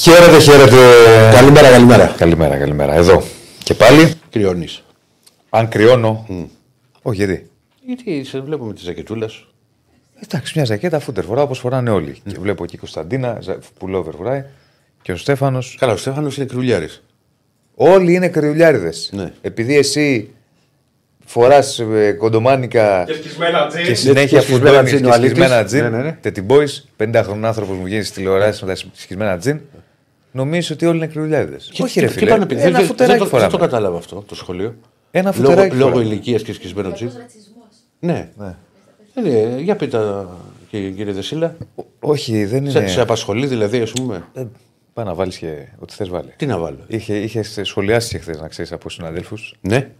Χαίρετε, χαίρετε. Καλημέρα, καλημέρα. Καλημέρα, καλημέρα. Εδώ. Και πάλι. Κρυώνεις. Αν κρυώνω. Όχι, γιατί; Γιατί σε βλέπω με τη ζακετούλα σου. Εντάξει, μια ζακέτα φούτερ φοράω όπως φοράνε όλοι. Και βλέπω εκεί η Κωνσταντίνα, ζα- πουλόβερ φοράει. Και ο Στέφανος. Καλά, ο Στέφανος είναι κρυουλιάρης. Όλοι είναι κρυουλιάριδες. Ναι. Επειδή εσύ φοράς κοντομάνικα Και σκισμένα τζιν. και συνέχεια και σκισμένα φουντώνεις τζιν και ο αλήτης. σκισμένα τζιν. Ναι, ναι, ναι. Τετιμπόης, 50 χρονών άνθρωπος μου γίνει στη τηλεόραση με τα σκισμένα τζιν. Νομίζει ότι όλοι είναι κρυουλιάριδε. Όχι, ρε τι φίλε. πάνε να πει, Ένα δεν, δεν, φουτεράκι το, δεν το φοράμε. κατάλαβα αυτό το σχολείο. Ένα Λόγω, φουτεράκι λόγω φοράμε. ηλικίας και σκισμένο τζιν. ρατσισμός. Ναι. Ε, ναι. Για πείτε, κύριε, κύριε Δεσίλα. Όχι, δεν Σε, είναι. σε απασχολεί δηλαδή, ας πούμε; Ε, Πάει να βάλεις και ό,τι θες βάλει. Τι να βάλω; Είχε, είχες σχολιάσει χθες, να ξέρεις από συναδέλφους, Ναι.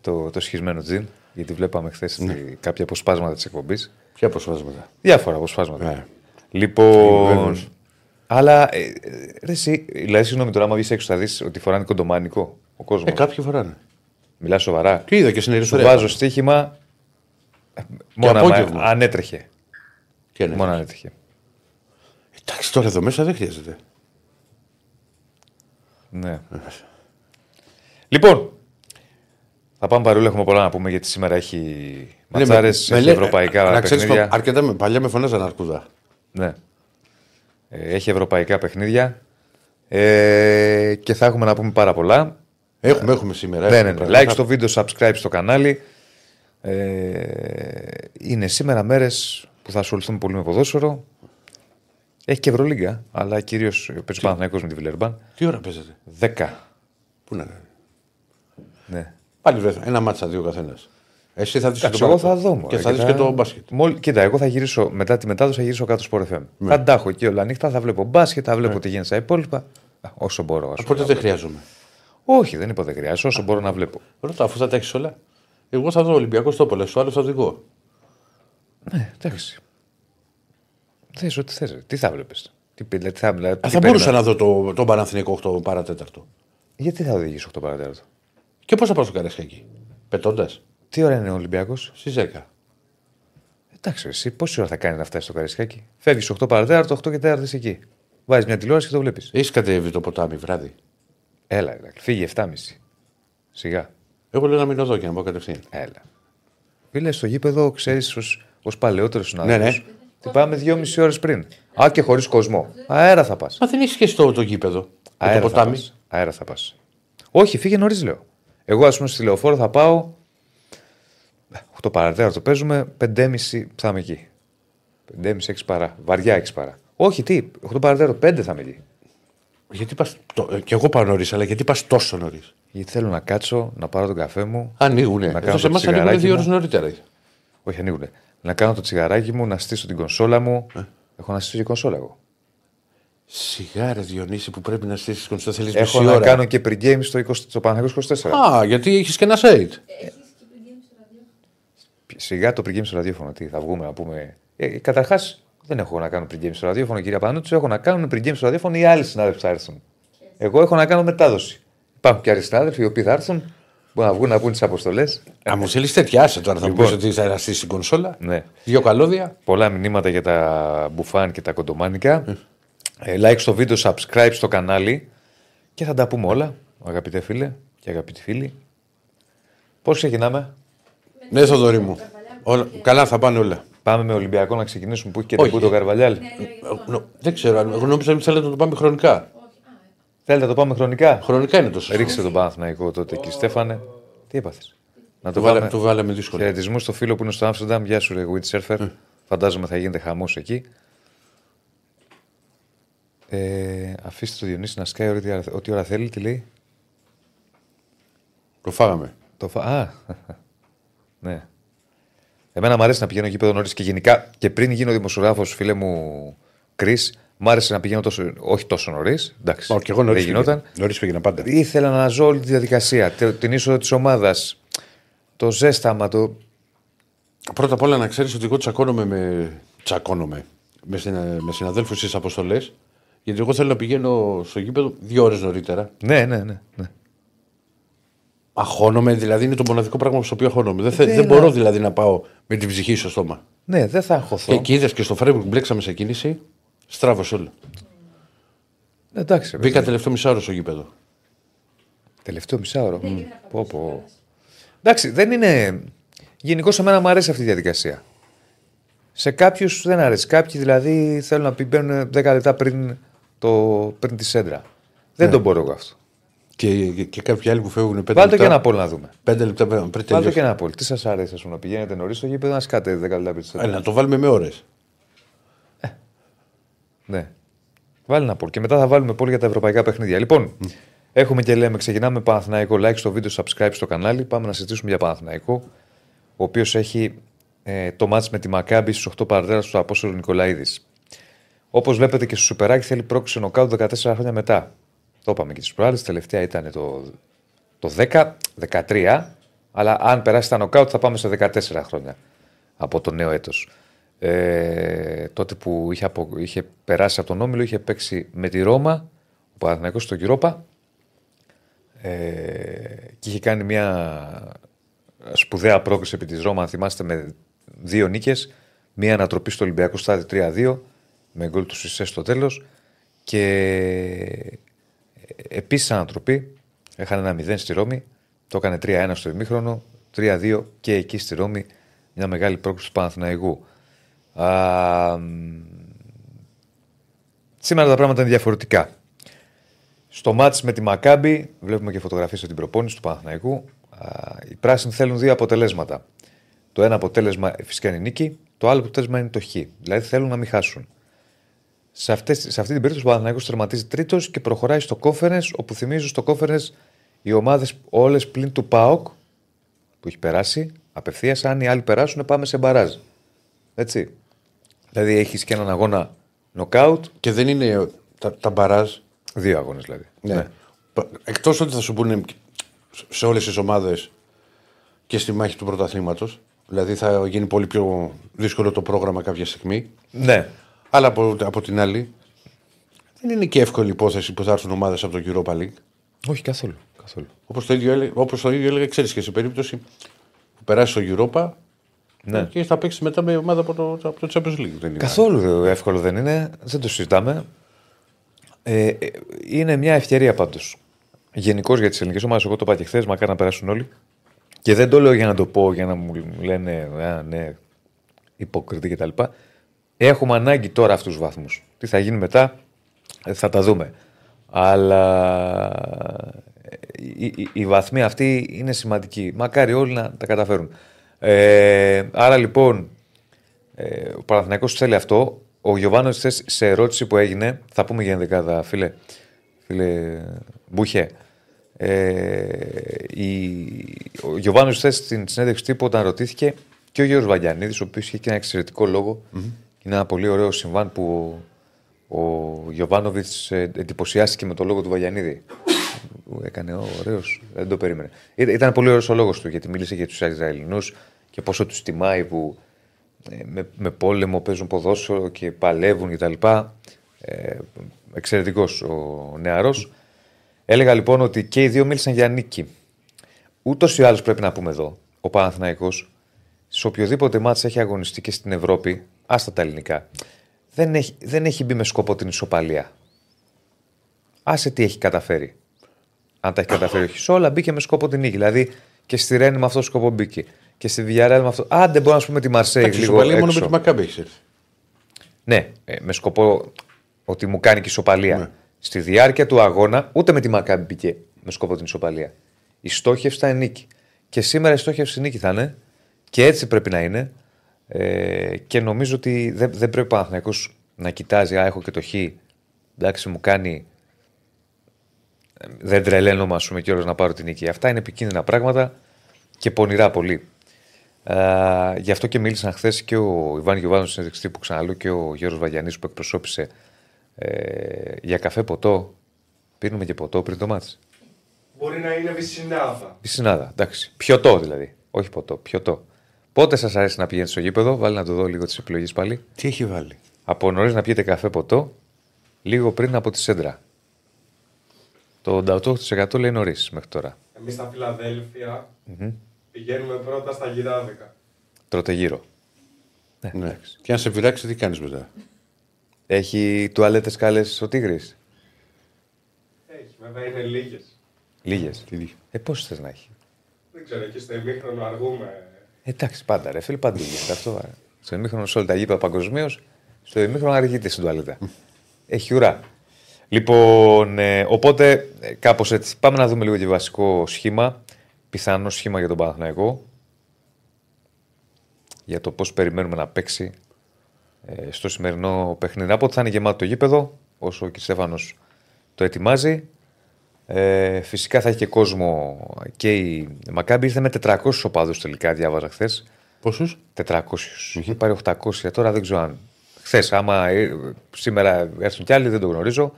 το, το σχισμένο τζιν. Γιατί βλέπαμε χθες Ναι. κάποια αποσπάσματα της εκπομπής. Ποια αποσπάσματα; Διάφορα αποσπάσματα. Ναι. Λοιπόν. Βεβαίως. Αλλά. Ε, ε, ρε, εσύ, δηλαδή, συγγνώμη τώρα, άμα βγεις έξω, θα δεις ότι φοράνε κοντομάνικο ο κόσμος. Ε, κάποιοι φοράνε. Μιλάς σοβαρά. Τι είδα και στην Σου Ερυθρέα. βάζω στοίχημα. ε, Μόνο άμα- απόγευμα. αν έτρεχε. Τι είναι. Μόνο αν έτρεχε. Εντάξει, τώρα εδώ μέσα δεν χρειάζεται. Ναι. Λοιπόν, θα πάμε παρόλο, έχουμε πολλά να πούμε γιατί σήμερα έχει Ναι, ματσάρες, με- έχει με λέ- ευρωπαϊκά Να ξέρεις, παιχνίδια. αρκετά με, παλιά με φωνάζαν αρκούδα. Ναι. Ε, έχει ευρωπαϊκά παιχνίδια. Ε, και θα έχουμε να πούμε πάρα πολλά. Έχουμε, έχουμε σήμερα. Ναι, έχουμε ναι, ναι. πράγματα. Like στο βίντεο, subscribe στο κανάλι. Ε, είναι σήμερα μέρες που θα ασχοληθούμε πολύ με ποδόσφαιρο. Έχει και Ευρωλίγκα, αλλά κυρίως παίζει ο Παναθηναϊκός με τη Βιλερμπάν. Τι ώρα παίζετε. 10. Πού να Ναι. Πάλι βρέθα. Ένα μάτσα δύο καθένας. Εσύ θα δεις Εντάξει, εγώ θα δω. Και μωρέ, θα δεις και το μπάσκετ. Μόλι, κοίτα, εγώ θα γυρίσω μετά τη μετάδοση, θα γυρίσω κάτω στο FM. Ναι. Θα τα έχω εκεί όλα νύχτα, θα βλέπω μπάσκετ, θα βλέπω τι γίνεται στα υπόλοιπα. Α, Όσο μπορώ. ας πούμε. Οπότε δεν χρειάζομαι; Όχι, δεν είπα δεν χρειάζεται. Όσο μπορώ να βλέπω. Ρώτα, αφού θα τα έχεις όλα. Εγώ θα δω Ολυμπιακό Τόπολε, το άλλο θα δω εγώ. Ναι, εντάξει. Θες ό,τι θες. Τι θα βλέπεις; Τι, πει- τι θα, δηλαδή, Α, τι θα μπορούσα περίμενα. να δω το, το Παναθηνικό 8 παρατέταρτο. Γιατί θα οδηγήσω 8 παρατέταρτο; Και πώς θα πάω στο Καραϊσκάκι; Πετώντας; Τι ώρα είναι ο Ολυμπιακός; Στις 10. Εντάξει, εσύ πόση ώρα θα κάνει να φτάσει στο Καρισκάκι; Φεύγεις 8 παρατέταρτο, 8 και 4 είσαι εκεί. Βάζεις μια τηλεόραση και το βλέπεις. Έχει κατέβει το ποτάμι βράδυ. Έλα, έλα, φύγει 7.30. Σιγά. Εγώ λέω να μείνω εδώ και να πάω κατευθείαν. Έλα. Φίλε, στο γήπεδο ξέρεις ως παλαιότερος συνάδελφος. Ναι, ναι. Τι πάμε δυόμιση ώρες πριν. Α, και χωρίς κόσμο. Αέρα θα πας. Μα δεν έχεις σχέση το, το γήπεδο. Με το Αέρα θα ποτάμι. πας. Αέρα θα πας. Όχι, φύγε νωρίς, λέω. Εγώ, ας πούμε, στη λεωφόρο θα πάω. 8 παρατέταρτο παίζουμε, 5.30 θα είμαι εκεί. 5.30 6 παρά. Βαριά 6 παρά. Όχι, τι, 8 παρατέταρτο, 5 θα είμαι εκεί. Γιατί πας, το, ε, και εγώ πάω νωρίς, αλλά γιατί πας τόσο νωρίς; Γιατί θέλω να κάτσω, να πάρω τον καφέ μου. Ανοίγουνε. Να Εδώ κάνω σε το εμάς ανοίγουν τσιγαράκι δύο μου. ώρες νωρίτερα. Όχι, ανοίγουνε. Να κάνω το τσιγαράκι μου, να στήσω την κονσόλα μου. Έχω να στήσω και κονσόλα εγώ. Σιγά ρε Διονύση που πρέπει να στήσεις κονσόλα. Θέλεις Έχω μισή να ώρα. κάνω και pre-game στο, 20, στο Παναγιώτο 24. Α, γιατί έχεις και ένα site. Σιγά το pre-game στο ραδιόφωνο. Τι θα βγούμε να πούμε. Ε, Καταρχάς, δεν έχω να κάνω pre-game στο ραδιόφωνο, κυρία Πανούτσου. Έχω να κάνω pre-game στο ραδιόφωνο οι άλλοι συνάδελφοι που θα έρθουν. Εγώ έχω να κάνω μετάδοση. Υπάρχουν και άλλοι συνάδελφοι οι οποίοι θα έρθουν. Μπορούν να βγουν να πούν τις αποστολές. Α, μου θέλει τέτοια άσε τώρα. Θα μου Λοιπόν. πεις ότι θα στήσει την κονσόλα. Ναι. Δύο καλώδια. Πολλά μηνύματα για τα μπουφάν και τα κοντομάνικα. Ε, like στο βίντεο, subscribe στο κανάλι. Και θα τα πούμε όλα, αγαπητέ φίλε και αγαπητοί φίλοι. Πώς ξεκινάμε, Ναι, Θοδωρή μου. Όλα, καλά θα πάνε όλα. Πάμε με Ολυμπιακό να ξεκινήσουμε που έχει και Όχι. τον το Καρβαλιάλ. Ε, νο- Δεν ξέρω, αν- εγώ νόμιζα ότι θέλετε να το πάμε χρονικά. Θέλετε να το πάμε χρονικά; Χρονικά είναι το σωστό. Ρίξτε τον Παναθηναϊκό τότε εκεί, Στέφανε. Τι έπαθες; Να Του το βάλαμε, πάμε. του βάλαμε δύσκολα. Χαιρετισμούς στο φίλο που είναι στο Άμστερνταμ. Γεια σου, ρε Windsurfer. Φαντάζομαι θα γίνεται χαμός εκεί. Ε, αφήστε το Διονύση να σκάει ό,τι ώρα, ό,τι ώρα θέλει. Τι λέει. Το φάγαμε. Το φα... Α, ναι. Εμένα μου αρέσει να πηγαίνω γήπεδο νωρίς και γενικά και πριν γίνω δημοσιογράφος, φίλε μου Κρι, μου άρεσε να πηγαίνω τόσο, όχι τόσο νωρίς. Εντάξει, Μα και εγώ νωρίς δεν γινόταν. Νωρίς πήγαινα πάντα. Ήθελα να ζω όλη τη διαδικασία. τε- Την είσοδο της ομάδας. Το ζέσταμα, το. Πρώτα απ' όλα να ξέρεις ότι εγώ τσακώνομαι με. Τσακώνομαι με, συνα... με συναδέλφους στις αποστολές. Γιατί εγώ θέλω να πηγαίνω στο γήπεδο δύο ώρες νωρίτερα. Ναι, ναι, ναι. ναι. Αχώνομαι, δηλαδή είναι το μοναδικό πράγμα στο οποίο αχώνομαι. Δεν, θε- Δεν δεν είναι- μπορώ δηλαδή να πάω με την ψυχή στο στόμα. Ναι, δεν θα αγχωθώ. Και εκεί είδες και στο Φρέμπουργκ μπλέξαμε σε κίνηση. Στράβο όλο. Εντάξει, ρε παιδί. Μπήκα τελευταίο μισάωρο στο γήπεδο. Τελευταίο μισάωρο. Μμ. Πω, πω. Εντάξει, δεν είναι. Γενικώς σε μένα μου αρέσει αυτή η διαδικασία. Σε κάποιους δεν αρέσει. Κάποιοι δηλαδή θέλουν να πει- μπαίνουν 10 λεπτά πριν, το, πριν τη σέντρα. Δεν Ναι. τον μπορώ εγώ αυτό. Και, και κάποιοι άλλοι που φεύγουν 5 Βάλτε λεπτά. και ένα πόλ να δούμε. Πέντε λεπτά πριν Βάλτε τελειώσει. και ένα πόλ. Τι σας αρέσει, ας πούμε, να πηγαίνετε νωρίς στο γήπεδο να σκάτε 10 λεπτά πριν τη Ε, σέντρα. να το βάλουμε με ώρες. Ναι. Βάλει ένα πόλ. Και μετά θα βάλουμε πόλ για τα ευρωπαϊκά παιχνίδια. Λοιπόν, έχουμε και λέμε, ξεκινάμε με Παναθηναϊκό. Like στο βίντεο, subscribe στο κανάλι. Πάμε να συζητήσουμε για Παναθηναϊκό, ο οποίος έχει ε, το μάτς με τη Μακάμπη στις 8 παρατέρας του Απόστολου Νικολαίδης. Όπως βλέπετε και στο Σουπεράκι θέλει πρόκληση νοκάουτ 14 χρόνια μετά. Το είπαμε και τι προάλλες. Τελευταία ήταν το, το 10, 13. Αλλά αν περάσει τα νοκάουτ θα πάμε σε 14 χρόνια από το νέο έτος. Ε, τότε που είχε, απο, είχε περάσει από τον Όμιλο, είχε παίξει με τη Ρώμα, ο Παναθηναϊκός στο Europa ε, και είχε κάνει μια σπουδαία πρόκληση επί της Ρώμα, αν θυμάστε, με δύο νίκες, μια ανατροπή στο Ολυμπιακό στάδιο 3-2, με γκολ του Σισέ στο τέλος και επίσης ανατροπή, έχανε ένα 0 στη Ρώμη, το έκανε 3-1 στο ημίχρονο, 3-2 και εκεί στη Ρώμη μια μεγάλη πρόκληση του Παναθηναϊκού. Α, μ, σήμερα τα πράγματα είναι διαφορετικά. Στο μάτς με τη Μακάμπη, βλέπουμε και φωτογραφίες από την προπόνηση του Παναθηναϊκού, α, οι πράσινοι θέλουν δύο αποτελέσματα. Το ένα αποτέλεσμα φυσικά είναι η νίκη, το άλλο αποτέλεσμα είναι το χ. Δηλαδή θέλουν να μην χάσουν. Σε, αυτές, σε αυτή την περίπτωση ο Παναθηναϊκός τερματίζει τρίτος και προχωράει στο conference, όπου θυμίζω στο conference οι ομάδες όλες πλην του ΠΑΟΚ, που έχει περάσει, απευθείας, αν οι άλλοι περάσουν πάμε σε μπαράζ. Έτσι. Δηλαδή έχεις και έναν αγώνα νοκάουτ, Και δεν είναι τα, τα μπαράζ. δύο αγώνες δηλαδή. Ναι. Εκτός ότι θα σου πούνε σε όλες τις ομάδες και στη μάχη του πρωταθλήματος. Δηλαδή θα γίνει πολύ πιο δύσκολο το πρόγραμμα κάποια στιγμή. ναι. Αλλά από, από την άλλη, δεν είναι και εύκολη υπόθεση που θα έρθουν ομάδες από το Europa League. Όχι καθόλου. καθόλου. Όπως το, ίδιο έλεγε- όπως το ίδιο έλεγε, ξέρεις και σε περίπτωση που περάσει στο Europa Ναι. και θα παίξει μετά με ομάδα από το, από το Champions League. Δεν είναι. Καθόλου εύκολο δεν είναι, δεν το συζητάμε. Ε, ε, είναι μια ευκαιρία πάντως. Γενικώς για τις ελληνικές ομάδες, εγώ το είπα και χθες, μακάρι να περάσουν όλοι. Και δεν το λέω για να το πω, για να μου λένε α, ναι, υποκριτή κτλ. Έχουμε ανάγκη τώρα αυτούς τους βαθμούς. Τι θα γίνει μετά, ε, θα τα δούμε. Αλλά ε, η, η, η βαθμή αυτή είναι σημαντική. Μακάρι όλοι να τα καταφέρουν. Ε, άρα λοιπόν, ε, ο Παναθηναϊκός θέλει αυτό. Ο Γιωβάνος χθε σε ερώτηση που έγινε, θα πούμε για ενδεκάδα, φίλε, φίλε Μπούχε. Ε, η, ο Γιωβάνος χθε στην συνέντευξη τύπου όταν ρωτήθηκε και ο Γιώργος Βαγιανίδης, ο οποίος είχε και ένα εξαιρετικό λόγο, είναι ένα πολύ ωραίο συμβάν που ο, ο Γιωβάνοβιτ εντυπωσιάστηκε με το λόγο του Βαγιανίδη. Του Έκανε ωραίος, δεν το περίμενε. Ήταν, ήταν πολύ ωραίος ο λόγος του γιατί μίλησε για τους Ισραηλινούς και πόσο τους τιμάει που ε, με, με πόλεμο παίζουν ποδόσφαιρο και παλεύουν κτλ. Ε, Εξαιρετικός ο νεαρός. Έλεγα λοιπόν ότι και οι δύο μίλησαν για νίκη. Ούτως ή άλλως πρέπει να πούμε εδώ, ο Παναθηναϊκός σε οποιοδήποτε μάτς έχει αγωνιστεί και στην Ευρώπη, άστα τα ελληνικά, δεν έχει, δεν έχει μπει με σκοπό την ισοπαλία. Άσε τι έχει καταφέρει. Αν τα έχει καταφέρει, όχι. Σε όλα μπήκε με σκοπό την νίκη. Δηλαδή και στη Ρένη με αυτό το σκοπό μπήκε. Και στη Villarreal με αυτό. Άντε, μπορώ να πούμε τη Μαρσέη Εντάξει, λίγο ισοπαλία μόνο έξω. με τη Μακάμπη έχεις έρθει. Ναι, ε, με σκοπό ότι μου κάνει και ισοπαλία. Ναι. Στη διάρκεια του αγώνα, ούτε με τη Μακάμπη μπήκε με σκοπό την ισοπαλία. Η στόχευση θα είναι νίκη. Και σήμερα η στόχευση νίκη θα είναι. Και έτσι πρέπει να είναι. Ε, και νομίζω ότι δεν, δεν πρέπει ο Παναθηναϊκός να κοιτάζει, Α, έχω και το Χ. Εντάξει, μου κάνει. ε, Δεν τρελαίνομαι, ας πούμε, κιόλας να πάρω την νίκη. Αυτά είναι επικίνδυνα πράγματα και πονηρά πολύ. Ε, γι' αυτό και μίλησαν χθες και ο Ιβάν Γιωβάνος στην συνέντευξη που ξαναλέω και ο Γιώργος Βαγιανής που εκπροσώπησε ε, για καφέ ποτό. Πίνουμε και ποτό πριν το μάτς. Μπορεί να είναι βυσσινάδα. Πισινάδα, εντάξει. Πιωτό δηλαδή. Όχι ποτό, πιωτό. Πότε σας αρέσει να πηγαίνετε στο γήπεδο, βάλει να το δω λίγο τις επιλογές πάλι. Τι έχει βάλει; Από νωρίς να πιείτε καφέ ποτό, λίγο πριν από τη σέντρα. Το 88% λέει νωρίς μέχρι τώρα. Εμείς στα φιλαδελφια πηγαίνουμε πρώτα στα γυράδικα. Τρώτε γύρω. Ναι. Και αν σε πειράξει, τι κάνεις μετά; Έχει τουαλέτες κάλε ο Τίγρης; Βέβαια είναι λίγες. Λίγες. Τι δει. Ε, πόσες θες να έχει; Δεν ξέρω, εκεί στο ημίχρονο αργούμε. Εντάξει, πάντα ρε φίλε, παντού γίνεται αυτό. ε. Στο ημίχρονο σε όλα τα γήπεδα παγκοσμίως, στο ημίχρονο αργείται στην τουαλέτα. Έχει ουρά. Λοιπόν, ε, οπότε ε, κάπως έτσι. Πάμε να δούμε λίγο και βασικό σχήμα. Πιθανό σχήμα για τον Παναθηναϊκό. Για το πώς περιμένουμε να παίξει ε, στο σημερινό παιχνίδι. Από ότι θα είναι γεμάτο το γήπεδο, όσο και ο Στέφανος το ετοιμάζει. Ε, φυσικά θα έχει και κόσμο και η Μακάμπη ήρθε με 400 οπαδούς τελικά, διάβαζα χθες. Πόσους; 400. Είχε πάρει 800. Τώρα δεν ξέρω αν. Χθες, άμα ε, σήμερα έρθουν κι άλλοι, δεν το γνωρίζω.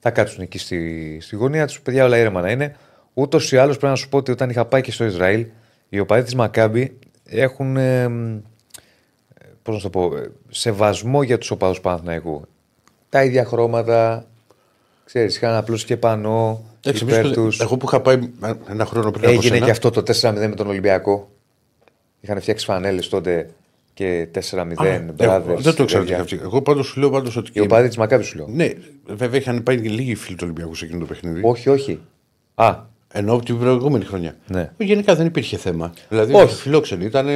Θα κάτσουν εκεί στη, στη γωνία τους. Παιδιά, όλα ήρεμα να είναι. Ούτως ή άλλως πρέπει να σου πω ότι όταν είχα πάει και στο Ισραήλ, οι οπαδοί της Μακάμπη έχουν. Ε, πώς να σου το πω, ε, σεβασμό για τους οπαδούς Παναθηναϊκού. Τα ίδια χρώματα. Ξέρεις, είχαν απλώς και πανό. Εντάξει, υπέρ εμείς το- τους. εγώ που είχα πάει ένα χρόνο πριν από Έγινε σένα, και αυτό το 4-0 με τον Ολυμπιακό. Είχαν φτιάξει φανέλες τότε και 4-0. Α, brothers, εγώ δεν το ξέρω τι παιδιά. είχα φτιάξει. Εγώ πάντως σου λέω πάντως ότι. Οι οπαδοί τη Μακάβης σου λέω. Ναι, βέβαια είχαν πάει και λίγοι φίλοι του Ολυμπιακού σε εκείνο το παιχνίδι. Όχι, όχι. Α, Ενώ από την προηγούμενη χρονιά. Ναι. Γενικά δεν υπήρχε θέμα. Δηλαδή, Όχι. φιλόξενοι ήταν.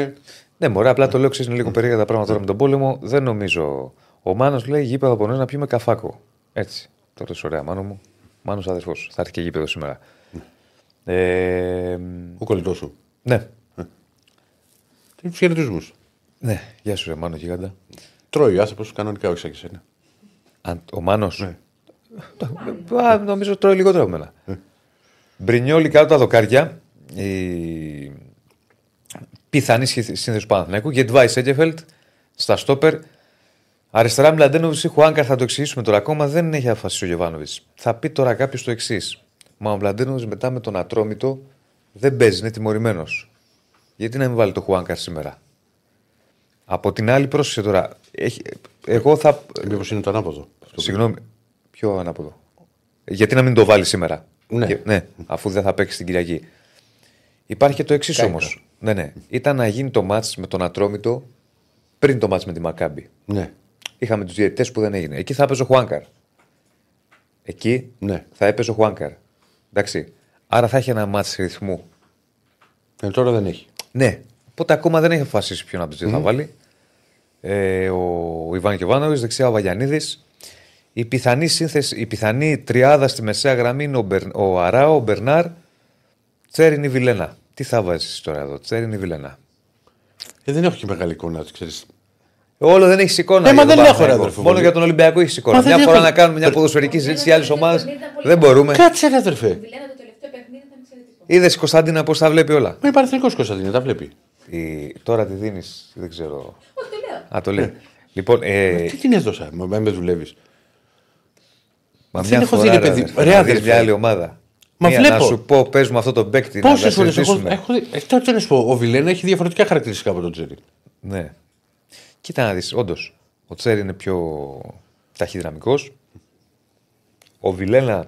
ναι, μωρέ, απλά το λέω ξέρεις είναι λίγο περίεργα τα πράγματα τώρα με τον πόλεμο. Δεν νομίζω. Ο Μάνος λέει γήπεδο από νέο να πιούμε καφάκο. Έτσι. Το λες ωραία, Μάνο μου. Μάνος αδερφός. Θα έρθει και γήπεδος σήμερα. Ε, Ο κολλητός σου. ναι. Τους χαιρετισμούς. Ναι, γεια σου, ρε Μάνο Γίγαντα. Τρώει ο άνθρωπο κανονικά, όχι σαν και εσένα. Αν, ο Μάνος; Ναι. Α, νομίζω τρώει λιγότερο από μένα. Μπρινιόλι κάτω τα δοκάρια. Η πιθανή σχε- σύνθεση του Παναθηναϊκού. Γετβάη Σέγκεφελτ στα στόπερ. Αριστερά Μλαντένοβιτς ή Χουάνκαρ θα το εξηγήσουμε τώρα ακόμα. Δεν έχει αποφασίσει ο Γεβάνοβιτ. Θα πει τώρα κάποιος το εξής. Μα ο Μλαντένοβιτς μετά με τον Ατρόμητο δεν παίζει, είναι τιμωρημένος. Γιατί να μην βάλει το Χουάνκαρ σήμερα; Από την άλλη, πρόσεξε τώρα. Έχει, εγώ θα, Μήπως είναι το ανάποδο. Συγγνώμη, πιο ανάποδο; Γιατί να μην το βάλει σήμερα; Ναι. Και- ναι, αφού δεν θα παίξει την Κυριακή. Υπάρχει και το εξής Κάηκα. όμως. Ναι, ναι. Ήταν να γίνει το μάτς με τον Ατρόμητο πριν το μάτς με τη Μακάμπη. Ναι. Είχαμε τους διαιτητές που δεν έγινε. Εκεί θα έπαιζε ο Χουάνκαρ. Εκεί Ναι. θα έπαιζε ο Χουάνκαρ. Εντάξει. Άρα θα έχει ένα μάτς ρυθμού. Ε, τώρα δεν έχει. Ναι. Οπότε ακόμα δεν έχει αποφασίσει ποιον από τους δύο θα βάλει. Ε, ο Ιβάν Κεβάνοβιτ, δεξιά ο Βαγιανίδης. Η πιθανή σύνθεση, η πιθανή τριάδα στη μεσαία γραμμή είναι ο, Μπερ, ο Αράο, ο Μπερνάρ, Τσέριν ή Βιλένα. Τι θα βάζεις τώρα εδώ, Τσέριν ή Βιλένα; Ε, δεν έχω και μεγάλη εικόνα, ξέρεις. Όλο δεν έχει εικόνα. Ε, για μα τον δεν έχω, Παναθηναϊκό. ρε, αδερφό, Μόνο πολύ. για τον Ολυμπιακό έχεις εικόνα. Μα δεν Μια φορά έχω. να κάνουμε μια ποδοσφαιρική συζήτηση για άλλε ομάδε. Δεν μπορούμε. Κάτσε, ρε, αδερφέ. Βιλένα το τελευταίο παιχνίδι ήταν εξαιρετικό. Είδες η Κωνσταντίνα πώς τα βλέπει όλα; Μα είναι παραθυνικό Κωνσταντίνε, τα βλέπει. Η... Τώρα τη δίνεις, δεν ξέρω. Όχι, το λέω. Α, το λέει. Λοιπόν, ε, Τι την έδωσα, μα με δουλεύεις. Μα Δεν μια έχω φορά, δει, ρε, ρε, παιδί. αδερφέ, Ρε, να αδερφέ. δεις μια άλλη ομάδα. Μα Μια, βλέπω. Να σου πω, πες μου αυτό το παίκτη. να Πόσε τα φορές έχω, συζητήσουμε. έχω δει. Ε, τώρα τι να σου πω, ο Βιλένα έχει διαφορετικά χαρακτηριστικά από τον Τζέρι. Ναι. Κοίτα να δεις, όντως. Ο Τσέρι είναι πιο ταχυδυναμικό. Ο Βιλένα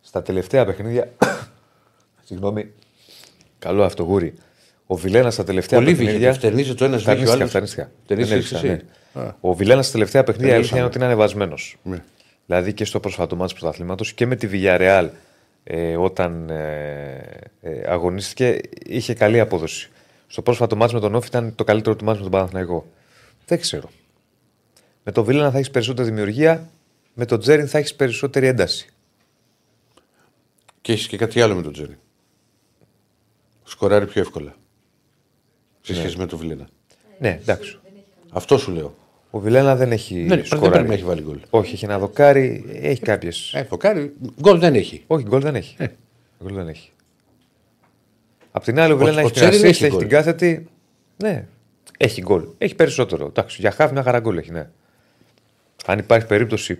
στα τελευταία παιχνίδια. Συγγνώμη. Καλό αυτό γούρι. Ο Βιλένα στα τελευταία Πολύ παιχνίδια. βγήκε, φτερνίζεται το ένας, βγήκε ο Φτανίστηκα, άλλος. φτανίστηκα. Φτανίστηκες Δεν έριξα, εσύ. ναι. Ο Βιλένα στα τελευταία παιχνίδια η αλήθεια είναι ότι είναι ανεβασμένος. Ναι. Δηλαδή και στο πρόσφατο μάτι του πρωταθλήματος και με τη Villarreal ε, όταν ε, ε, αγωνίστηκε είχε καλή απόδοση. Στο πρόσφατο μάτι με τον Όφη ήταν το καλύτερο του μάτι με τον Παναθηναϊκό. Δεν ξέρω. Με τον Βίλενα θα έχεις περισσότερη δημιουργία, με τον Τζέριν θα έχεις περισσότερη ένταση. Και έχεις και κάτι άλλο με τον Τζέρι. Σκοράρει πιο εύκολα. Σε σχέση με τον Βιλένα. Ναι, εντάξει. Αυτό σου λέω. Ο Βιλένα δεν έχει. Δεν, δεν σκοράρει. πρέπει να έχει βάλει γκολ. Όχι, έχει ένα δοκάρι, έχει κάποιες. Ε, φοκάρει, γκολ δεν έχει. Όχι, γκολ δεν έχει. Γκολ δεν έχει. Απ' την άλλη, ο Βιλένα ο έχει την Τσέριν assist, έχει έχει γκολ. την κάθετη. Ναι, έχει γκολ. Έχει περισσότερο. Εντάξει, για χάφ μια χαρά γκολ έχει, ναι. Αν υπάρχει περίπτωση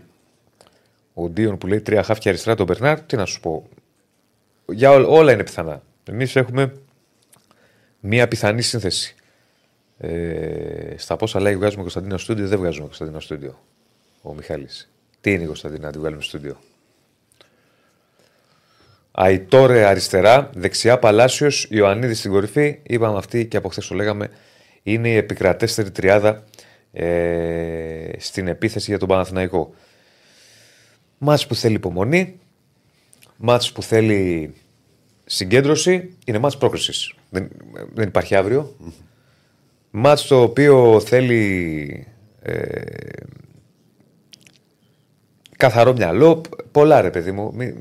ο Ντίον που λέει τρία χάφ και αριστερά τον Μπερνάρ, τι να σου πω. Για ό, όλα είναι πιθανά. Εμείς έχουμε μία πιθανή σύνθεση. Ε, στα πόσα λέει βγάζουμε Κωνσταντίνο Στούντιο, δεν βγάζουμε Κωνσταντίνο Στούντιο. Ο Μιχάλης. Τι είναι η Κωνσταντίνα να τη βγάλουμε στούντιο; Αϊτόρε αριστερά, δεξιά Παλάσιος, Ιωαννίδης στην κορυφή. Είπαμε αυτή και από χθες το λέγαμε. Είναι η επικρατέστερη τριάδα ε, στην επίθεση για τον Παναθηναϊκό. Μάτς που θέλει υπομονή. Μάτς που θέλει συγκέντρωση είναι μάτς πρόκρισης. Δεν, δεν υπάρχει αύριο. Μάτς το οποίο θέλει ε, καθαρό μυαλό. Πολλά ρε παιδί μου. Μη-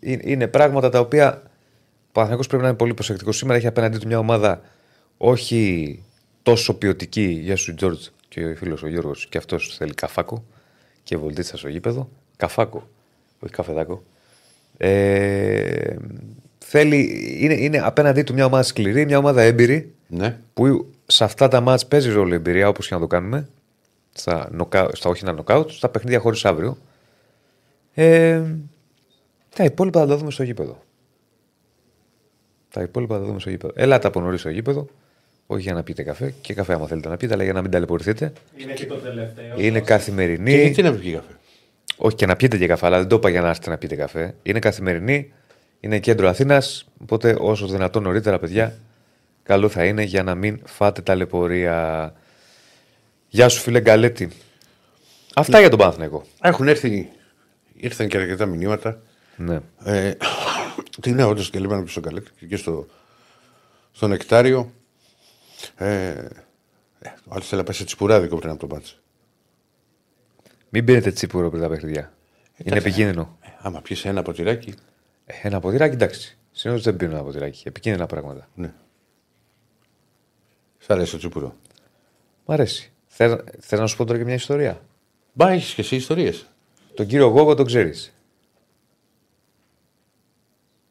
είναι- Είναι πράγματα τα οποία ο Παναθηναϊκός πρέπει να είναι πολύ προσεκτικός. Σήμερα έχει απέναντί του μια ομάδα όχι τόσο ποιοτική. Γεια σου, Τζόρτζ και ο φίλος ο Γιώργος. Και αυτός θέλει καφάκο και βολτίτσα στο γήπεδο. Καφάκο, όχι καφεδάκο. Ε, θέλει, είναι, είναι απέναντί του μια ομάδα σκληρή, μια ομάδα έμπειρη Ναι. που σε αυτά τα μάτς παίζει ρόλο η εμπειρία όπως και να το κάνουμε. Στα, νοκα, στα όχι να νοκάουτ, στα παιχνίδια χωρίς αύριο. Ε, τα υπόλοιπα θα τα δούμε στο γήπεδο. Τα υπόλοιπα θα τα δούμε στο γήπεδο. Ελάτε από νωρίς στο γήπεδο. Όχι για να πείτε καφέ. Και καφέ, άμα θέλετε να πείτε, αλλά για να μην ταλαιπωρηθείτε. Είναι και το τελευταίο. Είναι καθημερινή. Και τι να πει καφέ; Όχι και να πιείτε και καφέ, αλλά δεν το είπα για να έρθετε να πείτε καφέ. Είναι καθημερινή, είναι κέντρο Αθήνας. Οπότε όσο δυνατόν νωρίτερα, παιδιά, καλό θα είναι για να μην φάτε ταλαιπωρία. Γεια σου, φίλε Γκαλέτη. Αυτά για τον Παναθηναϊκό. Έχουν έρθει. Ήρθαν και αρκετά μηνύματα. Ναι. Ε, τι είναι όντως και λέμε στο Καλέκτη και στο, στο Νεκτάριο. Ε, ε, ο άλλο θέλει να πάει σε τσιπουράδικο πριν από το μάτς. Μην πίνετε τσίπουρο πριν τα παιχνίδια. είναι επικίνδυνο. Ε, άμα πιεις ένα ποτηράκι. Ε, Ένα ποτηράκι, εντάξει. Συνήθως δεν πίνω ένα ποτηράκι. Επικίνδυνα πράγματα. Ναι. Σ' αρέσει το τσιπουρό. Μ' αρέσει. Θέλω να σου πω τώρα και μια ιστορία. Μπα, έχεις και εσύ ιστορίες. Τον κύριο Γόγο τον ξέρεις.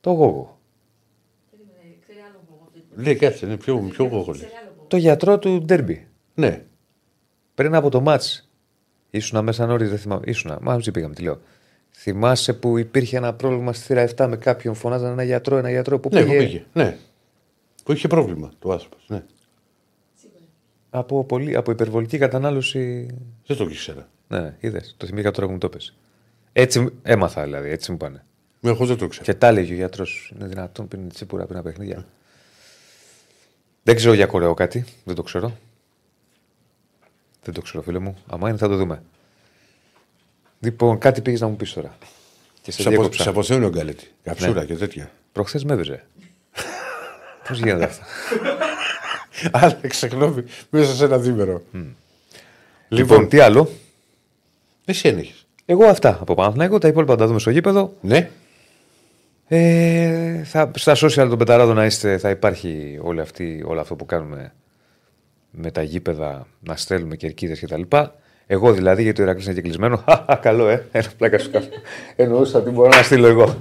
Το Γόγο. Περίμενε, ξέρει άλλο εγώ αυτό. Λέει κάτσε, είναι πιο, πιο γόγολη. Ξέρει άλλο εγώ. Το γιατρό του Ντέρμπι. Ναι. Πριν από το μάτς, ήσουνα μέσα νωρίς, δεν θυμάμαι. Ήσουνα, μαζί πήγαμε, τι λέω. Θυμάσαι που υπήρχε ένα πρόβλημα στη θύρα 7 με κάποιον, φωνάζαν ένα γιατρό, ένα γιατρό που Ναι, πήγε, που πήγε. Ναι. Που είχε πρόβλημα το άνθρωπο. Ναι. Σίγουρα. Από, πολύ, από υπερβολική κατανάλωση. Δεν το ήξερα. Ναι, είδες. Το θυμήθηκα τώρα που μου το πες. Έτσι έμαθα δηλαδή, έτσι μου πάνε. Ναι, Εγώ δεν το ήξερα. Και τα έλεγε ο γιατρός. Είναι δυνατόν πίνει τσίπουρα πριν από παιχνίδια. Δεν ξέρω για κορεό κάτι. Δεν το ξέρω. Δεν το ξέρω, φίλε μου. Αμά είναι, θα το δούμε. Λοιπόν, κάτι πήγες να μου πεις τώρα. Και σε Σε, απο, διέκοψα. σε αποθέωνει ο Γκάλετη. Καψούρα Ναι. και τέτοια. Προχθές με έβριζε. Πώς γίνονται αυτά. Άλλαξε γνώμη μέσα σε ένα δίμερο. λοιπόν, τι άλλο; Εσύ ένεχε. Εγώ αυτά από Παναθηναϊκό. Τα υπόλοιπα θα τα δούμε στο γήπεδο. Ναι. Ε, θα, στα social των πεταράδων να είστε, θα υπάρχει όλη αυτή, όλο αυτό που κάνουμε με τα γήπεδα, να στέλνουμε κερκίδε κτλ. Εγώ δηλαδή, γιατί ο Ηρακλή είναι και κλεισμένο. Χαχα, Καλό, ε. Ένα πλάκα σου κάνω. Εννοούσα τι μπορώ να στείλω εγώ.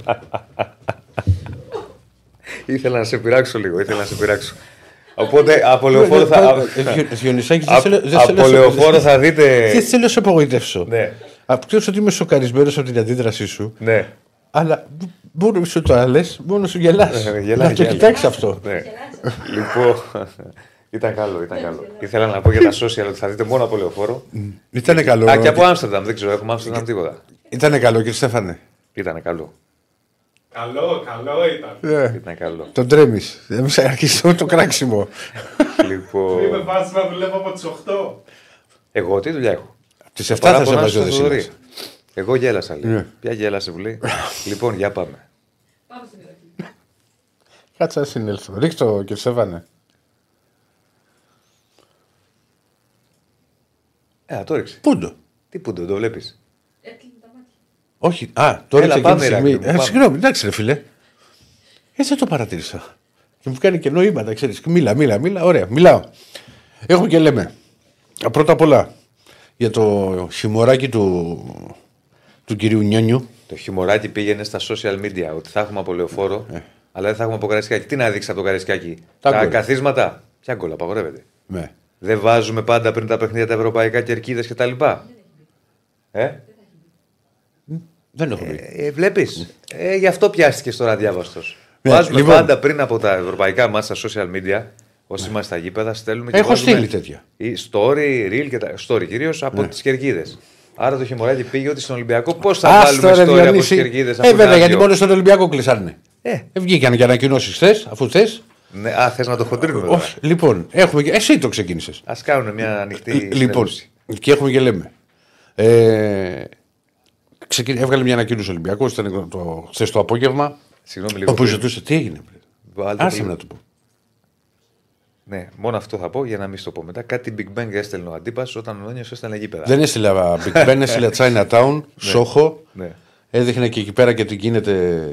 ήθελα να σε πειράξω λίγο, ήθελα να σε πειράξω. Οπότε από λεωφόρο θα. Διονυσάκη, Α- Από λεωφόρο θα δείτε. Δεν θέλω να σε απογοητεύσω. Ναι, Ξέρω ότι είμαι σοκαρισμένο από την αντίδρασή σου. ναι. Αλλά μόνο σου το λε, μόνο σου γελάς. Ε, γελάει, Να το γελάει. κοιτάξεις αυτό. ναι. λοιπόν, ήταν καλό, ήταν καλό. Ήθελα να πω για τα social ότι θα δείτε μόνο από λεωφόρο. Ήταν καλό. Α, και από Άμστερνταμ, δεν ξέρω, έχουμε Άμστερνταμ τίποτα. Ήταν καλό, κύριε Στέφανε. Ήταν καλό. Καλό, καλό ήταν. Ε, Ήταν καλό. Τον τρέμεις. Δεν μου αρχίσει το κράξιμο. Είμαι λοιπόν. βάση να δουλεύω από τις 8. Εγώ τι δουλειά έχω. Τις 7 θα Παράπονο σε βάζω στο δεσίλα. Θοδωρή. Εγώ γέλασα λίγο. Ναι. Ποια γέλασε που λέει. λοιπόν, για πάμε. Πάμε στην Ηρακλή. Κάτσε να συνέλθω. Ρίξτε το, κύριε Στέφανε. Ε, το ρίξε. Πού το. Τι που το, το βλέπεις; Έκλεινε τα μάτια. Όχι. Α, τώρα Έλα, σε πάμε, εκείνη τη Ηράκλειο στιγμή. μου, Ε, πάμε. Συγγνώμη, εντάξει, ρε φίλε. Έτσι δεν το παρατήρησα. Και μου κάνει και νοήματα, ξέρεις. Μίλα, μίλα, μίλα. Ωραία, μιλάω. Έχουμε και λέμε. Α, Πρώτα απ' όλα για το χιμωράκι του, του κυρίου Νιόνιου. Το χιμωράκι πήγαινε στα social media ότι θα έχουμε από λεωφόρο, αλλά δεν θα έχουμε από καρεσκάκι. Τι να δείξει από το καρεσκάκι. Τα Τα, γκολ. καθίσματα; Ποια γκολ, απαγορεύεται. Ναι. Δεν βάζουμε πάντα πριν τα παιχνίδια τα ευρωπαϊκά κερκίδες κτλ. Ε, Δεν έχω πει. ε βλέπεις. Ε, γι' αυτό πιάστηκες τώρα διάβαστος. Ναι, Βάζουμε λοιπόν. πάντα πριν από τα ευρωπαϊκά μας στα social media, όσοι είμαστε στα γήπεδα, στέλνουμε και Έχω βάζουμε στείλει τέτοια. Ή story, reel και τα. Story κυρίως από Ναι. τις κερκίδες. Άρα το χειμωράκι πήγε ότι στον Ολυμπιακό πώς θα Άστο, βάλουμε ρε, story από τι Διονύση. κερκίδες. Ε, βέβαια, γιατί μόνο στον Ολυμπιακό κλεισάρνε. Ε, Ε, βγήκαν και ανακοινώσεις χθες, αφού θε. ναι, α, θες να το χοντρίνουμε. τώρα. Όχι. Λοιπόν, έχουμε και... εσύ το ξεκίνησες. Α κάνουν μια ανοιχτή. Λοιπόν, συνέντευξη. και έχουμε και λέμε. Ε, ξεκι- έβγαλε μια ανακοίνωση Ολυμπιακός, ήταν το, χθες το απόγευμα. Συγγνώμη λίγο. Όπου πριν. ζητούσε τι έγινε. Βάλτε Άσε το με λίγο. να του πω. Ναι, μόνο αυτό θα πω για να μην στο πω μετά. Κάτι Big Bang έστελνε ο αντίπας όταν ο Νόνιος έστελνε γήπεδα. Δεν έστειλε α, Big Ben, έστειλε Chinatown, Σόχο. Ναι. Έδειχνε και εκεί πέρα και τι γίνεται,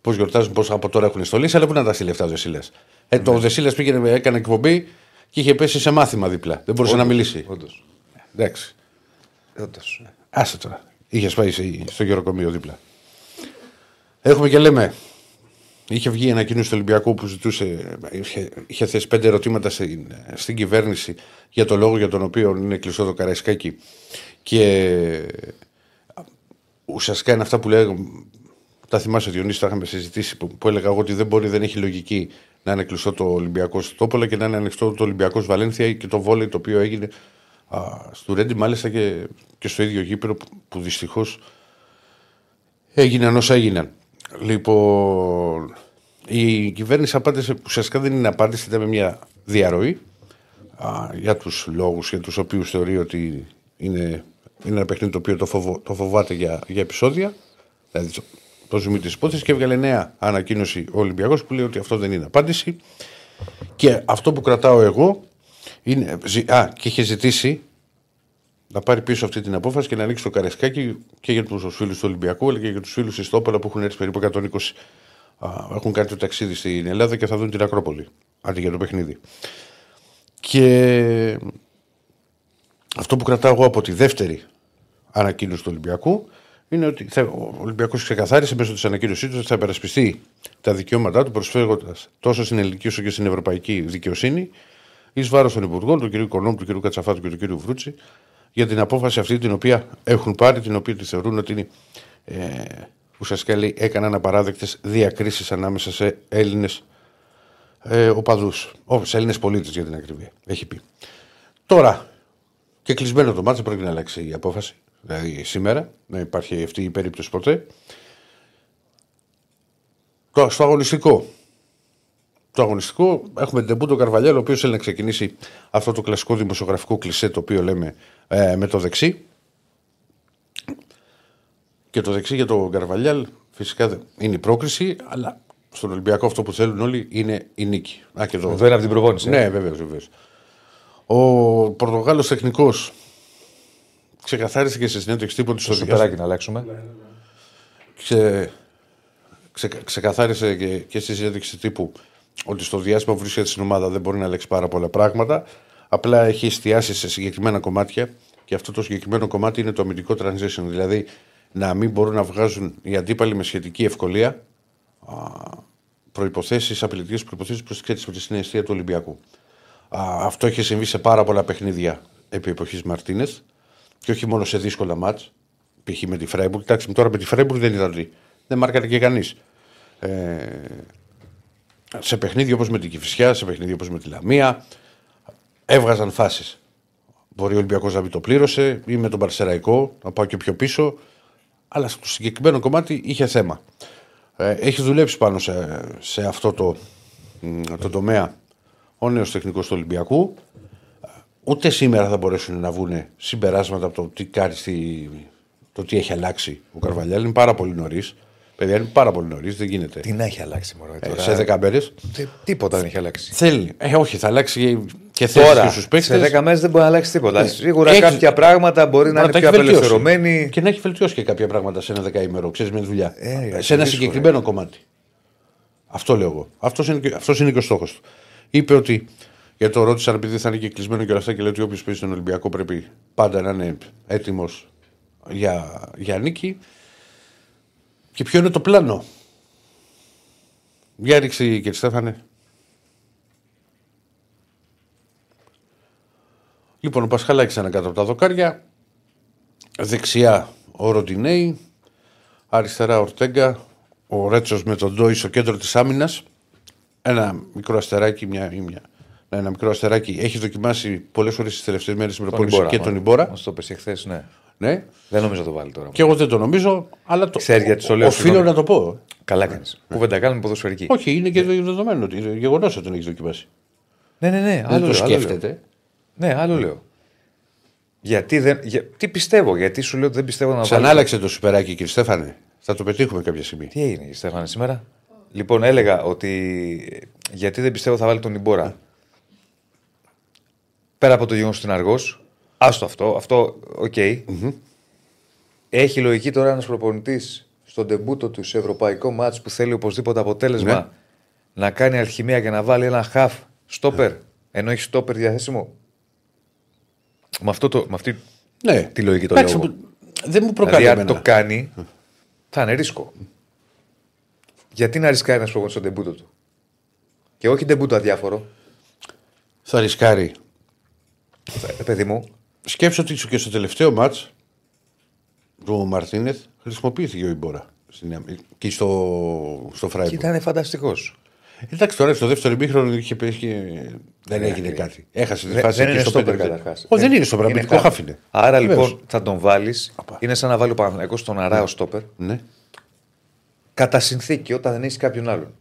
πώς γιορτάζουν, πώς από τώρα έχουν στολίσει, αλλά πού να τα στείλει αυτά ο Δεσίλας. Ε, Ναι. το Δεσίλας πήγαινε, έκανε εκπομπή και είχε πέσει σε μάθημα δίπλα. Δεν μπορούσε να μιλήσει. Όντως. Εντάξει. Όντως. Άσε τώρα. Είχε πάει σε- στο γεροκομείο δίπλα. Έχουμε και λέμε. Είχε βγει ένα κοινό του Ολυμπιακού που ζητούσε, είχε, είχε θέσει πέντε ερωτήματα στην, στην κυβέρνηση για το λόγο για τον οποίο είναι κλειστό το Καραϊσκάκι. Και ουσιαστικά είναι αυτά που λέγω. Τα θυμάσαι, Διονύση, τα είχαμε συζητήσει που, που έλεγα εγώ ότι δεν μπορεί, δεν έχει λογική να είναι κλειστό το Ολυμπιακό στο Τόπολα και να είναι ανοιχτό το Ολυμπιακό Βαλένθια και το βόλεϊ το οποίο έγινε α, στο Ρέντι, μάλιστα και, και στο ίδιο γήπεδο που, που δυστυχώς έγιναν όσα έγιναν. Λοιπόν, η κυβέρνηση απάντησε, ουσιαστικά δεν είναι απάντηση, ήταν μια διαρροή α, για τους λόγους για τους οποίους θεωρεί ότι είναι, είναι ένα παιχνίδι το οποίο το, φοβο- το φοβάται για, για επεισόδια, δηλαδή το, το ζουμί της υπόθεσης και έβγαλε νέα ανακοίνωση ο Ολυμπιακός που λέει ότι αυτό δεν είναι απάντηση. Και αυτό που κρατάω εγώ είναι, ζη- α, και είχε ζητήσει να πάρει πίσω αυτή την απόφαση και να ανοίξει το καρεσκάκι και για τους φίλους του Ολυμπιακού αλλά και για τους φίλους της Τόπολα που έχουν έρθει περίπου 120. Α, έχουν κάνει το ταξίδι στην Ελλάδα και θα δουν την Ακρόπολη αντί για το παιχνίδι. Και αυτό που κρατάω εγώ από τη δεύτερη ανακοίνωση του Ολυμπιακού είναι ότι θα, ο Ολυμπιακός ξεκαθάρισε μέσω της ανακοίνωσής του ότι θα υπερασπιστεί τα δικαιώματά του προσφέροντα τόσο στην ελληνική όσο και στην ευρωπαϊκή δικαιοσύνη εις βάρος των Υπουργών, του κ. Οικονόμου, του κ. Κατσαφάτου και του κ. Βρούτσι για την απόφαση αυτή την οποία έχουν πάρει, την οποία τη θεωρούν ότι είναι, ε, ουσιαστικά λέει, έκαναν απαράδεκτες διακρίσεις ανάμεσα σε Έλληνες ε, οπαδούς. Σε Έλληνες πολίτες για την ακριβία. Έχει πει. Τώρα, και κλεισμένο το μάτσο πρέπει να αλλάξει η απόφαση. Δηλαδή σήμερα, να υπάρχει αυτή η περίπτωση ποτέ. Το, στο αγωνιστικό. Το αγωνιστικό έχουμε την τεμπού τον Καρβαλιάλ, ο οποίος θέλει να ξεκινήσει αυτό το κλασικό δημοσιογραφικό κλισέ το οποίο λέμε ε, με το δεξί. Και το δεξί για τον Καρβαλιάλ φυσικά δεν- είναι η πρόκριση, αλλά στον Ολυμπιακό αυτό που θέλουν όλοι είναι η νίκη. Α, και εδώ. Εδώ είναι από την προπόνηση. Ναι, βεβαίως, βεβαίως. Ο Πορτογάλος τεχνικός ξεκαθάρισε και σε συνέντευξη τύπου του Το σουπεράκι να αλλάξουμε. ξε, ξε, ξεκαθάρισε και, και στη συνέντευξη τύπου ότι στο διάστημα που βρίσκεται στην ομάδα δεν μπορεί να αλλάξει πάρα πολλά πράγματα. Απλά έχει εστιάσει σε συγκεκριμένα κομμάτια και αυτό το συγκεκριμένο κομμάτι είναι το αμυντικό transition. Δηλαδή να μην μπορούν να βγάζουν οι αντίπαλοι με σχετική ευκολία προποθέσει, απειλητικές προποθέσει προ την αιστεία του Ολυμπιακού. Α, αυτό έχει συμβεί σε πάρα πολλά παιχνίδια επί εποχής Μαρτίνε και όχι μόνο σε δύσκολα μάτς. Π.χ. με τη Φράιμπουργκ. Εντάξει, τώρα με τη Φράιμπουργκ δεν ήταν ότι δεν μάρκαρε και κανείς. Ε, σε παιχνίδια όπως με την Κυφυσιά, σε παιχνίδια όπως με τη Λαμία, έβγαζαν φάσεις. Μπορεί ο Ολυμπιακός να μην το πλήρωσε ή με τον Παρσεραϊκό να πάω και πιο πίσω. Αλλά στο συγκεκριμένο κομμάτι είχε θέμα. Ε, έχει δουλέψει πάνω σε, σε αυτό το, μ, το τομέα ο νέος τεχνικός του Ολυμπιακού. Ούτε σήμερα θα μπορέσουν να βγουν συμπεράσματα από το τι, κάνει στη, το τι έχει αλλάξει ο Καρβαλιάλ. Είναι πάρα πολύ νωρίς. Παιδιά, είναι πάρα πολύ νωρίς, δεν γίνεται. Τι να έχει αλλάξει μόνο Ε, τώρα; σε 10 μέρες. Τι- Τίποτα δεν έχει αλλάξει. Θέλει. Ε, όχι, θα αλλάξει και θέση Τώρα, και στους παίκτες. σε 10 μέρες δεν μπορεί να αλλάξει τίποτα. Ναι. Σίγουρα Έχει- κάποια πράγματα μπορεί να Μπορεί είναι τα πιο έχεις βελτιώσει. απελευθερωμένοι. Και να έχει βελτιώσει και κάποια πράγματα σε ένα δεκαήμερο, ξέρεις με τη δουλειά. Ε, σε ένα δύσκολο, συγκεκριμένο κομμάτι. Αυτό λέω εγώ. Αυτός είναι, και- αυτός είναι και ο στόχος του. Είπε ότι. Γιατί το ρώτησαν επειδή θα είναι και κλεισμένο και όλα αυτά και λέει ότι όποιος παίζει στον Ολυμπιακό πρέπει πάντα να είναι έτοιμος για, για νίκη. Και ποιο είναι το πλάνο; Για ρίξει κύριε Στέφανε. Λοιπόν, ο Πασχαλάκης είναι κάτω από τα δοκάρια. Δεξιά ο Ροντινέη. Αριστερά ο Ορτέγκα. Ο Ρέτσος με τον Ντόι στο κέντρο της άμυνας. Ένα μικρό αστεράκι, μια, ή μια, ναι, ένα μικρό αστεράκι. Έχει δοκιμάσει πολλές φορές τις τελευταίες μέρες στην προπόνηση και τον Ιμπόρα. Μας το πέσει χθες, ναι. Ναι. Δεν νομίζω να το βάλει τώρα. Και εγώ δεν το νομίζω, αλλά το, Ξέρεις γιατί το λέω, οφείλω συγγνώμη. να το πω. Καλά κάνεις. Κουβέντα κάνουμε ποδοσφαιρική. Όχι, είναι και δεδομένο ότι είναι γεγονός ότι τον έχεις δοκιμάσει. Ναι, ναι, ναι. Δεν Άλλο το λέω, άλλο λέω. σκέφτεται. Ναι, άλλο λέω. Γιατί δεν. Για, τι πιστεύω, γιατί σου λέω ότι δεν πιστεύω να βάλω. Ξανάλαξε το σουπεράκι, κύριε Στέφανε. Θα το πετύχουμε κάποια στιγμή. Τι έγινε, Στέφανε, σήμερα; Λοιπόν, έλεγα ότι γιατί δεν πιστεύω θα βάλει τον Ιμπόρα. Πέρα από το γεγονός ότι είναι αργός. Άστο αυτό. Αυτό, οκ. Έχει λογική τώρα ένας προπονητής στον ντεμπούτο του σε ευρωπαϊκό μάτς που θέλει οπωσδήποτε αποτέλεσμα Ναι. να κάνει αλχημία και να βάλει ένα χαφ στόπερ ενώ έχει στόπερ διαθέσιμο. Με, αυτό το, με αυτή Ναι. τη λογική το Εντάξει, λέω. που- Δεν μου προκαλεί Δηλαδή, αν εμένα. το κάνει, θα είναι ρίσκο. Γιατί να ρισκάρει ένας προπονητής στον τεμπούτο του; Και όχι τεμπούτο αδιάφορο. Θα ρισκάρει. Ε, παιδί μου, Σκέψω ότι και στο τελευταίο μάτς του Μαρτίνεθ χρησιμοποιήθηκε ο Ιμπόρα. στην- Και στο, στο και Φράιμπουργκ. ήταν φανταστικός. Εντάξει, τώρα στο δεύτερο ημίχρονο είχε πέσει. Δεν έγινε κάτι. Έχασε τη Δεν, φάση δεν και είναι στο στόπερ 5-0. καταρχάς. Ω, δεν είναι στόπερ, αμυντικό χάφ είναι. Άρα Βεβαίως. λοιπόν θα τον βάλεις. Απα. Είναι σαν να βάλει ο Παναθηναϊκός στον Αράο στόπερ. Ναι. Κατά συνθήκη όταν δεν έχεις κάποιον άλλον.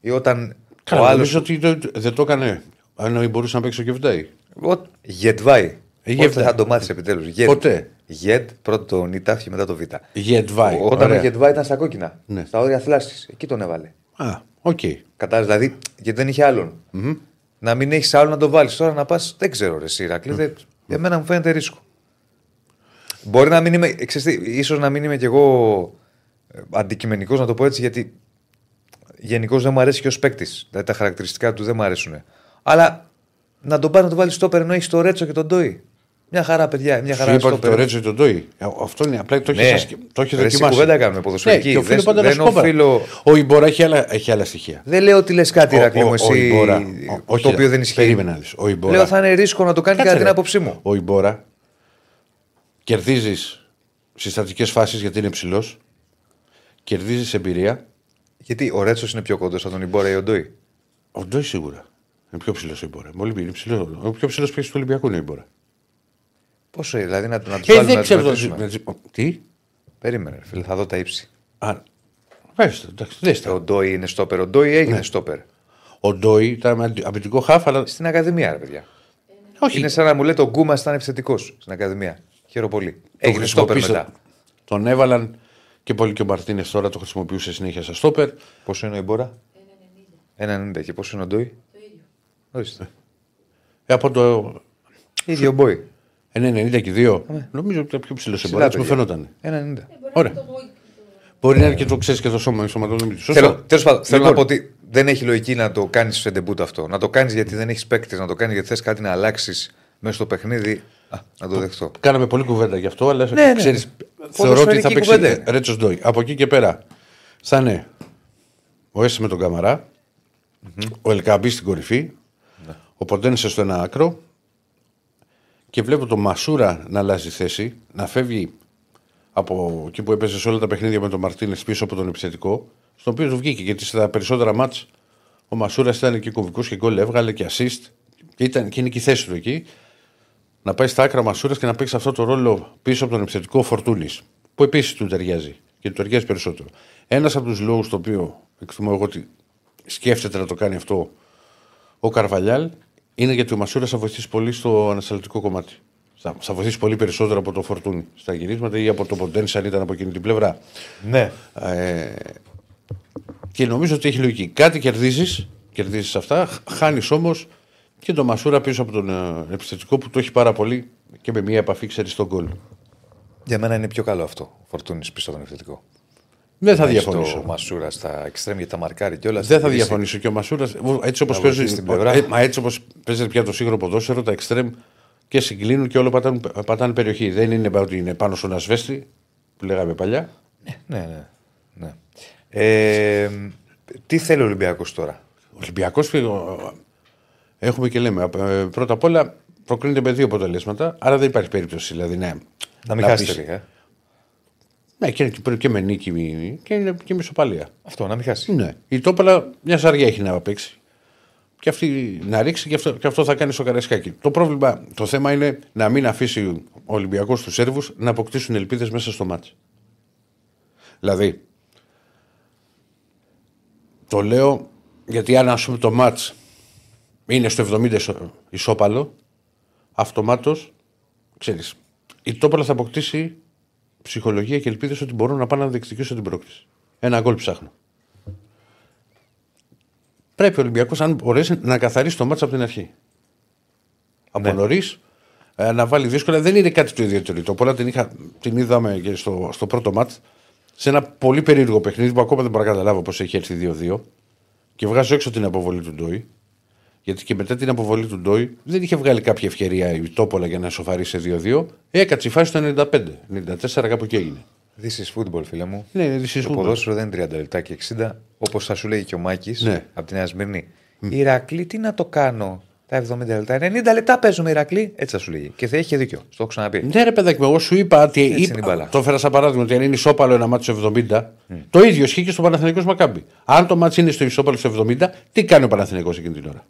Ή όταν Καλά, ο άλλος. νομίζω ότι δεν, δεν το έκανε. Αν μπορούσε να παίξει ο Γετβάη. Γετβάη. Ε, Πότε Γετβάη. θα το μάθεις επιτέλους. Ποτέ. Γετ, πρώτο το νι ταυ και μετά το β. Γετβάη. Όταν Ωραία. ο Γετβάη ήταν στα κόκκινα. Ναι. Στα όρια θλάσης. Εκεί τον έβαλε. Α, οκ. Κατάλαβε δηλαδή γιατί δεν είχε άλλον. Να μην έχεις άλλον να το βάλεις. Τώρα να πας. Δεν ξέρω, ρε Ηρακλή. δεν- Εμένα μου φαίνεται ρίσκο. Μπορεί να μην είμαι. Ξέρεις τι, ίσως να μην είμαι κι εγώ αντικειμενικός να το πω έτσι γιατί γενικώς δεν μου αρέσει και ως παίκτης. Δηλαδή τα χαρακτηριστικά του δεν μου αρέσουν. Αλλά να τον πάρεις να το βάλεις στο ενώ έχεις το Ρέτσο και τον Ντόι. Μια χαρά, παιδιά. Μια Σου χαρά είπα ότι στόπερ. το Ρέτζο τον Ντόι. Ε, Αυτό είναι απλά το έχεις, Ναι. ασκε- το έχεις Ρε, εσύ δοκιμάσει. κουβέντα κάνουμε, ποδοσφαιρική. Ναι, και οφείλω Δεν- πάντα να δεν σου πω, οφείλω- Ο Ιμπορά έχει άλλα, έχει άλλα στοιχεία. Δεν λέω ότι λες κάτι, Ο- Ρακλή ο- μου, ο εσύ. Ιμπόρα- ο- το όχι, οποίο ρε, δεν ισχύει. περίμενε να δεις. Ο Ιμπόρα- Λέω θα είναι ρίσκο να το κάνει Κάτσε, κατά την ρε. άποψή μου. Ο Ιμπόρα κερδίζεις συστατικές φάσεις γιατί είναι ψηλός. Κερδίζεις εμπειρία. Γιατί ο Ρέτσος είναι πιο κοντός από τον Ιμπόρα ή ο Ντόι; Ο Ντόι σίγουρα. Είναι πιο ψηλός ο Ιμπόρα. Μόλι είναι ψηλός. Ο πιο ψηλός παίκτης του Ολυμπιακού είναι ο Ιμπόρα. Πόσο είναι, δηλαδή να, να του Και βάλουμε δεν να ξέρω. τους το- μετρήσουμε. Τι; Περίμενε, ρε φίλε, θα δω τα ύψη. Α, Βάζεις το, εντάξει, δες τα. Ο Ντόι είναι στόπερ. Ο Ντόι έγινε Ναι. στόπερ. Ο Ντόι ήταν με αντι- αμυντικό χάφ, αλλά. Στην Ακαδημία, ρε παιδιά. Όχι, Είναι σαν να μου λέτε ο Γκούμα ήταν επιθετικός στην Ακαδημία. Χαίρομαι πολύ. το Έγινε στόπερ χρησιμοποίησε- μετά. Τον έβαλαν και πολύ και ο Μαρτίνες τώρα το χρησιμοποιούσε συνέχεια σαν στόπερ. Πόσο είναι ο Ιμπόρα; 1,90 και πόσο είναι ο Ντόι; Το ίδιο. Ορίστε. Ε, από το ίδιο Μπόι. 1,90 και 2. Νομίζω ότι ήταν πιο ψηλό σε μπορεί, μου φαινόταν. 1,90. Ε, μπορεί Ωραία. να το πω- Μπορεί να είναι και το ξέρεις και το σώμα, η σωματοδομή του. Σωστό. Θέλω, τέλος πάντων, θέλω να Λοιπόν, πω ότι δεν έχει λογική να το κάνεις σε ντεμπούτ αυτό. Να το κάνεις γιατί δεν έχεις παίκτη, να το κάνεις γιατί θες κάτι να αλλάξεις μέσα στο παιχνίδι. Α, να το δεχτώ. Κάναμε πολλή κουβέντα γι' αυτό, αλλά Ναι, ναι. ξέρεις, θεωρώ ότι θα Ποδοσφαιρική παίξει κουβέντα. Ρέτσο Ντόι. Από εκεί και πέρα θα είναι ο Έσε με τον καμαρα ο Ελκαμπή στην κορυφή, Ναι. ο Ποντένσε στο ένα άκρο και βλέπω τον Μασούρα να αλλάζει θέση, να φεύγει από εκεί που έπαιζε σε όλα τα παιχνίδια με τον Μαρτίνες πίσω από τον επιθετικό, στον οποίο βγήκε γιατί στα περισσότερα μάτς ο Μασούρας ήταν και κομβικός και γκολ έβγαλε και assist και, ήταν, και είναι και η θέση του εκεί να πάει στα άκρα Μασούρας και να παίξει αυτό το ρόλο πίσω από τον επιθετικό Φορτούνης. Που επίσης του ταιριάζει και του ταιριάζει περισσότερο. Ένας από τους λόγους το οποίο εκτιμώ εγώ ότι σκέφτεται να το κάνει αυτό ο Καρβαλιάλ είναι γιατί ο Μασούρα θα βοηθήσει πολύ στο ανασταλτικό κομμάτι. Θα, θα βοηθήσει πολύ περισσότερο από το Φορτούνη στα γυρίσματα ή από το Ποντένσε αν ήταν από εκείνη την πλευρά. Ναι. Ε, και νομίζω ότι έχει λογική. Κάτι κερδίζεις, κερδίζεις αυτά, χάνεις όμως και το Μασούρα πίσω από τον ε, επιθετικό που το έχει πάρα πολύ και με μία επαφή ξέρεις στον γκολ. Για μένα είναι πιο καλό αυτό. Φορτούνης πίσω από τον επιθετικό. Δεν θα Έχεις διαφωνήσω. Το Μασούρα στα εξτρέμ για τα μαρκάρι κιόλας. Δεν θα διαφωνήσω. Και ο Μασούρας, έτσι όπως Να παίζει, βοηθήσει την πλευρά. ε, μα έτσι όπως παίζεις πια το σύγχρονο ποδόσφαιρο, τα εξτρέμ και συγκλίνουν και όλο πατάνε, πατάνε περιοχή. Δεν είναι ότι είναι πάνω στον ασβέστη που λέγαμε παλιά. Ναι, ναι. ναι. Ε, τι θέλει ο Ολυμπιακός τώρα; Ο Ολυμπιακός έχουμε και λέμε. ε, Πρώτα απ' όλα προκρίνεται με δύο αποτελέσματα, άρα δεν υπάρχει περίπτωση. Δηλαδή, ναι, Να μην χάσει πεις- τελικά. Ναι, και, και, και με νίκη μη- και είναι και μισοπαλία. Αυτό, να μην χάσει. Ναι. Η Τόπαλα μια σαριά έχει να παίξει. Και αυτή να ρίξει και αυτό, και αυτό θα κάνει στο Καραϊσκάκι. Το πρόβλημα, το θέμα είναι να μην αφήσει ο Ολυμπιακός τους Σέρβους να αποκτήσουν ελπίδες μέσα στο μάτς. Δηλαδή, το λέω γιατί αν ας πούμε το μάτς είναι στο 70 ισο- ισόπαλο, αυτομάτως ξέρεις, η Τόπολα θα αποκτήσει ψυχολογία και ελπίδες ότι μπορούν να πάνε να διεκδικήσουν την πρόκληση. Ένα γκολ ψάχνω. Πρέπει ο Ολυμπιακός, αν μπορέσει, να καθαρίσει το μάτσο από την αρχή. Από Ναι. νωρίς να βάλει δύσκολα. Δεν είναι κάτι το ιδιαίτερο. Η Τόπολα την, είχα, την είδαμε και στο, στο πρώτο μάτς σε ένα πολύ περίεργο παιχνίδι που ακόμα δεν μπορώ να καταλάβω πώς έχει έρθει 2-2. Και βγάζω έξω την αποβολή του Ντόι. Γιατί και μετά την αποβολή του Ντόι δεν είχε βγάλει κάποια ευκαιρία η Τόπολα για να σοφαρίσει σε 2-2. Έκατσε η φάση στο 95. 94 κάπου εκεί έγινε. This is football, φίλε μου. Ναι, είναι this is Το football. ποδόσφαιρο δεν είναι 30 λεπτά και 60, όπως θα σου λέει και ο Μάκης Ναι. από τη Νέα Σμύρνη. Ηρακλή, τι να το κάνω; Τα 70 λεπτά. 90 λεπτά παίζουμε Ηρακλή. Έτσι θα σου λέγει. Και θα έχει δίκιο. Στο έχω ξαναπεί. Ναι, ρε παιδάκι, μου, εγώ σου είπα ότι. είναι η Είπα, μπάλα. το έφερα σαν παράδειγμα ότι αν είναι ισόπαλο ένα μάτσο 70, το ίδιο ισχύει και στο Παναθηναϊκός Μακάμπι. Αν το μάτσο είναι στο ισόπαλο στο 70, τι κάνει ο Παναθηναϊκός εκείνη την ώρα;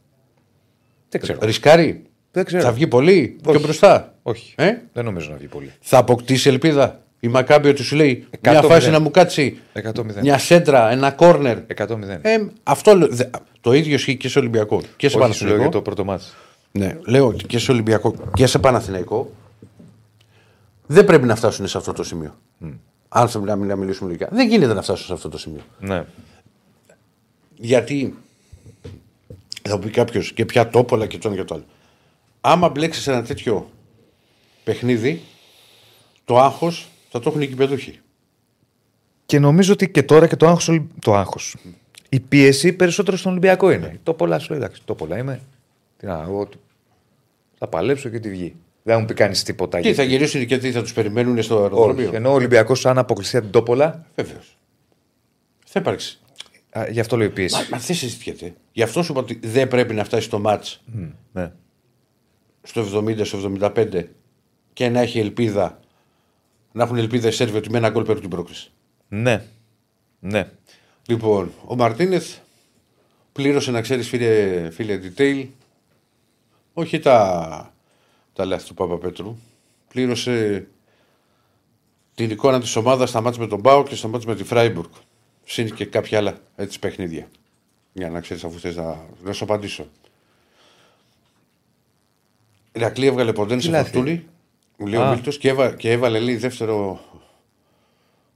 Δεν ξέρω. Ρισκάρει. Δεν ξέρω. Θα βγει πολύ Όχι. πιο μπροστά. Όχι. Ε; Δεν νομίζω να βγει πολύ. Θα αποκτήσει ελπίδα. Η Μακάμπι ότι σου λέει μια 100-0. φάση να μου κάτσει 100-0. μια σέντρα, ένα κόρνερ. 100-0. Ε, αυτό, λέ- δε- το ίδιο ισχύει και σε Ολυμπιακό και σε Όχι, σου λέω για Παναθηναϊκό. το πρώτο μάτς. Ναι, λέω και σε Ολυμπιακό και σε Παναθηναϊκό δεν πρέπει να φτάσουν σε αυτό το σημείο. Αν θέλουμε να, να μιλήσουμε λογικά. Δεν γίνεται να φτάσουν σε αυτό το σημείο. Ναι. Γιατί θα πει κάποιος και πια τόπολα και το ένα και το άλλο. Άμα μπλέξει ένα τέτοιο παιχνίδι, το άγχος θα το έχουν οι κυπεδούχοι. Και νομίζω ότι και τώρα και το άγχος, το άγχος. Η πίεση περισσότερο στον Ολυμπιακό είναι. Το πολλά σου λέει, εντάξει, το πολλά είμαι. Τι να, εγώ του- θα παλέψω και τη βγει. Δεν θα μου πει κανείς τίποτα. Τι γιατί- θα γυρίσουν και τι θα τους περιμένουν στο Όχι. αεροδρόμιο. Ενώ ο Ολυμπιακός, αν αποκλειστεί από την Τόπολα, Βεβαίως. Θα υπάρξει. Α, γι' αυτό λέω πίεση. Μα, μα δεν συζητιέται. Γι' αυτό σου είπα ότι δεν πρέπει να φτάσει στο μάτς Μμ, ναι. στο 70, στο 75 και να έχει ελπίδα. Να έχουν ελπίδα οι Σέρβοι ότι με ένα γκολ παίρνουν την πρόκληση. ναι. Ναι. Λοιπόν, ο Μαρτίνεθ πλήρωσε να ξέρεις, φίλε, φίλε detail, όχι τα, τα λάθη του Παπαπέτρου. Πλήρωσε την εικόνα της ομάδας στα μάτια με τον Μπάου και στα μάτια με τη Φράιμπουργκ. Συν και κάποια άλλα έτσι παιχνίδια. Για να ξέρεις, αφού θες να, να σου απαντήσω. Η Ρακλή έβγαλε ποντέν Τι σε λάθη; φορτούνη. Μου λέει ο Α. Μίλτος, και, έβα, και έβαλε λέει δεύτερο,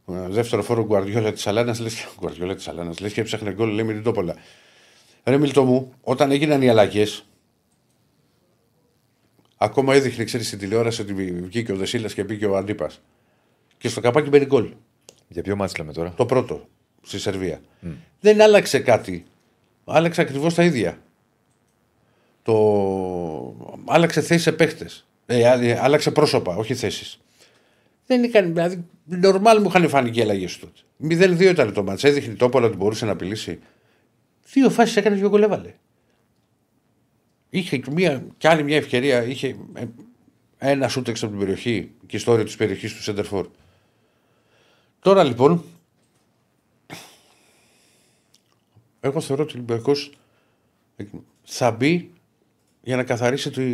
ε, δεύτερο φόρο Γκουαρδιόλα της Αλάνας. Λες και Γκουαρδιόλα της Αλάνας. Λες και έψαχνε γκολ, λέει με την Τόπολα. Ρε Μίλτο μου, όταν έγιναν οι αλλαγές, ακόμα έδειχνε, ξέρεις στην τηλεόραση ότι βγήκε ο Δεσίλας και μπήκε ο Αντίπας. Και στο καπάκι μπαίνει γκολ. Για ποιο μάτς λέμε τώρα; Το πρώτο στη Σερβία. Δεν άλλαξε κάτι. Άλλαξε ακριβώς τα ίδια. Το... Άλλαξε θέσεις σε παίχτες. Ε, α- ε, άλλαξε πρόσωπα, όχι θέσεις. Δεν έκανε. Δηλαδή, νορμάλ μου είχαν φάνει και οι αλλαγές του τότε. 0-2 ήταν το μάτς. Έδειχνε το όπολα ότι μπορούσε να απειλήσει. Δύο φάσεις έκανε δύο γκολ έβαλε. Είχε και μία, κι άλλη μια ευκαιρία. Είχε ε, ένα σούτ έξω από την περιοχή και στο όριο της περιοχής του Σέντερφορ. Τώρα λοιπόν, εγώ θεωρώ ότι ο Ολυμπιακό θα μπει για να καθαρίσει τη,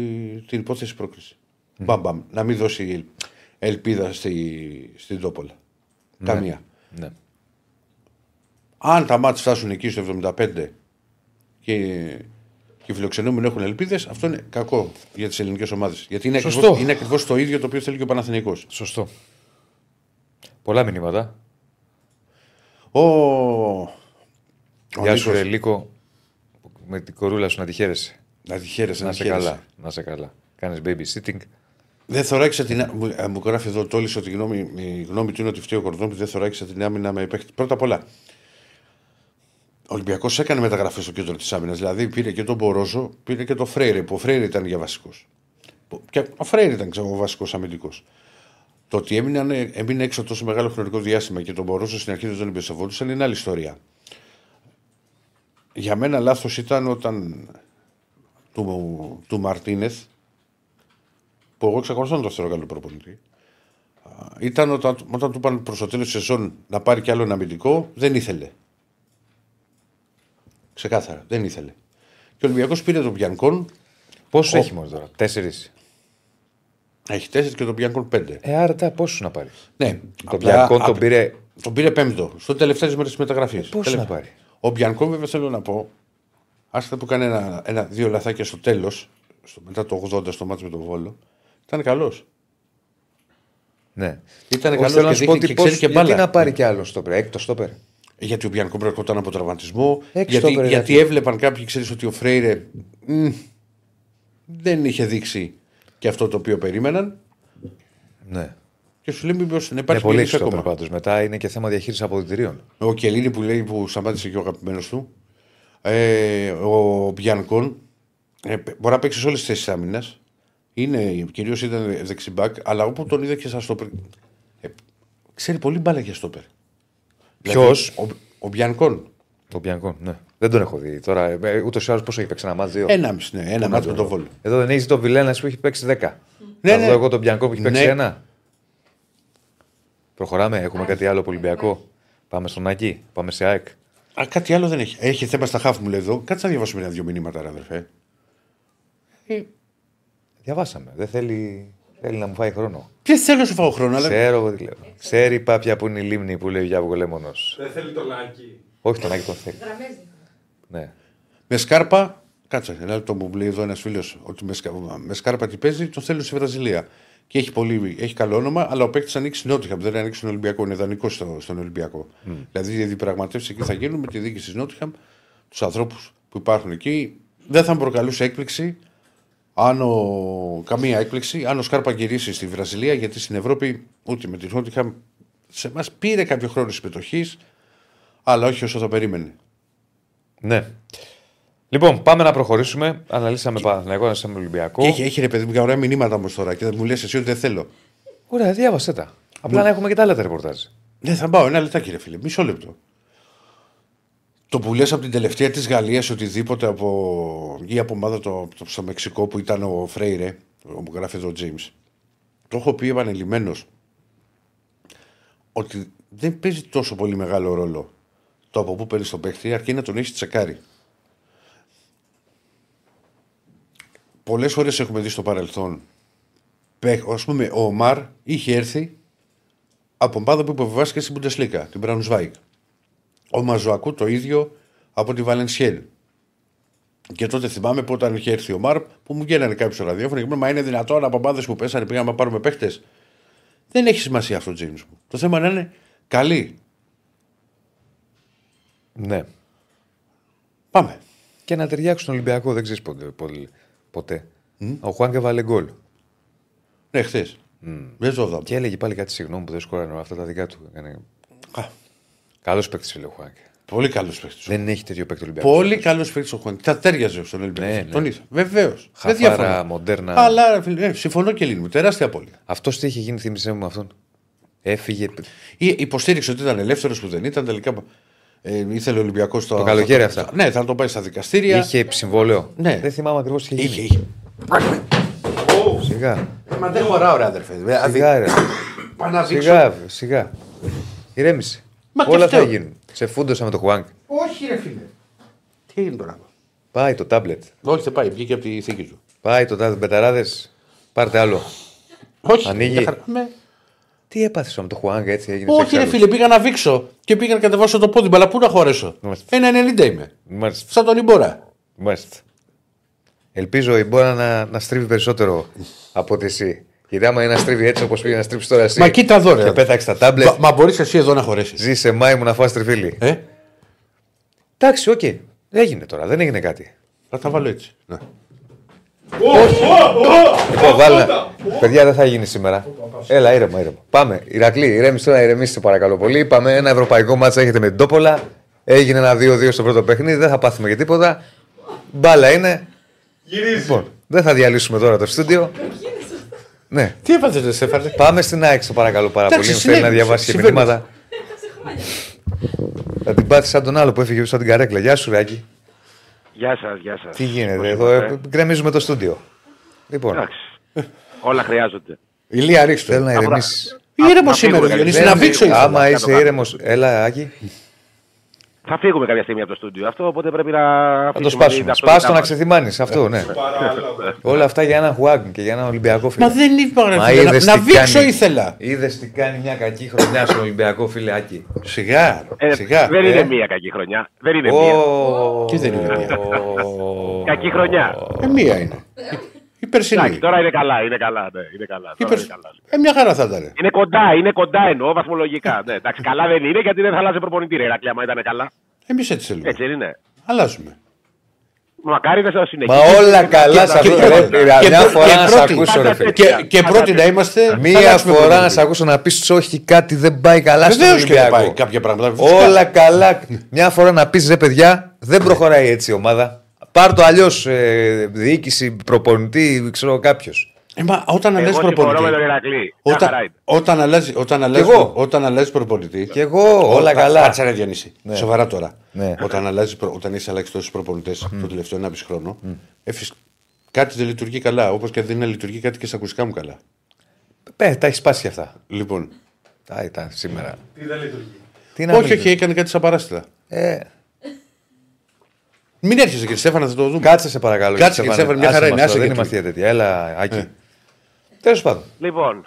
την υπόθεση πρόκληση. Μπαμ, μπαμ. Να μην δώσει ελ- ελπίδα στη, στην Τόπολα. Καμία. Ναι. Αν τα μάτια φτάσουν εκεί στο 75 και, και οι φιλοξενούμενοι έχουν ελπίδες, αυτό είναι κακό για τις ελληνικές ομάδες. Γιατί είναι Σωστό. ακριβώς, είναι ακριβώς το ίδιο το οποίο θέλει και ο Παναθηναϊκός. Σωστό. Πολλά μηνύματα. Ο, ο Γεια σου, Νίκος- ρε Λίκο. Με την κορούλα σου να τη χαίρεσαι. Να τη χαίρεσαι, Να να σε τη χαίρεσαι. καλά. Να σε καλά. Κάνεις babysitting. Δεν θωράκισε την. Μου, ε, μου γράφει εδώ τόλι ότι η γνώμη, η γνώμη του είναι ότι φταίει ο Κορδόνης. Δεν θωράκισε την άμυνα με παίχτη. Πρώτα απ' όλα, ο Ολυμπιακός έκανε μεταγραφές στο κέντρο της άμυνας. Δηλαδή πήρε και τον Μπορόζο, πήρε και τον Φρέιρε, που ο Φρέιρε ήταν για βασικός. Και ο Φρέιρε ήταν ξέρω, ο βασικός αμυντικός. Το ότι έμεινε, έμεινε έξω τόσο μεγάλο χρονικό διάστημα και τον Μπορόζο στην αρχή δεν τον εμπιστευόντουσαν είναι άλλη ιστορία. Για μένα λάθος ήταν όταν του, του Μαρτίνεθ που εγώ εξακολουθώ να το θεωρώ καλό προπονητή. Α, Ήταν όταν, όταν του είπαν προς το τέλος της σεζόν να πάρει κι άλλο ένα αμυντικό, δεν ήθελε. Ξεκάθαρα, δεν ήθελε. Και ο Ολυμπιακός πήρε τον Πιανκόν, Πόσο Ο- έχει μόνο τώρα, Τέσσερις; έχει τέσσερις και τον Πιανκόν πέντε. Ε, άρα τα πόσους να πάρει; Ναι, Το απλά- Μπιανκόν τον απ- πήρε. τον πήρε πέμπτο, στο τελευταίες μέρες της μεταγραφής. Πόσο να πάρει; Ο Μπιανκόν, βέβαια, θέλω να πω, άσχετα που κάνει ένα, ένα, δύο λαθάκια στο τέλος, μετά το 80 στο μάτι με τον Βόλο, ήταν καλός. Ναι. Ήταν Όχι, καλός θέλω να και σου πω δείχνει ότι και ξέρει πώς, και γιατί μπάλα. να πάρει κι άλλο στόπερ. Έκτος στόπερ; Γιατί ο Μπιανκό προερχόταν από τραυματισμό. Έξω Γιατί, το πέρα, γιατί γιατί. έβλεπαν κάποιοι, ξέρεις ότι ο Φρέιρε μ, δεν είχε δείξει και αυτό το οποίο περίμεναν. Ναι. Και σου λέει μήπως να Είναι υπάρχει πολύ περίπτωση στόπερ ακόμα. πάντως. Μετά είναι και θέμα διαχείρισης αποδητηρίων. Ο Κελίνη που λέει που σταμάτησε και ο αγαπημένος του. Ε, ο Μπιανκόν ε, μπορεί να παίξει σε όλες τις θέσεις άμυνας. Είναι, κυρίως ήταν δεξιμπάκ, αλλά όπου τον είδα και σαν στόπερ. Ε, ξέρει πολύ μπάλα για στόπερ. Ποιος; Δηλαδή, ο, ο Μπιανκόν. Το Πιανκό, ναι. Δεν τον έχω δει. Τώρα ούτως ή άλλως πόσο έχει παίξει ένα μάτζ, δύο; Ένα μισή, ναι, ένα μάτι με τον Βόλο. Εδώ δεν έχει τον Βιλένας που έχει παίξει 10. Ναι, Θα ναι. δω εγώ τον Πιανκό που έχει παίξει Ναι. ένα. Προχωράμε, έχουμε κάτι άλλο από Ολυμπιακό. Πάμε στον Άκη, πάμε σε ΑΕΚ. Α, κάτι άλλο δεν έχει. Έχει θέμα στα χάφ μου λέει εδώ. Κάτσε να διαβάσουμε ένα-δύο μηνύματα, ρε αδερφέ. Ε, Διαβάσαμε. Δεν θέλει, θέλει να μου φάει χρόνο. Ποιο θέλω να σου φάω χρόνο, αλλά. Ξέρω εγώ τι λέω. Ξέρει η πάπια που είναι η λίμνη που λέει ο Γιάβο Λέμονο. Δεν θέλει το λάκι. Όχι τον Άκη τον θέλει. Δραμέζι. Ναι. Με σκάρπα, κάτσε, ένα λεπτό μου λέει εδώ ένας φίλος ότι με, σκα- με σκάρπα τι παίζει, τον θέλω στη Βραζιλία. Και έχει, πολύ, έχει καλό όνομα, αλλά ο παίκτης ανοίξει Νότιχαμ, δεν ανοίξει τον Ολυμπιακό, είναι ιδανικό στο, στον Ολυμπιακό. Δηλαδή οι διαπραγματεύσεις εκεί θα γίνουν με τη διοίκηση της Νότιχαμ, τους ανθρώπους που υπάρχουν εκεί. Δεν θα μου προκαλούσε έκπληξη, αν ο, καμία έκπληξη, αν ο Σκάρπα γυρίσει στη Βραζιλία, γιατί στην Ευρώπη ούτε με τη Νότιχαμ σε εμά πήρε κάποιο χρόνο συμμετοχής, αλλά όχι όσο θα περίμενε. ναι. Λοιπόν, πάμε να προχωρήσουμε. Αναλύσαμε Παναθηναϊκό, αναλύσαμε Ολυμπιακό. Και έχει, έχει ρε παιδί μου, ωραία μηνύματα όμως τώρα και μου λες εσύ ότι δεν θέλω. Ωραία, διάβασέ τα. Απλά να έχουμε και τα άλλα τα ρεπορτάζ. Ναι, θα πάω ένα λεπτάκι, ρε φίλε. Μισό λεπτό. Το που λες από την τελευταία της Γαλλίας οτιδήποτε από. ή από ομάδα το, το, στο Μεξικό που ήταν ο Φρέιρε, που γράφει εδώ ο James. Το έχω πει επανελειμμένω. Ότι δεν παίζει τόσο πολύ μεγάλο ρόλο το από πού παίρνεις τον παίχτη, αρκεί να τον έχεις τσεκάρει. Πολλές φορέ έχουμε δει στο παρελθόν. Α πούμε, ο Ομάρ είχε έρθει από ομάδα που υποβιβάστηκε στην Bundesliga, την Braunschweig. Ο Μαζουακού το ίδιο από τη Βαλενσιέλ. Και τότε θυμάμαι που όταν είχε έρθει ο Μαρ που μου γίνανε κάποιοι στο ραδιόφωνο και μου είπαν, Μα είναι δυνατόν από ομάδε που πέσανε πήγαμε να πάρουμε παίχτες. Δεν έχει σημασία αυτό, Τζέιμς μου. Το θέμα είναι να είναι καλή. Ναι. Πάμε. Και να ταιριάξουν τον Ολυμπιακό, δεν ξέρεις ποτέ. Ποτέ. ποτέ. Ο Χουάνκε βάλε γκολ. Ναι, χθες. Δεν το είδα. Και έλεγε πάλι κάτι συγγνώμη που δεν σκόρανε αυτά τα δικά του. Α, Καλός παίκτης, φίλε ο Χουάνκε. Πολύ καλός παίχτη. Δεν έχει τέτοιο παίκτη Ολυμπιακός. Πολύ καλός παίχτη ο Χουάνκ. Θα τέριαζε στον Ολυμπιακό. Ναι, ναι. Τον είδα. Βεβαίως. Δεν Χαφάρα, διαφωνώ. μοντέρνα. Αλλά ρε φίλε, ναι, συμφωνώ και λίγο. Τεράστια απώλεια. Αυτός τι είχε γίνει, θύμισε μου αυτόν. Έφυγε. Ή υποστήριξε ότι ήταν ελεύθερος που δεν ήταν. Τελικά ε, ήθελε ο Ολυμπιακός στο. Το καλοκαίρι αυτά. Ναι, θα το πάει στα δικαστήρια. Είχε συμβόλαιο. Ναι. Δεν θυμάμαι ακριβώς τι είχε είχε. γίνει. είχε. Σιγά. Μα δεν χωράω, ρε αδερφέ. Δηλαδή, Σιγά, ρε. πάω να δείξω. Σιγά, σιγά. Ηρέμησε. Μα και Όλα θα φταίω. γίνουν. Σε φούντοσα με το Χουάνκ. Όχι, ρε φίλε. Τι είναι τώρα. Πάει το τάμπλετ. Όχι, δεν πάει. Βγήκε από τη θήκη του. Πάει το τάμπλετ. Μπεταράδες. Πάρτε άλλο. Όχι, Ανοίγει. δεν χαρ- Τι έπαθες με το Χουάνκ έτσι έγινε. Όχι, ρε φίλε, πήγα να βήξω και πήγα να κατεβάσω το πόδι, μου, αλλά πού να χωρέσω; Μάλιστα. Ένα 90 είμαι. Μάλιστα. Σαν τον Ιμπόρα. Μάλιστα. Ελπίζω ο Ιμπόρα να, να στρίβει περισσότερο από ότι εσύ. Γιατί άμα είναι να στρίβει έτσι όπως πήγε να στρίβει τώρα εσύ. Μα κοίτα εδώ, ρε. Και πέταξε τα τάμπλετ. Μα, μα μπορείς εσύ εδώ να χωρέσεις. Ζήσε Μάη μου να φας τριφύλι. Ε, Εντάξει, οκ. Έγινε τώρα, δεν έγινε κάτι. θα τα βάλω έτσι. Ναι. Λοιπόν, βάλε. Παιδιά, δεν θα γίνει σήμερα. Έλα, ήρεμα, ήρεμα. Πάμε. Ηρακλή, ηρέμησε τώρα, ηρεμήστε παρακαλώ πολύ. Είπαμε ένα ευρωπαϊκό μάτσα έχετε με την Τόπολα. Έγινε ένα 2-2 στο πρώτο παιχνίδι. Δεν θα πάθουμε και τίποτα. Μπάλα είναι. Γυρίζει. Λοιπόν, δεν θα διαλύσουμε τώρα το στούντιο. Ναι. Τι έπαθε, ρε Στέφανε. Πάμε στην ΑΕΚ, σε παρακαλώ πάρα Εντάξει, πολύ. Μου θέλει να συνέβη, διαβάσει και συμβαίνεις. μηνύματα. Έχασε χρόνια. Θα την πάθεις σαν τον άλλο που έφυγε πίσω από την καρέκλα. Γεια σου, Ράκη. Γεια σας, γεια σας. Τι γίνεται εδώ, ε, γκρεμίζουμε το στούντιο. Λοιπόν, Εντάξει. Όλα χρειάζονται. Ηλία, ρίξτε. θέλω να Απρα- ηρεμήσεις. Ήρεμος Α, σήμερα, φύγουμε, Διονύση, δεν- να βήξω ήθελα. Άμα Κάτω, είσαι κάτω. ήρεμος, έλα, Άκη. Θα φύγουμε κάποια στιγμή από το στούντιο αυτό, οπότε πρέπει να. Θα το αφήσουμε σπάσουμε. την Σπάστο να ταυτότητά μας. ξεθυμάνεις αυτό, ναι. Παράλαβα. Όλα αυτά για έναν Χουάγκ και για έναν Ολυμπιακό φίλο. Μα δεν είπα, ρε Μα φίλε, να- είδες Να τι βήξω κάνει. ήθελα. Είδες τι κάνει μια κακή χρονιά στον Ολυμπιακό φίλε Άκη; Σιγά, Ε, σιγά. δεν ε. είναι μία κακή χρονιά. Δεν είναι μία. Ω, Τι δεν είναι μία; Κακή χρονιά. Ε, μία είναι. Περσινή. Εντάξει, τώρα είναι καλά, είναι καλά. Ναι, είναι καλά, Η τώρα περσ- είναι καλά. Ε, μια χαρά θα ήταν. Είναι κοντά, είναι κοντά εννοώ βαθμολογικά. ναι, εντάξει, καλά δεν είναι γιατί δεν θα αλλάζει προπονητή. Ρε, Ηρακλή, άμα ήταν καλά. Εμείς έτσι θέλουμε. Έτσι δεν είναι. Αλλάζουμε. Μακάρι δεν σας Μα συνεχίσει. όλα καλά σε και αυτό. πρώτη- ρε, πήρα. και Μια πρω- φορά και να σε πρώτη- ακούσω, ρε πάντα φίλε. τέτοια. Και, και Πάντα πρώτη τέτοια. να είμαστε. Μία φορά να σε ακούσω να πεις όχι, κάτι δεν πάει καλά στον Βεβαίως και δεν πάει Ολυμπιακό. κάποια πράγματα. Φυσικά. Όλα καλά. Μια φορά να πεις ρε παιδιά, δεν προχωράει έτσι η ομάδα. Πάρ το αλλιώς διοίκηση, προπονητή, ξέρω κάποιος. Ε, μα όταν αλλάζει Εγώ συμφωνώ με τον προπονητή. Ηρακλή. Μια χαρά Όταν, είναι. όταν αλλάζει, όταν αλλάζει, εγώ. όταν αλλάζει προπονητή. Κι εγώ, όλα Όταν- καλά. Κάτσε ρε Διονύση. Σοβαρά τώρα. Ναι. Όταν, αλλάζεις, προ- όταν έχει αλλάξεις τόσους προπονητές το τελευταίο 1,5 χρόνο, ε, φυσ- κάτι δεν λειτουργεί καλά. Όπως και δεν λειτουργεί κάτι και στα ακουστικά μου καλά. Ε, τα έχεις σπάσει αυτά. Λοιπόν. Τα ήταν σήμερα. Τι δεν λειτουργεί. Τι να όχι, μην- όχι, έκανε κάτι σαν παράστατα. Ε, Μην έρχεσαι κύριε Στέφανα, θα το δούμε. κάτσε σε παρακαλώ. Κάτσε, Στέφανε. Στέφανε, μια Άσε χαρά μας είναι, τώρα, άσε Δεν και είμαστε του. για τέτοια. Έλα, Άκη. Ε. Τέλος πάντων. Λοιπόν,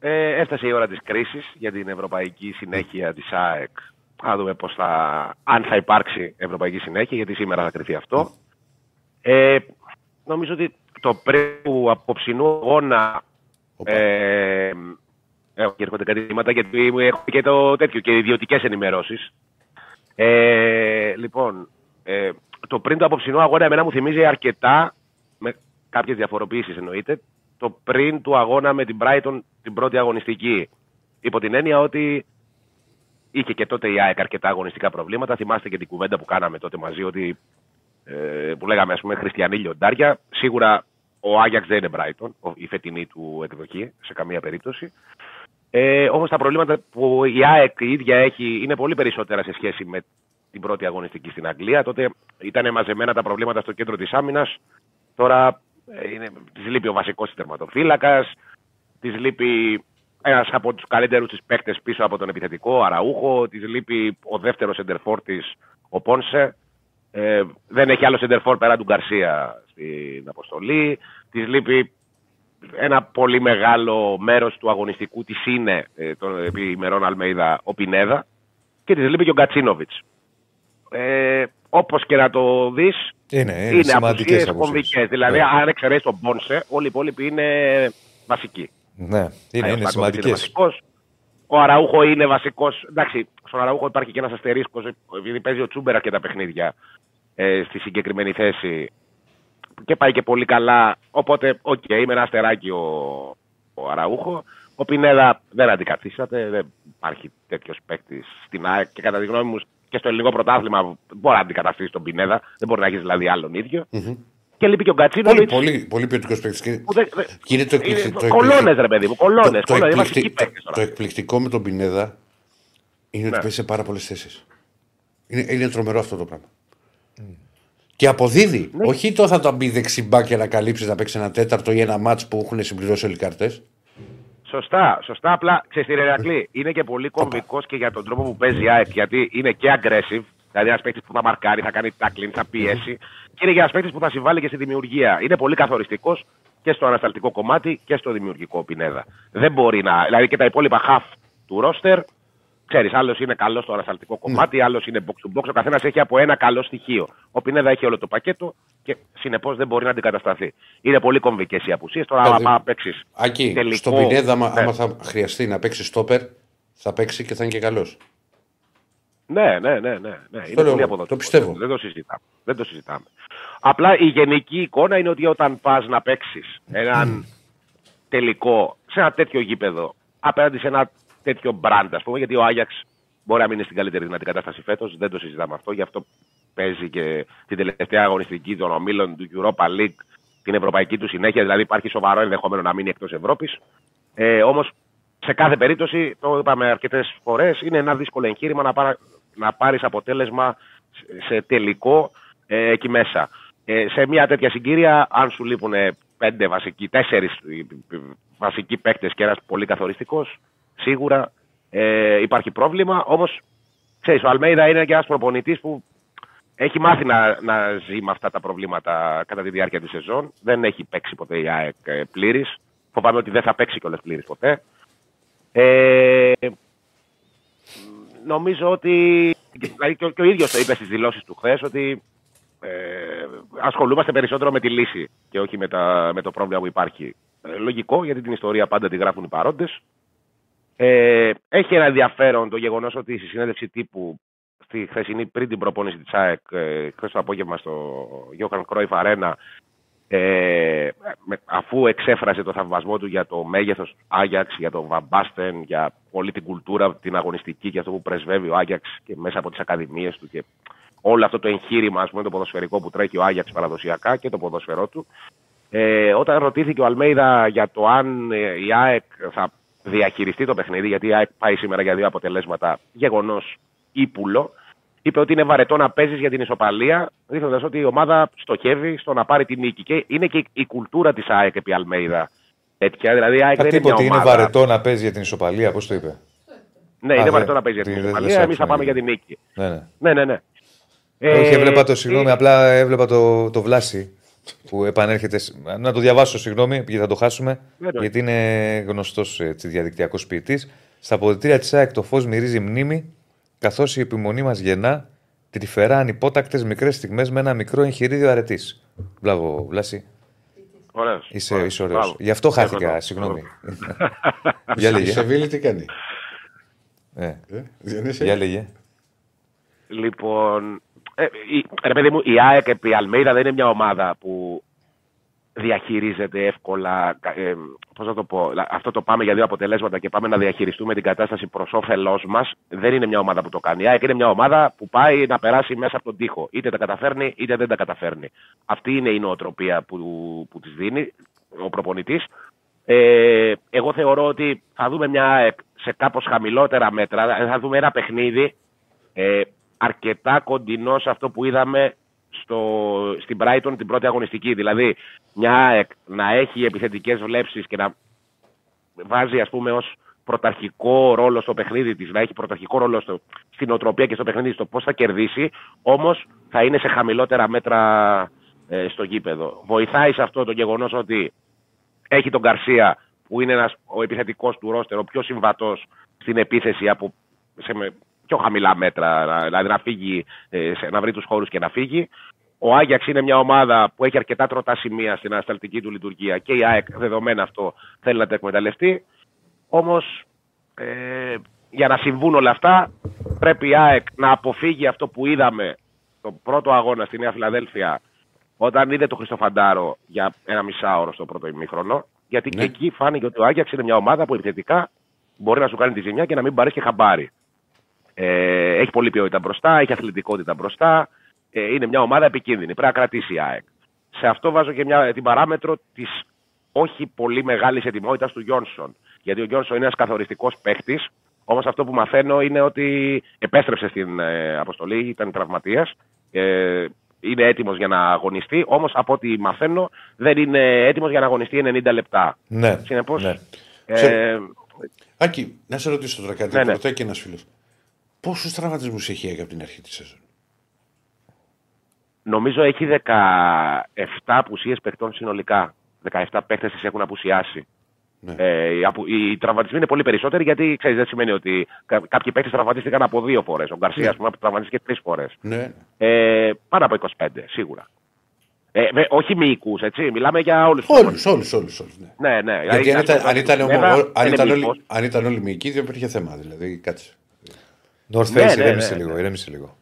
ε, έφτασε η ώρα της κρίσης για την ευρωπαϊκή συνέχεια της ΑΕΚ. Θα δούμε πώς θα, αν θα υπάρξει ευρωπαϊκή συνέχεια, γιατί σήμερα θα κρυθεί αυτό. Ε, νομίζω ότι το πριν του απόψινού αγώνα Οπα. ε, έχω και έρχονται κάτι βήματα γιατί μου έχω και το τέτοιο και ιδιωτικές ενημερώσεις. Ε, λοιπόν, ε, το πριν το απόψινό αγώνα εμένα μου θυμίζει αρκετά, με κάποιες διαφοροποιήσεις εννοείται, το πριν του αγώνα με την Brighton την πρώτη αγωνιστική. Υπό την έννοια ότι είχε και τότε η ΑΕΚ αρκετά αγωνιστικά προβλήματα. Θυμάστε και την κουβέντα που κάναμε τότε μαζί ότι ε, που λέγαμε ας πούμε χριστιανοί λιοντάρια. Σίγουρα ο Άγιαξ δεν είναι Brighton, ο- η φετινή του εκδοχή σε καμία περίπτωση. Ε, Όμως τα προβλήματα που η ΑΕΚ η ίδια έχει είναι πολύ περισσότερα σε σχέση με την πρώτη αγωνιστική στην Αγγλία. Τότε ήταν μαζεμένα τα προβλήματα στο κέντρο της άμυνας. Τώρα ε, είναι, της λείπει ο βασικός τερματοφύλακας, της λείπει ένας από τους καλύτερους της παίκτες πίσω από τον επιθετικό, ο Αραούχο, της λείπει ο δεύτερος σεντερφόρ της, ο Πόνσε. Ε, δεν έχει άλλο σεντερφόρ πέρα του Γκαρσία στην αποστολή. Της λείπει ένα πολύ μεγάλο μέρος του αγωνιστικού της είναι ε, των επί ημερών Αλμέιδα ο Πινέδα και της λείπει και ο Γκατσίνοβιτς. Ε, Όπως και να το δεις, Είναι, είναι, είναι σημαντικές απουσίες κομβικές. Δηλαδή, αν εξαιρέσει τον Πόνσε, όλοι οι υπόλοιποι είναι βασικοί. Ναι, είναι, είναι Στάκοβιτς σημαντικές. βασικός. Ο Αραούχο είναι βασικός. Εντάξει, στον Αραούχο υπάρχει και ένας αστερίσκος, επειδή παίζει ο Τσούμπερα και τα παιχνίδια ε, στη συγκεκριμένη θέση και πάει και πολύ καλά. Οπότε, οκ, είναι ένα αστεράκι ο, ο Αραούχο. Ο Πινέδα δεν αντικαθίσταται, δεν υπάρχει τέτοιος παίκτης στην ΑΕΚ και κατά τη γνώμη μου και στο ελληνικό πρωτάθλημα μπορεί να αντικαταστήσει τον Πινέδα. Δεν μπορεί να έχεις δηλαδή άλλον ίδιο. Και λείπει και ο Πολύ, Γκατσίνοβιτς. πολύ, πολύ ποιοτικός παίκτης. που δεν- δεν- Και είναι το εκπληκτικό. το Κολόνες, εκπληκτικό- ρε παιδί μου, κολόνες, το- το κολόνες, εκπληκτι- βασικοί το- παίκτες τώρα. Το εκπληκτικό με τον Πινέδα είναι ότι Ναι. παίζει σε πάρα πολλές θέσεις. Είναι, είναι τρομερό αυτό το πράγμα. Και αποδίδει. Ναι. Όχι το θα το μπει δεξιμπά και να καλύψεις να παίξεις ένα τέταρτο ή ένα μάτς που έχουν συμπληρώσει όλοι οι κάρτες. Σωστά, σωστά. Απλά ξέρεις τι Ρερακλή, είναι και πολύ κομβικός και για τον τρόπο που παίζει η ΑΕΚ. Γιατί είναι και aggressive, δηλαδή ένας παίκτης που θα μαρκάρει, θα κάνει tackling, θα πιέσει. Και είναι για ένας παίκτης που θα συμβάλλει και στη δημιουργία. Είναι πολύ καθοριστικός και στο ανασταλτικό κομμάτι και στο δημιουργικό πινέδα. Δεν μπορεί να. Δηλαδή και τα υπόλοιπα half του ρόστερ, ξέρεις, άλλος είναι καλός στο ανασταλτικό κομμάτι, άλλος είναι box to box. Ο καθένας έχει από ένα καλό στοιχείο. Ο Πινέδα έχει όλο το πακέτο και συνεπώς δεν μπορεί να αντικατασταθεί. Είναι πολύ κομβικές οι απουσίες. Τώρα, Δηλαδή, άμα παίξεις. Ακεί, τελικό- στον Πινέδα, άμα, Ναι. άμα θα χρειαστεί να παίξει στόπερ, θα παίξει και θα είναι και καλός. Ναι, ναι, ναι, ναι. ναι. Είναι λέω πολύ εγώ. αποδοτικό. Το πιστεύω. Δεν το συζητάμε. Δεν το συζητάμε. Απλά η γενική εικόνα είναι ότι όταν πας να παίξεις έναν τελικό σε ένα τέτοιο γήπεδο απέναντι σε ένα τέτοιο μπραντ, ας πούμε, γιατί ο Άγιαξ μπορεί να μην είναι στην καλύτερη δυνατή κατάσταση φέτος, δεν το συζητάμε αυτό, γι' αυτό παίζει και την τελευταία αγωνιστική των ομίλων του Europa League, την ευρωπαϊκή του συνέχεια, δηλαδή υπάρχει σοβαρό ενδεχόμενο να μείνει εκτός Ευρώπης. Ε, Όμως σε κάθε περίπτωση, το είπαμε αρκετές φορές, είναι ένα δύσκολο εγχείρημα να, πάρει να πάρεις αποτέλεσμα σε- σε τελικό ε, εκεί μέσα. Ε, σε μια τέτοια συγκύρια, αν σου λείπουν πέντε βασικοί, τέσσερις βασικοί παίκτες και ένας πολύ καθοριστικός, σίγουρα ε, υπάρχει πρόβλημα. Όμως, ξέρεις, ο Αλμέιδα είναι και ένας προπονητής που έχει μάθει να, να ζει με αυτά τα προβλήματα κατά τη διάρκεια της σεζόν. Δεν έχει παίξει ποτέ η ΑΕΚ πλήρης. Φοβάμαι ότι δεν θα παίξει κιόλας πλήρης ποτέ. Ε, νομίζω ότι. Δηλαδή και, ο- και ο ίδιος το είπε στις δηλώσεις του χθες ότι ε, ασχολούμαστε περισσότερο με τη λύση και όχι με, τα, με το πρόβλημα που υπάρχει. Ε, λογικό, γιατί την ιστορία πάντα τη γράφουν οι παρόντες. Ε, έχει ένα ενδιαφέρον το γεγονός ότι στη συνέντευξη τύπου στη χθεσινή πριν την προπόνηση της ΑΕΚ, ε, χθες το απόγευμα στο Johan Cruyff Arena, ε, με- αφού εξέφρασε το θαυμασμό του για το μέγεθος Άγιαξ, για τον Βαμπάστεν, για όλη την κουλτούρα, την αγωνιστική και αυτό που πρεσβεύει ο Άγιαξ και μέσα από τις ακαδημίες του και όλο αυτό το εγχείρημα, ας πούμε, το ποδοσφαιρικό που τρέχει ο Άγιαξ παραδοσιακά και το ποδοσφαιρό του. Ε, όταν ρωτήθηκε ο Αλμέιδα για το αν ε, η ΑΕΚ θα διαχειριστεί το παιχνίδι, γιατί η ΑΕΚ πάει σήμερα για δύο αποτελέσματα, γεγονός ύπουλο, είπε ότι είναι βαρετό να παίζεις για την ισοπαλία, δείχνοντας ότι η ομάδα στοχεύει στο να πάρει τη νίκη. Και είναι και η κουλτούρα της ΑΕΚ επί Αλμέιδα τέτοια. Δηλαδή η ΑΕΚ Α, δεν είναι μια τίποτε, είναι ομάδα. βαρετό να παίζεις για την ισοπαλία, πώς το είπε; Ναι, Α, είναι δεν- βαρετό να παίζεις για την δεν- δεν ισοπαλία. σ' Εμείς θα άκουσα, πάμε ναι. για την νίκη. Ναι, ναι. Ναι, ναι, ναι. Όχι, Ε, έβλεπα το, ε, συγγνώμη, απλά έβλεπα το, το Βλάση που επανέρχεται. σ- Να το διαβάσω, συγγνώμη, γιατί θα το χάσουμε. Ναι, ναι. Γιατί είναι γνωστός διαδικτυακός ποιητής. Στα αποδητήρια της ΑΕΚ το φως μυρίζει μνήμη, καθώς η επιμονή μας γεννά τρυφερά ανυπότακτες μικρές στιγμές με ένα μικρό εγχειρίδιο αρετής. Μπράβο, Βλάση. Ωραίος. Είσαι, Ωραίος. είσαι ωραίος. Μπράβο. Γι' αυτό χάθηκα, Ευχαριστώ. συγγνώμη. Για Η λέγε. Σεβίλη τι κάνει. Ε, Ε, δεν είσαι. Για λέγε. Λοιπόν, ε, η, ρε παιδί μου, η ΑΕΚ επί Αλμέιδα δεν είναι μια ομάδα που διαχειρίζεται εύκολα. Ε, πώς να το πω, λα- αυτό το πάμε για δύο αποτελέσματα και πάμε να διαχειριστούμε την κατάσταση προς όφελός μας. Δεν είναι μια ομάδα που το κάνει. Η ΑΕΚ είναι μια ομάδα που πάει να περάσει μέσα από τον τοίχο. Είτε τα καταφέρνει, είτε δεν τα καταφέρνει. Αυτή είναι η νοοτροπία που, που της δίνει ο προπονητής. Ε, εγώ θεωρώ ότι θα δούμε μια ΑΕΚ σε κάπως χαμηλότερα μέτρα. Θα δούμε ένα παιχνίδι ε, αρκετά κοντινό σε αυτό που είδαμε στο, στην Brighton την πρώτη αγωνιστική. Δηλαδή, μια ΑΕΚ να έχει επιθετικές βλέψεις και να βάζει ας πούμε ως πρωταρχικό ρόλο στο παιχνίδι της, να έχει πρωταρχικό ρόλο στο, στην οτροπία και στο παιχνίδι στο πώς θα κερδίσει, όμως θα είναι σε χαμηλότερα μέτρα ε, στο γήπεδο. Βοηθάει σε αυτό το γεγονός ότι έχει τον Γκαρσία που είναι ένας, ο επιθετικός του ρόστερ, ο πιο συμβατός στην επίθεση από σε με πιο χαμηλά μέτρα, να- δηλαδή να, φύγει, ε, σε- να βρει τους χώρους και να φύγει. Ο Άγιαξ είναι μια ομάδα που έχει αρκετά τροτά σημεία στην ανασταλτική του λειτουργία και η ΑΕΚ δεδομένα αυτό θέλει να τα εκμεταλλευτεί. Όμως ε, για να συμβούν όλα αυτά πρέπει η ΑΕΚ να αποφύγει αυτό που είδαμε το πρώτο αγώνα στη Νέα Φιλαδέλφια όταν είδε τον Χριστοφαντάρο για ένα μισάωρο στο πρώτο ημίχρονο. Γιατί Ναι. και εκεί φάνηκε ότι ο Άγιαξ είναι μια ομάδα που επιθετικά μπορεί να σου κάνει τη ζημιά και να μην πάρεις και χαμπάρι. Ε, έχει πολλή ποιότητα μπροστά, έχει αθλητικότητα μπροστά. Ε, είναι μια ομάδα επικίνδυνη. Πρέπει να κρατήσει η ΑΕΚ. Σε αυτό βάζω και μια, την παράμετρο της όχι πολύ μεγάλης ετοιμότητας του Γιόνσον. Γιατί ο Γιόνσον είναι ένας καθοριστικός παίχτης. Όμως αυτό που μαθαίνω είναι ότι επέστρεψε στην ε, αποστολή, ήταν τραυματίας. Ε, είναι έτοιμος για να αγωνιστεί. Όμως από ό,τι μαθαίνω δεν είναι έτοιμος για να αγωνιστεί 90 λεπτά. Ναι. Συνεπώς. ναι. Ε, Άκη, να σε ρωτήσω τώρα κάτι. Ναι, Ναι, ναι. Ρωτάει και ένας φίλος. Πόσους τραυματισμούς έχει η ΑΕΚ από την αρχή της σεζόν; Νομίζω έχει 17 απουσίες παιχτών συνολικά. 17 παίχτες τις έχουν απουσιάσει. Ναι. Ε, οι, απου... οι τραυματισμοί είναι πολύ περισσότεροι γιατί ξέρεις, δεν σημαίνει ότι κα- κάποιοι παίχτες τραυματίστηκαν από δύο φορές. Ο Γκαρσίας, α πούμε, τραυματίστηκε τρεις φορές. Ναι. Ε, πάνω από 25 σίγουρα. Ε, με, όχι μυϊκού, έτσι. Μιλάμε για όλους Όλους, όλους, όλους. Ναι. Ναι, ναι. Γιατί αν Δηλαδή, ήταν, αν ήταν, ομο- ένα αν είναι ήταν μυϊκός. όλοι, αν ήταν όλοι μυϊκοί, δεν υπήρχε θέμα. Δηλαδή, κάτσε. North Face, Ναι, ναι, ηρέμησε ναι, λίγο, ναι. ηρέμησε λίγο.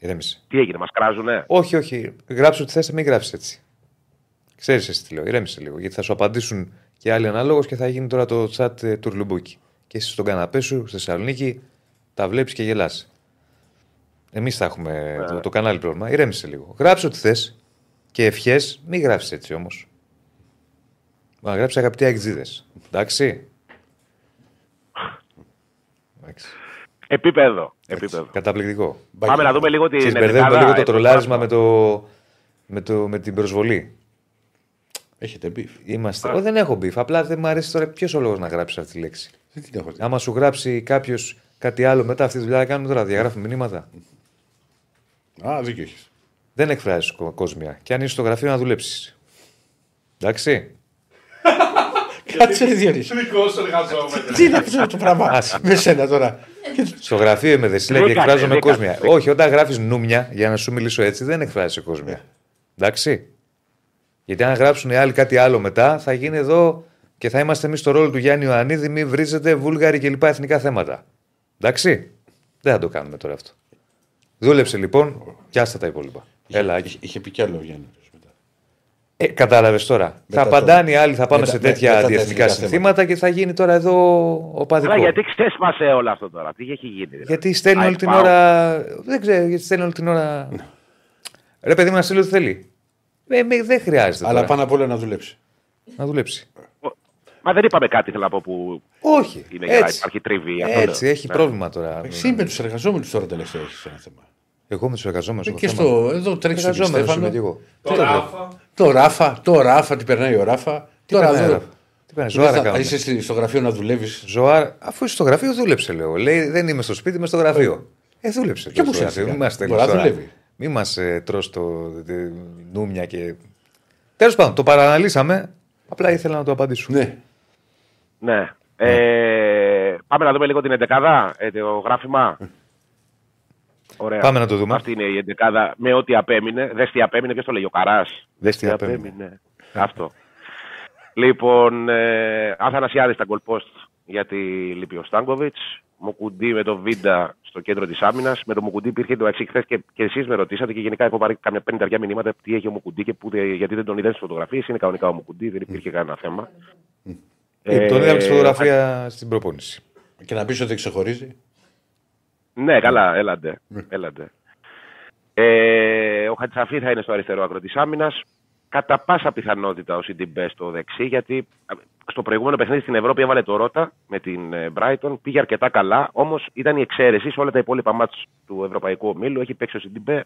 Ηρέμησε. Τι έγινε, μας κράζουνε; Όχι, όχι. Γράψε ό,τι θες, μην γράψεις έτσι. Ξέρεις εσύ τι λέω. Ηρέμησε λίγο. Γιατί θα σου απαντήσουν και άλλοι ανάλογος και θα γίνει τώρα το chat ε, τουρλουμπούκι. Και εσύ στον καναπέ σου στη Θεσσαλονίκη τα βλέπεις και γελάς. Εμείς θα έχουμε το, το κανάλι πρόβλημα. Ηρέμησε λίγο. Γράψε ό,τι θες και ευχές, μην γράψεις έτσι όμως. Να γράψει αγαπητοί αγγλίδες. Εντάξει. Εντάξει. Επίπεδο. επίπεδο. Καταπληκτικό. Πάμε να δούμε λίγο την. Ξέρεις, μπερδεύουμε ενδεκάδα. λίγο το Ε, τρολάρισμα με, το, με, το, με την προσβολή. Έχετε μπει. Είμαστε. Ω, δεν έχω beef. Απλά δεν μου αρέσει τώρα. Ποιος ο λόγος να γράψει αυτή τη λέξη. Δεν την έχω δει. Άμα σου γράψει κάποιος κάτι άλλο μετά αυτή τη δουλειά, κάνουμε τώρα. Διαγράφουμε μηνύματα. Α, δίκιο έχεις. Δεν εκφράζεις κόσμια. Και αν είσαι στο γραφείο να δουλέψεις. Εντάξει. Κάτσε, ρε Διονύση. Δικό σου εργαζόμενος. Τι είναι αυτό το πράγμα Άσε. με σένα τώρα; Στο γραφείο είμαι δεσίλα και Βρήκατε, εκφράζομαι βρήκατε, κόσμια. βρήκατε. Όχι, όταν γράφεις νούμια, για να σου μιλήσω έτσι, δεν εκφράζει κόσμια. Εντάξει. Γιατί αν γράψουν οι άλλοι κάτι άλλο μετά, θα γίνει εδώ και θα είμαστε εμείς στο ρόλο του Γιάννη Ιωαννίδη, μη βρίζετε Βούλγαροι και λοιπά εθνικά θέματα. Εντάξει. Δεν θα το κάνουμε τώρα αυτό. Δούλεψε λοιπόν και άστα τα υπόλοιπα. Έλα, Άκη. Είχε, είχε πει κι άλλο ο Γιάννης. Μετά. Ε, Κατάλαβες τώρα. Μετά θα το- απαντάνε οι άλλοι, θα πάμε μετά- σε με- τέτοια μετά τα διεθνικά εθνικά συνθήματα και θα γίνει τώρα εδώ ο παδικός. Αλλά γιατί ξέσπασε όλο αυτό τώρα, τι έχει γίνει. Δηλαδή. Γιατί στέλνει όλη ΑΕΚ την ΠΑΟΚ. ώρα. Δεν ξέρω, γιατί στέλνει όλη την ώρα. Ρε παιδί μου να στείλει ό,τι θέλει. Ε, με- δεν χρειάζεται Αλλά τώρα πάνω απ' όλα να δουλέψει. να δουλέψει. Μα δεν είπαμε κάτι, θέλω να πω που Όχι. είναι για να Έτσι, υπάρχει τριβή. αυτό έτσι λέω. έχει Ναι. πρόβλημα τώρα. Εσύ με τους εργαζόμενους τώρα τελευταία έχεις ένα θέμα. Εγώ με τους εργαζόμενους. Ε, Και στο, εδώ τρέχεις στον εργαζόμενος είμαι Στέφανο. κι εγώ. Το Ράφα. Το Ράφα, το Ράφα, τι περνάει ο Ράφα. Τι Τώρα περνάει, εδώ- Ράφα; Τι περνάει, Δεν ζωάρα θα- κάνουμε. Είσαι στη- στο γραφείο να δουλεύεις; Ζωάρ, αφού είσαι στο γραφείο, δούλεψε, λέω. Λέει, δεν είμαι στο σπίτι, είμαι στο γραφείο. Ε, δούλεψε. Και τώρα πού στο σε γραφείο. έφυγα. Μην μα Μπορεί να τώρα. δουλεύει. Μην μας ε, τρως το τε, νούμια και. Τέλος πάντων, το παραναλύσαμε. Απλά ήθελα να το απαντήσω. Ναι. Ναι. Ε, πάμε να δούμε λίγο την εντεκάδα, ε, το γράφημα. Ωραία. Πάμε να το δούμε. Αυτή είναι η εντεκάδα με ό,τι απέμεινε. Δες τι απέμεινε, ποιος το λέει, ο Καράς. Δες τι απέμεινε. Αυτό. Λοιπόν, ε, Αθανασιάδης στα goal post γιατί λείπει ο Στάνκοβιτς. Μουκουντή με το Βίντα στο κέντρο της άμυνας. Με το Μουκουντή υπήρχε το εξή χθες και, και εσείς με ρωτήσατε και γενικά έχω πάρει κάμια πέντε μηνύματα τι έχει ο Μουκουντή και που, δεν- γιατί δεν τον είδατε στις φωτογραφίες. Είναι κανονικά ο Μουκουντή, δεν υπήρχε κανένα θέμα. Ε, τον είδαμε στη Ε, φωτογραφία στην προπόνηση. Και να πεις ότι ξεχωρίζει. Ναι, καλά, έλαντε. έλαντε. Ε, ο Χατσαφή θα είναι στο αριστερό άκρο της άμυνας. Κατά πάσα πιθανότητα ο Σιντιμπέ στο δεξί, γιατί α, στο προηγούμενο παιχνίδι στην Ευρώπη έβαλε το Ρότα με την ε, Brighton. Πήγε αρκετά καλά, όμως ήταν η εξαίρεση σε όλα τα υπόλοιπα μάτς του Ευρωπαϊκού Ομίλου. Έχει παίξει ο Σιντιμπέ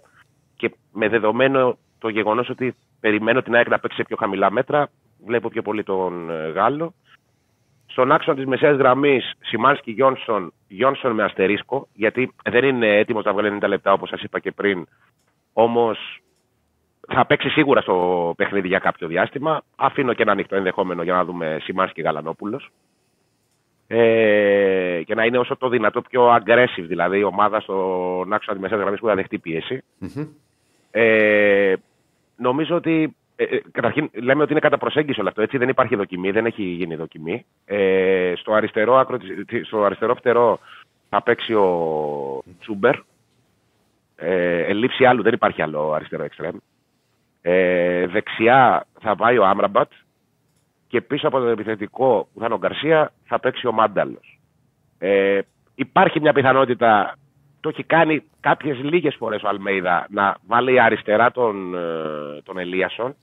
και με δεδομένο το γεγονός ότι περιμένω την ΑΕΚ να παίξει σε πιο χαμηλά μέτρα, βλέπω πιο πολύ τον ε, Γάλλο. Στον άξονα της μεσαίας γραμμής, Σιμάνσκι Γιόνσον, Γιόνσον με αστερίσκο, γιατί δεν είναι έτοιμος να βγάλει 90 λεπτά όπως σας είπα και πριν. Όμως θα παίξει σίγουρα στο παιχνίδι για κάποιο διάστημα. Αφήνω και ένα ανοιχτό ενδεχόμενο για να δούμε Σιμάνσκι Γαλανόπουλος. Ε, και να είναι όσο το δυνατό πιο aggressive, δηλαδή η ομάδα στον άξονα της μεσαίας γραμμής που θα δεχτεί πίεση. Ε, νομίζω ότι. Ε, ε, καταρχήν, λέμε ότι είναι κατά προσέγγιση όλο αυτό. Έτσι, δεν υπάρχει δοκιμή, δεν έχει γίνει δοκιμή. Ε, στο, αριστερό άκρο, της- της- στο αριστερό φτερό θα παίξει ο Τσούμπερ. Ε, ελήψη άλλου, δεν υπάρχει άλλο αριστερό εξτρέμ. Ε, δεξιά θα πάει ο Άμραμπατ και πίσω από το επιθετικό που θα είναι ο Γκαρσία θα παίξει ο Μάνταλος. Ε, υπάρχει μια πιθανότητα, το έχει κάνει κάποιες λίγες φορές ο Αλμέιδα, να βάλει αριστερά τον, ε, τον Ελίασον.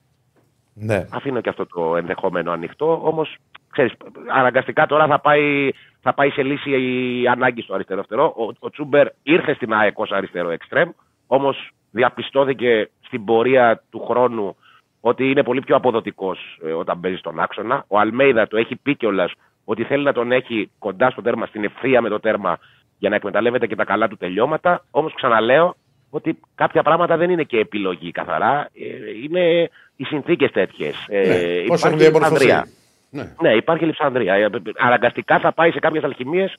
Ναι. Αφήνω και αυτό το ενδεχόμενο ανοιχτό, όμως ξέρεις, αναγκαστικά τώρα θα πάει, θα πάει σε λύση η ανάγκη στο αριστερό φτερό. Ο, ο Τσούμπερ ήρθε στην ΑΕΚ ως αριστερό εξτρέμ, όμως διαπιστώθηκε στην πορεία του χρόνου ότι είναι πολύ πιο αποδοτικός ε, όταν παίζει στον άξονα. Ο Αλμέιδα το έχει πει κιόλας ότι θέλει να τον έχει κοντά στο τέρμα, στην ευθεία με το τέρμα, για να εκμεταλλεύεται και τα καλά του τελειώματα. Όμως ξαναλέω ότι κάποια πράγματα δεν είναι και επιλογή καθαρά. Ε, είναι οι συνθήκες τέτοιες. Ε, Ναι, Πώς υπάρχει έχουν διαμορφωθεί. λιψανδρία. Ναι. Ναι, υπάρχει λειψανδρία. Ε, Αναγκαστικά θα πάει σε κάποιες αλχημίες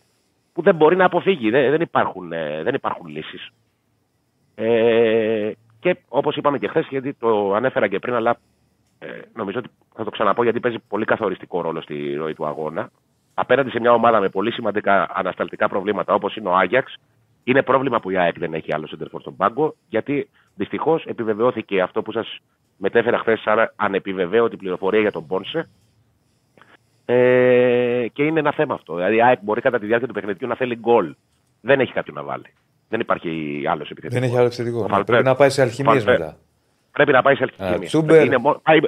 που δεν μπορεί να αποφύγει. Δεν, δεν υπάρχουν, ε, δεν υπάρχουν λύσεις. Ε, και όπως είπαμε και χθες, γιατί το ανέφερα και πριν, αλλά ε, νομίζω ότι θα το ξαναπώ γιατί παίζει πολύ καθοριστικό ρόλο στη ροή του αγώνα. Απέναντι σε μια ομάδα με πολύ σημαντικά ανασταλτικά προβλήματα όπως είναι ο Άγιαξ, είναι πρόβλημα που η ΑΕΚ δεν έχει άλλο σέντερφορ στον πάγκο, γιατί δυστυχώς επιβεβαιώθηκε αυτό που σας μετέφερα χθες σαν ανεπιβεβαίωτη πληροφορία για τον Πόνσε. Ε, και είναι ένα θέμα αυτό. Δηλαδή, η ΑΕΚ μπορεί κατά τη διάρκεια του παιχνιδιού να θέλει γκολ. Δεν έχει κάποιον να βάλει. Δεν υπάρχει άλλος επιθετικός. Δεν έχει άλλο επιθετικό. Ο Ναι, Φαλπέ- Πρέπει να πάει σε αλχημίες Φαλπέ- μετά. Πρέπει να πάει σε Α, αλχημία. Τσούμπερ. Είναι μο- πάει,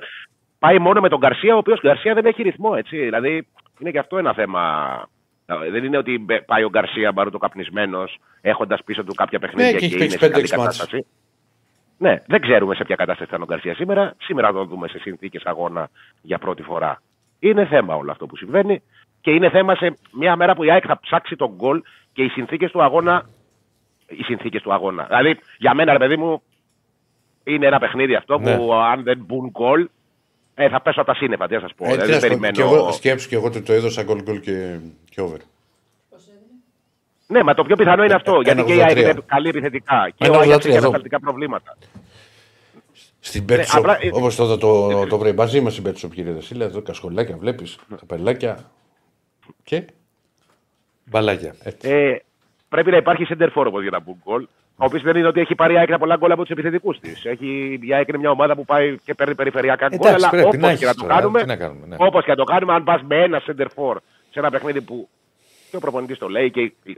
πάει μόνο με τον Γκαρσία, ο οποίος Γκαρσία δεν έχει ρυθμό. Έτσι. Δηλαδή, είναι και αυτό ένα θέμα. Ε, Δεν είναι ότι μπε- πάει ο Γκαρσία μπαρούτο καπνισμένος, έχοντας πίσω του κάποια παιχνίδια Ναι, και έχει είναι παίξει σε καλή 5-6 μάτς. κατάσταση. Ναι, δεν ξέρουμε σε ποια κατάσταση θα είναι ο Γκαρσία σήμερα. Σήμερα θα το δούμε σε συνθήκες αγώνα για πρώτη φορά. Είναι θέμα όλο αυτό που συμβαίνει και είναι θέμα σε μια μέρα που η ΑΕΚ θα ψάξει τον γκολ και οι συνθήκες του αγώνα. Οι συνθήκες του αγώνα. Δηλαδή, για μένα, ρε παιδί μου, είναι ένα παιχνίδι αυτό Ναι. που αν δεν μπουν γκολ, ε, θα πέσω από τα σύννεφα. Τι να σας πω. Ε, δηλαδή, τι δεν να σου πω, περιμένω. και εγώ, σκέψου και εγώ ότι το έδωσα γκολ γκολ και, και over. Πώς έδινε. Ναι, μα το πιο πιθανό είναι αυτό. Γιατί και η 1,83. ΑΕΚ είναι καλή επιθετικά. Και ο 1,83 Άγιαξ έχει εδώ. ανασταλτικά προβλήματα. Στην Πέτσοπ, Ναι, απλά- όπως το, το, το πρωί, μαζί μας στην Πέτσοπ, κύριε Δασίλα, εδώ κασκολάκια βλέπεις, καπελάκια. Και. Μπαλάκια. Ε, πρέπει να υπάρχει center for όπως για να μπουν γκολ. Ο οποίος δεν είναι ότι έχει πάρει η ΑΕΚ πολλά γκολ από τους επιθετικούς της. Η ΑΕΚ είναι μια ομάδα που πάει και παίρνει περιφερειακά γκολ. Εντάξει, Αλλά πρέπει όπως να και έχεις να το τώρα, κάνουμε, τι να κάνουμε, ναι. όπως και να το κάνουμε, αν πας με ένα center for σε ένα παιχνίδι που και ο προπονητής το λέει και η-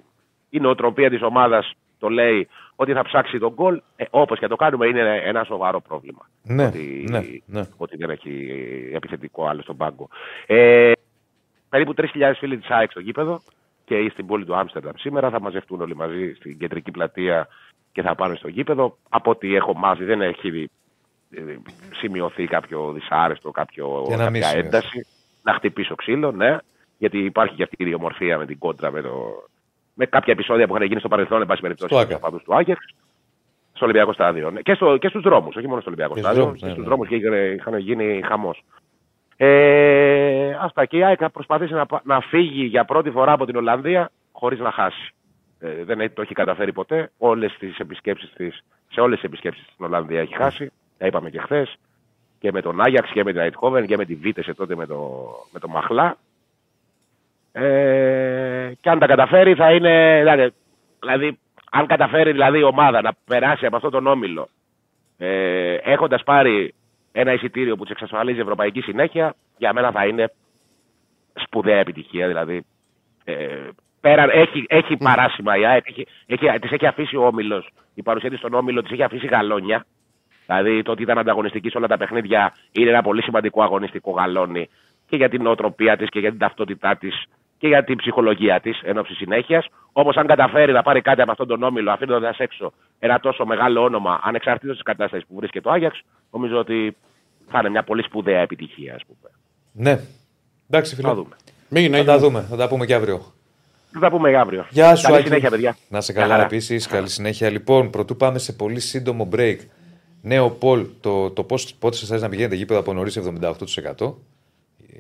η νοοτροπία της ομάδας το λέει ότι θα ψάξει τον γκολ, ε, όπως και να το κάνουμε, είναι ένα σοβαρό πρόβλημα. Ναι, ότι, ναι, ναι. ότι δεν έχει επιθετικό άλλο στον πάγκο. Ε, περίπου 3.000 φίλοι της ΑΕΚ στο γήπεδο και στην πόλη του Άμστερνταμ σήμερα. Θα μαζευτούν όλοι μαζί στην κεντρική πλατεία και θα πάνε στο γήπεδο. Από ό,τι έχω μάθει, δεν έχει ε, σημειωθεί κάποιο δυσάρεστο, κάποιο, Για να μην κάποια σημειωθεί. ένταση. Να χτυπήσω ξύλο, ναι. Γιατί υπάρχει και αυτή η ιδιομορφία με την κόντρα, με, το, με κάποια επεισόδια που είχαν γίνει στο παρελθόν, εν πάση περιπτώσει, Στο στους Άκα. οπαδούς του Άγιαξ. Στο Ολυμπιακό Στάδιο. Ναι. Και, στο, και στους δρόμους, όχι μόνο στο Ολυμπιακό Και στους Στάδιο. δρόμους, Και ναι, στους ναι. δρόμους είχαν γίνει χαμός. Ε, αυτά. Και η ΑΕΚ θα προσπαθήσει να, πα- να φύγει για πρώτη φορά από την Ολλανδία χωρίς να χάσει. Ε, δεν έχει- το έχει καταφέρει ποτέ. Όλες τις επισκέψεις της, σε όλες τις επισκέψεις στην Ολλανδία έχει χάσει. Τα είπαμε και χθες. Και με τον Άγιαξ και με την Αιτχόβεν και με τη Βίτεσε τότε με το, με το Μαχλά. Ε, και αν τα καταφέρει θα είναι. Δηλαδή, δηλαδή, αν καταφέρει δηλαδή η ομάδα να περάσει από αυτόν τον όμιλο ε, έχοντας πάρει ένα εισιτήριο που τη εξασφαλίζει ευρωπαϊκή συνέχεια, για μένα θα είναι σπουδαία επιτυχία. Δηλαδή, ε, πέραν, έχει, έχει παράσημα η ΑΕΚ, έχει, έχει, της έχει αφήσει ο Όμιλος, η παρουσία της στον Όμιλο τη έχει αφήσει γαλόνια. Δηλαδή το ότι ήταν ανταγωνιστική σε όλα τα παιχνίδια είναι ένα πολύ σημαντικό αγωνιστικό γαλόνι και για την νοοτροπία της και για την ταυτότητά της και για την ψυχολογία της εν ώψη συνέχειας. Όμως, αν καταφέρει να πάρει κάτι από αυτόν τον όμιλο, αφήνοντας έξω ένα τόσο μεγάλο όνομα, ανεξαρτήτως της κατάστασης που βρίσκεται το Άγιαξ, νομίζω ότι θα είναι μια πολύ σπουδαία επιτυχία, ας πούμε. Ναι. Εντάξει, φίλε. Θα δούμε. Μην Θα τα δούμε. Θα τα πούμε και αύριο. Θα τα πούμε αύριο. Γεια σου, Καλή Άκη. συνέχεια, παιδιά. Να σε Μια καλά χαρά. επίσης. Καλή συνέχεια. Λοιπόν, πρωτού πάμε σε πολύ σύντομο break. Νέο Πολ, το, το πώς, πότε σας αρέσει να πηγαίνετε γήπεδο από νωρίς 78%.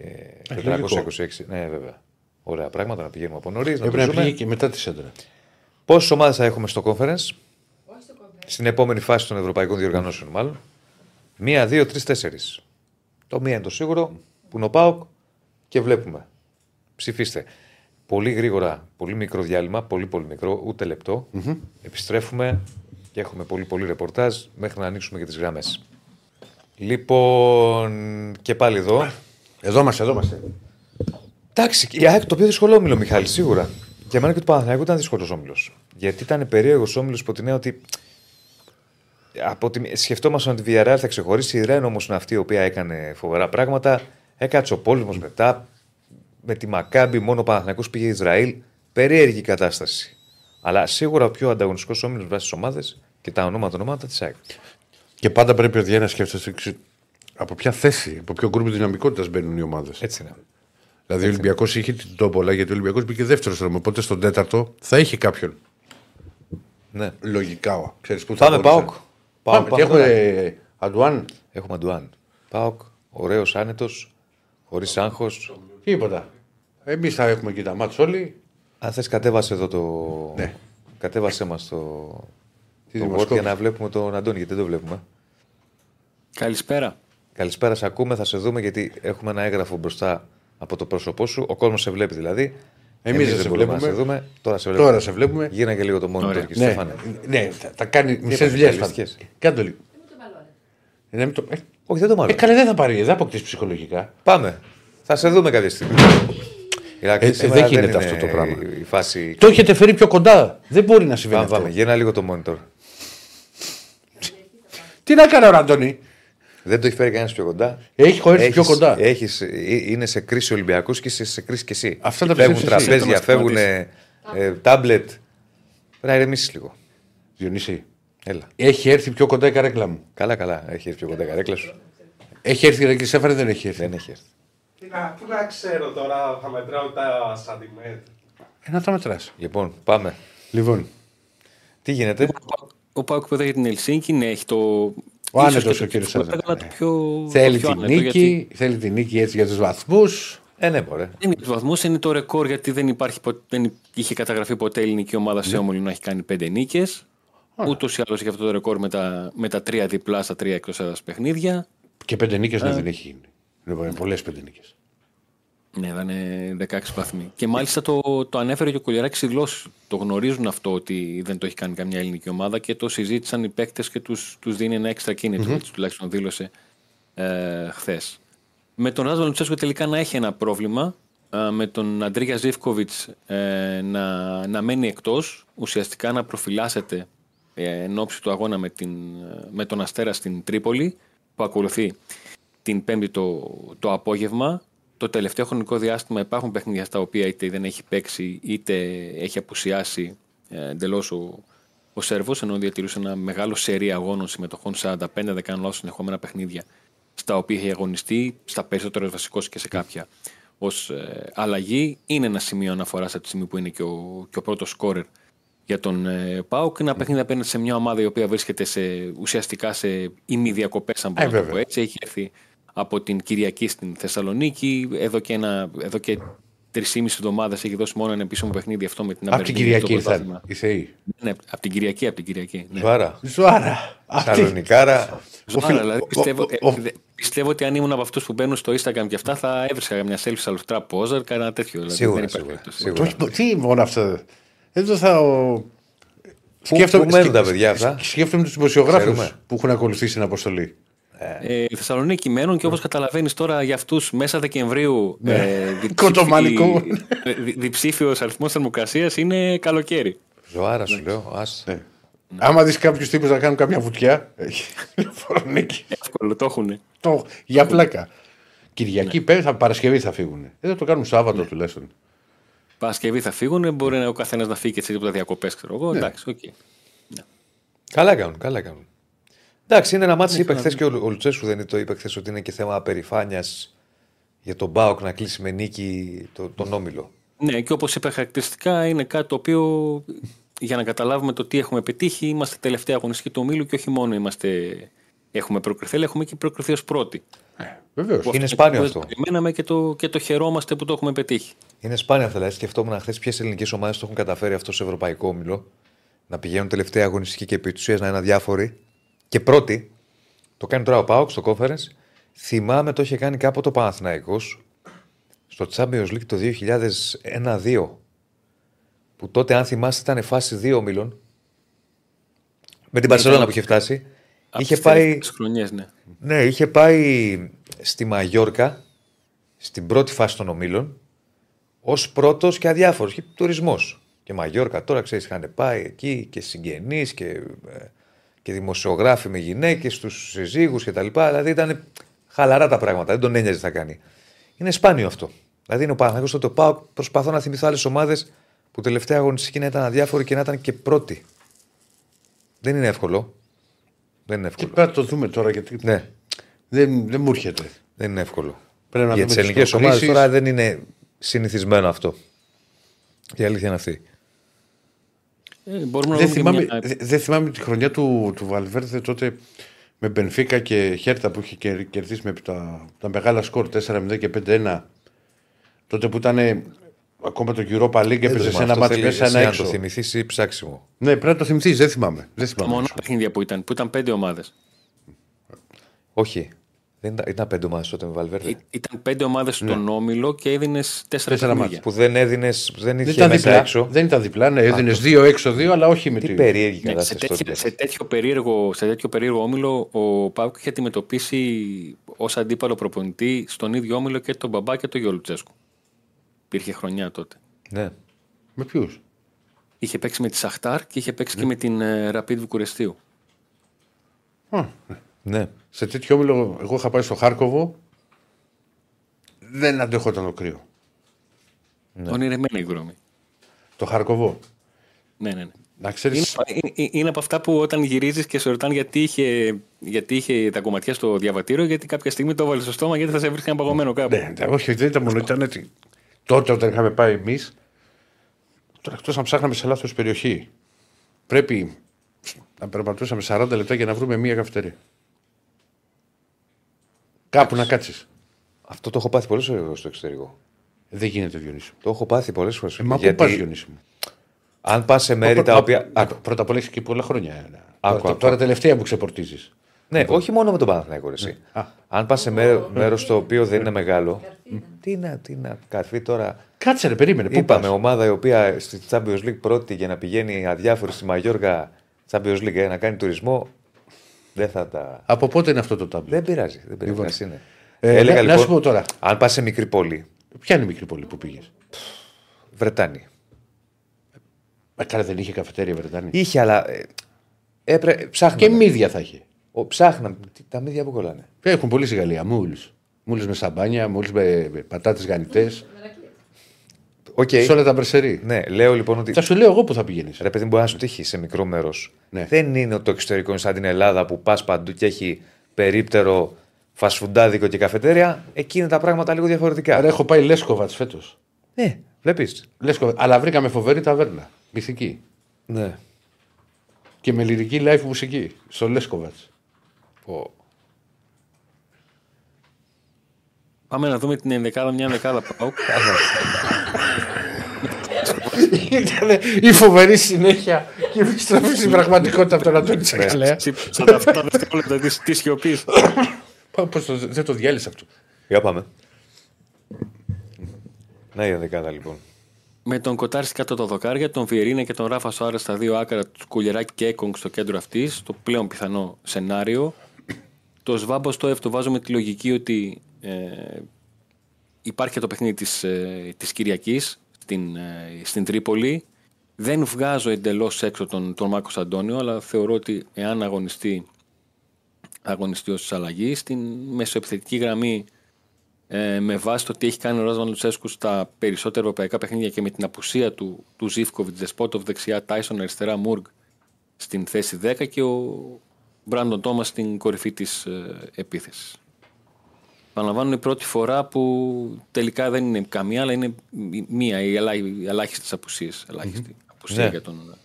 Ε, 426. Ναι, βέβαια. Ωραία πράγματα να πηγαίνουμε από νωρίς. Να Έπρεπε το να ζούμε. πήγε και μετά τη σέντρα. Πόσε ομάδε θα έχουμε στο conference, Όχι στο κόμμα. στην επόμενη φάση των ευρωπαϊκών διοργανώσεων, μάλλον. Μία, δύο, τρεις, τέσσερις. Το μία είναι το σίγουρο, που είναι ο Πάοκ και βλέπουμε. Ψηφίστε. Πολύ γρήγορα, πολύ μικρό διάλειμμα, πολύ πολύ μικρό, ούτε λεπτό. Επιστρέφουμε και έχουμε πολύ πολύ ρεπορτάζ μέχρι να ανοίξουμε και τις γραμμές. Λοιπόν, και πάλι εδώ. Εδώ είμαστε, εδώ είμαστε. Εντάξει, η ΑΕΚ το πιο δύσκολο όμιλος, Μιχάλη, σίγουρα. Για μένα και του Παναθηναϊκού ήταν δύσκολο όμιλος. Γιατί ήταν περίεργος όμιλος υπό την έννοια ότι. Από τη... Σκεφτόμασταν ότι η Villarreal θα ξεχωρίσει. Η Ρέν όμως είναι αυτή η οποία έκανε φοβερά πράγματα. Έκατσε ο πόλεμος μετά. Με τη Μακάμπη, μόνο ο Παναθηναϊκός πήγε Ισραήλ. Περίεργη κατάσταση. Αλλά σίγουρα ο πιο ανταγωνιστικός όμιλος βάσει τι ομάδε και τα ονόματα ονόματα της ΑΕΚ. Και πάντα πρέπει ο Διένας να σκέφτεσαι εξ- από ποια θέση, από ποιο γκρουπ δυναμικότητας μπαίνουν οι ομάδες. Έτσι είναι. Δηλαδή ο Ολυμπιακός είχε την τόπολα γιατί ο Ολυμπιακός μπήκε δεύτερο δρόμο. Οπότε στον τέταρτο θα είχε κάποιον. Ναι. Λογικά. Ξέρεις, που θα Πάμε μπορούσε. Πάοκ. Πάμε. Και έχουμε Αντουάν; Έχουμε Αντουάν. Πάοκ. Ωραίος άνετος. Χωρίς άγχος. Τίποτα. Εμείς θα έχουμε και τα μάτς όλοι. Αν θες, κατέβασε εδώ το. Ναι. Κατέβασε μας το. Τη το Word δημοσκόπηση. για να βλέπουμε τον Αντώνη, γιατί δεν το βλέπουμε. Καλησπέρα. Καλησπέρα, σε ακούμε, θα σε δούμε γιατί έχουμε ένα έγγραφο μπροστά από το πρόσωπό σου. Ο κόσμος σε βλέπει δηλαδή. Εμείς δεν δεν σε μπορούμε να βλέπουμε. σε δούμε. Τώρα σε βλέπουμε. Τώρα σε βλέπουμε. Γίνα και λίγο το monitor Ωραία. και Ναι, Στέφανε. ναι, θα, θα κάνει μισές είπατε, δουλειές. ρεαλιστικές. Κάντο λίγο. Δεν μου το μαλώνε. Ε, να μην το- ε, Όχι, δεν το μάλλον. Ε, καλέ, δεν θα πάρει, δεν θα αποκτήσει ψυχολογικά. Πάμε. Θα σε δούμε κάποια στιγμή. Ηρακλή, Ε, ε, σήμερα δεν γίνεται είναι αυτό το πράγμα. Η φάση. Το έχετε φέρει πιο κοντά. Δεν μπορεί να συμβαίνει Πάμε, αυτό. πάμε. Γίνα λίγο το monitor. Τι να κάνω, ρε Αντώνη. Δεν το έχει φέρει κανένας πιο κοντά. Έχει έρθει πιο κοντά. Έχεις, ε, είναι σε κρίση Ολυμπιακού και είσαι σε κρίση και εσύ. Αυτά τα φεύγουν πιστεύεις εσύ. τραπέζια, Αυτό μας φεύγουν ε, τάμπλετ. Πρέπει να ηρεμήσεις λίγο. Διονύση, Έλα. έχει έρθει πιο κοντά η καρέκλα μου. Καλά, καλά. Έχει έρθει πιο κοντά η καρέκλα σου. Έχει έρθει η καρέκλα Σέφαρη, δεν έχει έρθει. Δεν έχει έρθει. Τι να, πού να ξέρω τώρα, θα μετράω τα σαντιμέτρα. Ε, να τα μετράς. Λοιπόν, πάμε. Λοιπόν, Τι γίνεται; Ο Πάουκ που για την Ελσίνκη, ναι, έχει το. Ο ίσως άνετος και ο το κύριος ψηφό, Σάζα. αλλά το πιο. θέλει το πιο την άνετο, νίκη, γιατί- θέλει την νίκη έτσι για τους βαθμούς. Ε, ναι, μπορεί. Δεν είναι τους βαθμούς, είναι το ρεκόρ γιατί δεν, υπάρχει, πο- δεν είχε καταγραφεί ποτέ ελληνική ομάδα σε όμιλο να έχει κάνει πέντε νίκες. Ούτως ή άλλως έχει αυτό το ρεκόρ με τα, με τα τρία διπλά στα τρία εκτός έδρας παιχνίδια. Και πέντε νίκες Ε. ναι, δεν έχει γίνει. Λοιπόν, πολλές πέντε νίκες. Ναι, ήταν 16 βαθμοί. Και μάλιστα το, το ανέφερε και ο Κολιαράκης δηλώσει. Το γνωρίζουν αυτό ότι δεν το έχει κάνει καμιά ελληνική ομάδα και το συζήτησαν οι παίκτες και τους τους δίνει ένα έξτρα κίνητρο. Έτσι τουλάχιστον δήλωσε ε, χθες. Με τον Ράζο Λουτσέσκο τελικά να έχει ένα πρόβλημα. ε, με τον Αντρίγια Ζήφκοβιτς ε, να, να μένει εκτός. Ουσιαστικά να προφυλάσσεται ε, εν ώψη του αγώνα με, την, ε, με τον Αστέρα στην Τρίπολη που ακολουθεί την Πέμπτη το, το απόγευμα. Το τελευταίο χρονικό διάστημα υπάρχουν παιχνίδια στα οποία είτε δεν έχει παίξει είτε έχει απουσιάσει ε, εντελώς ο, ο Σέρβος, ενώ διατηρούσε ένα μεγάλο σερί αγώνων συμμετοχών 45 δεν κάνω λάθος συνεχόμενα παιχνίδια στα οποία έχει αγωνιστεί, στα περισσότερα βασικός και σε κάποια ως ε, αλλαγή. Είναι ένα σημείο αναφοράς από τη στιγμή που είναι και ο, και ο πρώτος σκόρερ για τον ε, Πάουκ. Ένα παιχνίδι απέναντι σε μια ομάδα η οποία βρίσκεται σε, ουσιαστικά σε ημιδιακοπές, αν μπορώ Ε, να το πω βέβαια. έτσι. Έχει έρθει από την Κυριακή στην Θεσσαλονίκη. Εδώ και, ένα, εδώ και τρεις εβδομάδες έχει δώσει μόνο ένα επίσημο παιχνίδι αυτό με την Από την Αμπερντίν, το Κυριακή πρωτάθλημα. ήρθαν οι Θεοί. Ναι, από την Κυριακή, από την Κυριακή. Ναι. Ζουάρα. Ζουάρα. Αυτή- Σαλονικάρα. Ζουάρα, φίλο- δηλαδή, ο- πιστεύω, ο- ο- ε, δε- πιστεύω ότι αν ήμουν από αυτούς που μπαίνουν στο Instagram και αυτά θα έβρισκα μια selfie σε à l'ουστρά poser, κανένα τέτοιο. Δηλαδή, Σίγουρα, δεν υπάρχει σίγουρα, περίπτωση. σίγουρα. Όχι, τι μόνο αυτό. Εδώ θα. Ο... Πού- πού μένουν τα παιδιά αυτά; Σκέφτομαι τους δημοσιογράφους Ξέρουμε. που έχουν ακολουθήσει την αποστολή. Ε, η Θεσσαλονίκη μένουν και όπως καταλαβαίνεις τώρα για αυτούς μέσα Δεκεμβρίου ε, Κοντομανικό. διψήφιος αριθμός θερμοκρασίας είναι καλοκαίρι. Ζωάρα σου λέω. Ας. Ναι. Άμα δεις κάποιους τύπους να κάνουν κάποια βουτιά. έχει Λεωφορονίκη. Εύκολο το έχουν. Το- Για πλάκα. Κυριακή, πέρα, θα, Παρασκευή θα φύγουν. Δεν θα το κάνουν Σάββατο τουλάχιστον. Παρασκευή θα φύγουν, μπορεί να- ο καθένας να φύγει και σε τίποτα διακοπές, ξέρω εγώ. Εντάξει, οκ. Καλά κάνουν, καλά κάνουν. Εντάξει, είναι ένα ματς. Είπε χθες και ο, ο Λουτσέσκου δεν το είπε χθες ότι είναι και θέμα περηφάνειας για τον ΠΑΟΚ να κλείσει με νίκη το, τον Όμιλο. Ναι, και όπως είπα, χαρακτηριστικά είναι κάτι το οποίο για να καταλάβουμε το τι έχουμε πετύχει, είμαστε τελευταία αγωνιστική του ομίλου και όχι μόνο είμαστε, έχουμε προκριθεί, αλλά έχουμε και προκριθεί ως πρώτοι. Βεβαίως. Είναι σπάνιο που αυτό. Περιμέναμε και το, και το χαιρόμαστε που το έχουμε πετύχει. Είναι σπάνιο αυτό. Δηλαδή, σκεφτόμουν χθες ποιες ελληνικές ομάδες το έχουν καταφέρει αυτό σε ευρωπαϊκό όμιλο. Να πηγαίνουν τελευταία αγωνιστική και επί της ουσίας να είναι αδιάφοροι. Και πρώτοι, το κάνει τώρα ο Πάοξ στο conference. Θυμάμαι το είχε κάνει κάποτε ο Παναθηναϊκός στο Champions League το 2001-2. Που τότε, αν θυμάστε, ήταν φάση δύο ομίλων. Με την Παρσελόνα που είχε φτάσει. Από είχε τις πάει. τελευταίες χρονιές, ναι. Ναι, είχε πάει στη Μαγιόρκα στην πρώτη φάση των ομίλων ως πρώτος και αδιάφορος. Και τουρισμός. Και Μαγιόρκα τώρα ξέρεις, είχαν πάει εκεί και συγγενείς και, ε, και δημοσιογράφοι με γυναίκες, τους συζύγους κτλ. Δηλαδή ήταν χαλαρά τα πράγματα. Δεν τον ένοιαζε τι θα κάνει. Είναι σπάνιο αυτό. Δηλαδή είναι ο Παναγιώτο τότε ο Πάοκ. Προσπαθώ να θυμηθώ άλλες ομάδες που τελευταία αγωνιστική να ήταν αδιάφοροι και να ήταν και πρώτοι. Δεν είναι εύκολο. Δεν είναι Και εύκολο. πρέπει να το δούμε τώρα γιατί Ναι. δεν, δεν μου έρχεται. Δεν είναι εύκολο. Πρέπει να Για δούμε τις τις ελληνικές ομάδες προκλήσεις. τώρα δεν είναι συνηθισμένο αυτό. Η αλήθεια είναι αυτή. Ε, μπορούμε να Δεν δούμε και θυμάμαι, μια- δε- δεν θυμάμαι τη χρονιά του, του Βαλβέρδε τότε με Μπενφίκα και Χέρτα που είχε κερ- κερδίσει με τα, τα μεγάλα σκορ 4-0 και 5-1. Τότε που ήταν ε, ακόμα το Europa League έπαιζε σε ένα μάτι μέσα ένα Να έξω. το θυμηθείς ή ψάξιμο; Ναι, πρέπει να το θυμηθείς, δεν θυμάμαι. Δεν Τα θυμάμαι. μόνα παιχνίδια που ήταν, που ήταν πέντε ομάδες. Όχι. Δεν ήταν, ήταν πέντε ομάδες τότε με Βαλβέρδε. Ήταν πέντε ομάδες στον όμιλο και έδινες τέσσερα Τέσσερα παιχνίδια. Που δεν έδινε. Δεν Δεν είχε ήταν μέσα διπλά. έξω. Δεν ήταν διπλά, ναι, έδινες δύο έξω δύο, αλλά όχι με Τι τη. περίεργη Ναι, σε, κατάσταση τέτοιο, τότε. σε, τέτοιο περίεργο, σε τέτοιο περίεργο όμιλο, ο Πάουκ είχε αντιμετωπίσει ως αντίπαλο προπονητή στον ίδιο όμιλο και τον μπαμπά και τον γιο Λουτσέσκου. Υπήρχε χρονιά τότε. Ναι. Με ποιους; Είχε παίξει με τη Σαχτάρ και είχε Ναι. παίξει και με την ε, Rapid Βουκουρεστίου. ναι. Σε τέτοιο όμιλο, εγώ είχα πάει στο Χάρκοβο. Δεν αντέχονταν το κρύο. Ναι. Ονειρεμένη η γνώμη. Το Χάρκοβο. Ναι, ναι, ναι. Να ξέρει. Είναι, είναι, είναι από αυτά που όταν γυρίζεις και σε ρωτάνε γιατί είχε, γιατί είχε τα κομματιά στο διαβατήριο, γιατί κάποια στιγμή το έβαλε στο στόμα, γιατί θα σε βρίσκαν παγωμένο κάπου. Ναι, ναι, όχι, δεν ήταν μόνο. Ήταν έτσι. Τότε όταν είχαμε πάει εμείς. Τώρα εκτός αν ψάχναμε σε λάθος περιοχή. Πρέπει να περπατούσαμε 40 λεπτά για να βρούμε μία καυτερή. Κάπου να κάτσεις. Αυτό το έχω πάθει πολλές φορές στο εξωτερικό. Δεν γίνεται Διονύση. Το έχω πάθει πολλές φορές. Ε, μα πού πας Διονύση μου; αν πας σε μέρη Μα- τα μα- οποία. μα- Άκου. Πρώτα απ' όλα έχει και πολλά χρόνια. ε, Άκου, Τώρα- άκου. Τώρα τελευταία που ξεπορτίζει. Ναι, όχι μόνο με τον Παναθηναϊκό. ρε, Εσύ. Α. Αν πας σε μέρο το οποίο δεν είναι μεγάλο. Τι να, τι να, καρφί τώρα. Κάτσε ρε, περίμενε. Πού Είπαμε πας; ομάδα η οποία στη Champions League πρώτη για να πηγαίνει αδιάφορη στη Μαγιόργα Champions League ε, να κάνει τουρισμό. Δεν θα τα. Από πότε είναι αυτό το τάμπλο. Δεν πειράζει. Δεν πειράζει. ας είναι. Ε, Έλεγα να- να λοιπόν, σου πω τώρα. αν πας σε μικρή πόλη, Ποια είναι η μικρή πόλη που πήγες; Βρετάνη. Ε, Καλά, δεν είχε καφετέρια Βρετανή. Είχε, αλλά. Ε, έπρε, ψάχναμε. Και μύδια θα είχε. Ο, ψάχναμε. Τι- Τα μύδια που κολλάνε. Έχουν πολύ στη Γαλλία. Moules. Moules με σαμπάνια, moules με πατάτες τηγανιτές. Οκ. Σε όλα τα brasserie. Ναι, λέω λοιπόν ότι. Θα σου λέω εγώ που θα πηγαίνεις. Ρε παιδί, μπορεί να σου τύχει σε μικρό μέρος. Ναι. Δεν είναι το εξωτερικό είναι σαν την Ελλάδα που πας παντού και έχει περίπτερο φαστφουντάδικο και καφετέρια. Εκεί είναι τα πράγματα λίγο διαφορετικά. Άρα έχω πάει Λέσκοβατς φέτος. Ναι, βλέπεις. Αλλά βρήκαμε φοβερή ταβέρνα. Μυθική. Ναι. Και με λυρική live μουσική. Στο Λέσκοβατς. Πω. Πάμε να δούμε την ενδεκάδα, μια ενδεκάδα πάω. Ήταν η φοβερή συνέχεια και η επιστροφή στην πραγματικότητα από τον Αντώνη Τσακαλέα. Σαν τα αυτά τα δευτερόλεπτα της- της σιωπής. Πώς το, δεν το διάλυσα αυτό. Για πάμε. Να η δεκάδα λοιπόν. Με τον Κοτάρση κάτω τα δοκάρια, τον Βιερίνα και τον Ράφα Σοάρε στα δύο άκρα, τους Κουλιεράκη και Έκογκ στο κέντρο αυτής, το πλέον πιθανό σενάριο. Το Σβάμπο στο Εφ το βάζω με τη λογική ότι ε, υπάρχει και το παιχνίδι της, ε, της Κυριακής στην, ε, στην Τρίπολη. Δεν βγάζω εντελώς έξω τον, τον Μάκος Αντώνιο, αλλά θεωρώ ότι εάν αγωνιστεί, αγωνιστεί ως αλλαγής, στην μεσοεπιθετική γραμμή ε, με βάση το τι έχει κάνει ο Ράσμαν Λουτσέσκου στα περισσότερα ευρωπαϊκά παιχνίδια και με την απουσία του, του Ζήφκοβιτς, Δεσπότοβ δεξιά, Τάισον αριστερά, Μουργκ στην θέση 10 και ο Μπράντον Τόμας στην κορυφή της ε, επίθεσης. Παραλαμβάνω η πρώτη φορά που τελικά δεν είναι καμία, αλλά είναι μία, η, ελά, οι ελάχιστες απουσίες. Ελάχιστη απουσία Ναι. για τον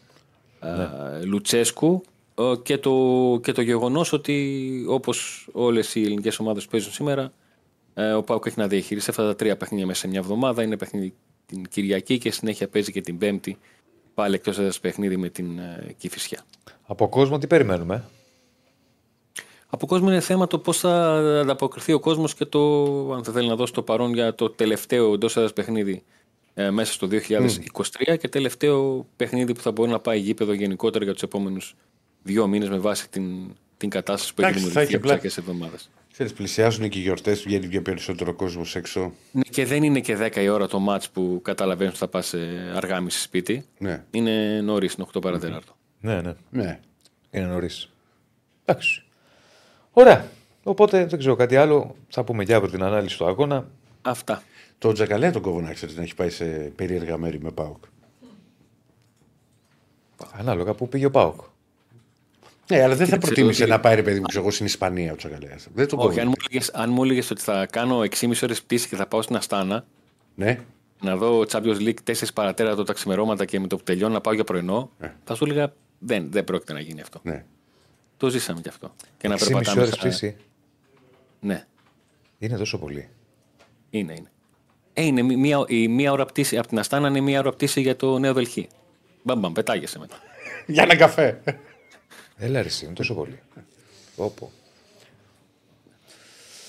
ε, Λουτσέσκου. Ε, Και το, και το γεγονός ότι όπως όλες οι ελληνικές ομάδες που παίζουν σήμερα, ε, ο Πάουκ έχει να διαχειριστεί αυτά τα τρία παιχνίδια μέσα σε μια εβδομάδα. Είναι παιχνίδι την Κυριακή και συνέχεια παίζει και την Πέμπτη πάλι εκτός έδρας παιχνίδι με την ε, Κηφισιά. Από κόσμο τι περιμένουμε; Από κόσμο είναι θέμα το πώς θα ανταποκριθεί ο κόσμος και το αν θα θέλει να δώσει το παρόν για το τελευταίο εντός έδρας παιχνίδι ε, μέσα στο 2023 και τελευταίο παιχνίδι που θα μπορεί να πάει γήπεδο γενικότερα για τους επόμενους δύο μήνες με βάση την, την κατάσταση που έχει Εντάξει, θα δημιουργηθεί έχει από πλάκα. τις εβδομάδε. Ξέρεις, πλησιάζουν και οι γιορτές, βγαίνει και περισσότερο κόσμος έξω. Ναι, και δεν είναι και 10 η ώρα το μάτς που καταλαβαίνεις ότι θα πας αργά μισή σπίτι. Ναι. Είναι νωρίς, είναι 8 παρατέταρτο. Ναι, ναι. Ναι. Είναι νωρίς. Εντάξει. Ωραία. Οπότε δεν ξέρω κάτι άλλο. Θα πούμε και αύριο την ανάλυση του αγώνα. Αυτά. Το Τζακαλέα τον κόβω να ξέρεις να έχει πάει σε περίεργα μέρη με Πάοκ. Ανάλογα που πήγε ο Πάοκ. Ναι, αλλά δεν θα Κοίταξε, προτίμησε ότι- να πάει ρε παιδί μου ξέρω, εγώ στην Ισπανία ο Τζακαλέας. Δεν τον Όχι, κόβω. αν μου, έλεγες, αν μου έλεγες ότι θα κάνω 6,5 ώρες πτήση και θα πάω στην Αστάνα Ναι. να δω Champions League 4 παρατέρατο τα ξημερώματα και με το που τελειώνω να πάω για πρωινό, θα σου έλεγα δεν, δεν πρόκειται να γίνει αυτό. ναι. Το ζήσαμε κι αυτό. Και να 6,5 περπατάμε. ώρες στα- πτήση; Ναι, Είναι τόσο πολύ. είναι, είναι. Ε, είναι μí- μία, η μία ώρα πτήση από την Αστάνα είναι μία ώρα πτήση για το Νέο Δελχή. Μπαμπαμ, πετάγεσαι μετά. Για ένα καφέ. Έλα ρε, εσύ, είναι τόσο πολύ. Όπο.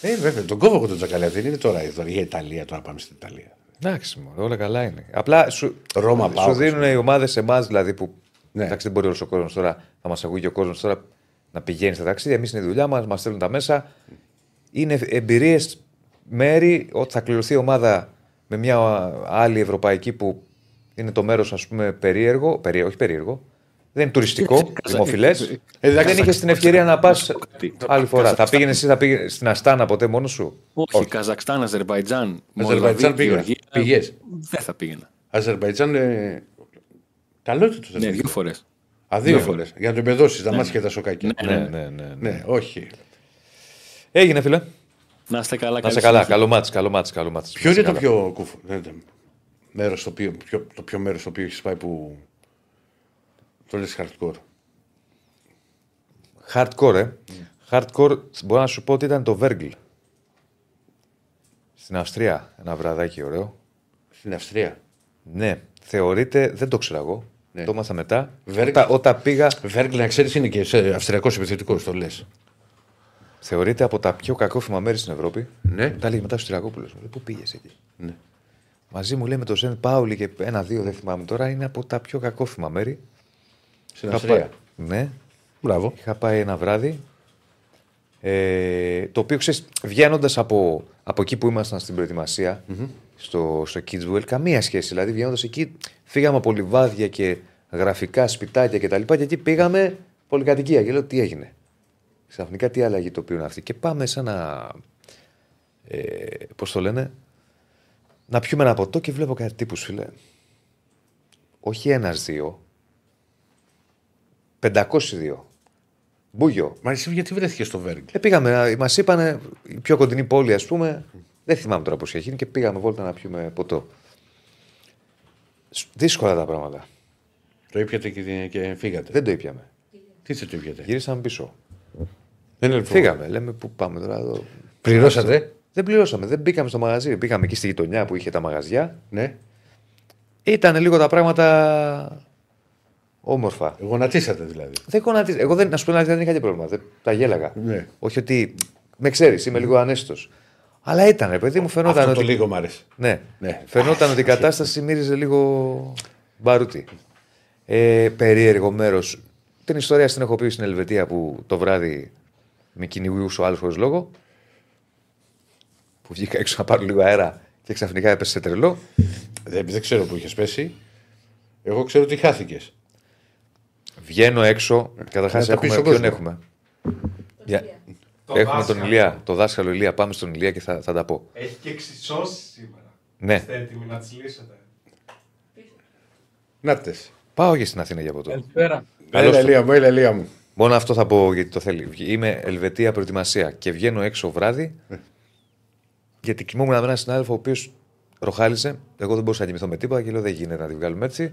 Ε, βέβαια, τον κόβω εγώ τον Τζακαλέα. Δεν είναι τώρα εδώ για Ιταλία, τώρα πάμε στην Ιταλία. Εντάξει, μωρέ, όλα καλά είναι. Απλά σου, Ρώμα, σου Πάοκ, δίνουν οι ομάδες εμάς δηλαδή που. Ναι. Εντάξει, δεν μπορεί όλος ο κόσμος τώρα να μας ακούει και ο κόσμος τώρα να πηγαίνεις στα ταξίδια. Εμείς είναι η δουλειά μας, μας στέλνουν τα μέσα. Είναι εμπειρίες, μέρη ότι θα κληρωθεί η ομάδα με μια άλλη ευρωπαϊκή που είναι το μέρος ας πούμε περίεργο. Περί, όχι περίεργο. Δεν είναι τουριστικό, δημοφιλές. εντάξει, δεν είχες την ευκαιρία να πας άλλη φορά. Θα πήγαινες εσύ θα πήγαινε στην Αστάνα ποτέ μόνος σου; Όχι, Καζακστάν, Αζερβαϊτζάν, Μολδαβία, Αζερβαϊτζάν πήγα. Γεωργία. Πήγες. Δεν θα πήγαινα. Αζερβαϊτζάν. Ε... Καλό είναι το Ναι, Αζερβαϊτζάν. δύο φορές. Α, δύο δύο φορέ. Για να το εμπεδώσεις τα μάτια και τα σοκάκια. Ναι, ναι, ναι. ναι. Ναι, όχι. Έγινε, φίλε. Να είστε καλά. Να καλή σε καλά. συνέχεια. Καλό μάτς, καλό μάτς, καλό μάτς. Ποιο Να σε είναι το καλά. πιο κουφό. δεν είναι. Μέρος το οποίο, πιο, το πιο μέρος στο οποίο έχεις πάει που. Το λες hardcore; Hardcore, ε. Hardcore, μπορώ να σου πω ότι ήταν το Βέργκλ. Στην Αυστρία, ένα βραδάκι ωραίο. Στην Αυστρία. Ναι, θεωρείται, δεν το ξέρω εγώ. Ναι. Το έμαθα μετά. Βέργκ. Όταν, όταν πήγα, Βέργκλ, να ξέρεις, είναι και σε αυστριακός επιθετικός, το λες. θεωρείται από τα πιο κακόφημα μέρη στην Ευρώπη. Ναι. Τα λέει μετά ο Στριακόπουλο. Πού πήγες εκεί; ναι. Μαζί μου λέει με τον Σεν Πάουλη και ένα-δύο, δεν θυμάμαι τώρα, είναι από τα πιο κακόφημα μέρη. Στην Είχα Αυστρία. πάει- Ναι, Μπράβο. είχα πάει ένα βράδυ. Ε, το οποίο ξέρεις, βγαίνοντας από, από εκεί που ήμασταν στην προετοιμασια στο, στο Kidswell, καμία σχέση. Δηλαδή, βγαίνοντας εκεί, φύγαμε από λιβάδια και γραφικά σπιτάκια κτλ. Και, και εκεί πήγαμε πολυκατοικία. Και λέω, τι έγινε; Ξαφνικά τι αλλαγή το οποίο είναι αυτή. Και πάμε σαν να. Ε, Πώς το λένε, να πιούμε ένα ποτό και βλέπω κάτι τύπους, φίλε. Όχι ένα-δύο. 502. Μπούγιο. Μα εσύ γιατί βρέθηκες στο Βέργκλ. Ε, πήγαμε, μας είπαν η πιο κοντινή πόλη, ας πούμε. Δεν θυμάμαι τώρα πώς είχε γίνει και πήγαμε βόλτα να πιούμε ποτό. Σ- Δύσκολα τα πράγματα. Το ήπιατε και, και φύγατε. Δεν το ήπιαμε. Τι δεν το ήπιατε; Γυρίσαμε πίσω. Δεν είναι Φύγαμε. Λέμε πού πάμε τώρα εδώ. Πληρώσατε; Δεν πληρώσαμε. Δεν μπήκαμε στο μαγαζί. Πήγαμε εκεί στη γειτονιά που είχε τα μαγαζιά. Ναι. Ήταν λίγο τα πράγματα όμορφα. Γονατίσατε δηλαδή. Δεν γονατίζ- Εγώ δεν, να σου πω την αλήθεια, δεν είχα και πρόβλημα. Δεν, τα γέλαγα. Ναι. Όχι ότι. Με ξέρεις, είμαι λίγο ανέστητο. Αλλά ήταν, ρε παιδί μου, φαινόταν Αυτό το ότι. λίγο μ' άρεσε. Ναι. Ναι. Φαινόταν ότι η κατάσταση μύριζε λίγο μπαρούτι. Ε, περίεργο μέρος. Την ιστορία στην έχω πει στην Ελβετία που το βράδυ με κυνηγούσε ο άλλος χωρίς λόγο. Που βγήκα έξω να πάρω λίγο αέρα και ξαφνικά έπεσε σε τρελό. Δεν, δεν ξέρω που είχες πέσει. Εγώ ξέρω ότι χάθηκες. Βγαίνω έξω. Καταρχάς Να τα πεις έχουμε. στον Ποιον κόσμο. έχουμε; Το Για- Ηλία. Το έχουμε δάσκαλο. τον Ηλία. Το δάσκαλο Ηλία. Πάμε στον Ηλία και θα, θα τα πω. Έχει και εξισώσει σήμερα. Ναι. Είστε έτοιμοι να τις λύσετε; Να τε. Πάω και στην Αθήνα για ποτό. Καλησπέρα. Καλώς Έλα, το. Ελία μου, έλα, Ελία μου. Μόνο αυτό θα πω γιατί το θέλει. Είμαι Ελβετία προετοιμασία και βγαίνω έξω βράδυ. γιατί κοιμόμουν με έναν συνάδελφο ο οποίος ροχάλισε. Εγώ δεν μπορούσα να κοιμηθώ με τίποτα και λέω: Δεν γίνεται να τη βγάλουμε έτσι.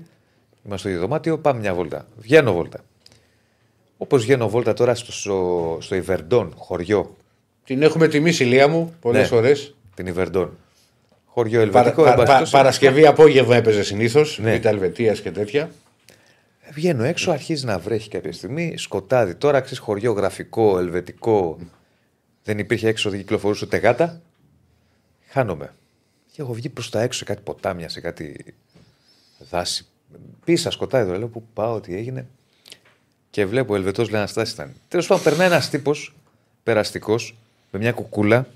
Είμαστε στο ίδιο δωμάτιο, πάμε μια βόλτα. Βγαίνω βόλτα. Όπως βγαίνω βόλτα τώρα στο, στο, στο Ιβερντόν, χωριό. Την έχουμε τιμήσει, Ηλία μου, πολλές Ναι. φορές. Την Ιβερντόν. Χωριό Παρα, Ελβετικό. πα- εν πάση πα- περιπτώσει. Παρασκευή απόγευμα έπαιζε συνήθως. Ναι. Β' Ελβετίας και τέτοια. Βγαίνω έξω, αρχίζει να βρέχει κάποια στιγμή, σκοτάδι. Τώρα ξέρεις χωριό γραφικό, ελβετικό. Δεν υπήρχε έξω, δεν κυκλοφορούσε ούτε γάτα. Χάνομαι. Και έχω βγει προς τα έξω σε κάτι ποτάμια, σε κάτι δάση. Πίσα σκοτάδι εδώ, λέω πού πάω, τι έγινε. Και βλέπω ο Ελβετός λέει Αναστάσης ήταν. Τέλος πάντων, περνάει ένας τύπος περαστικός με μια κουκούλα.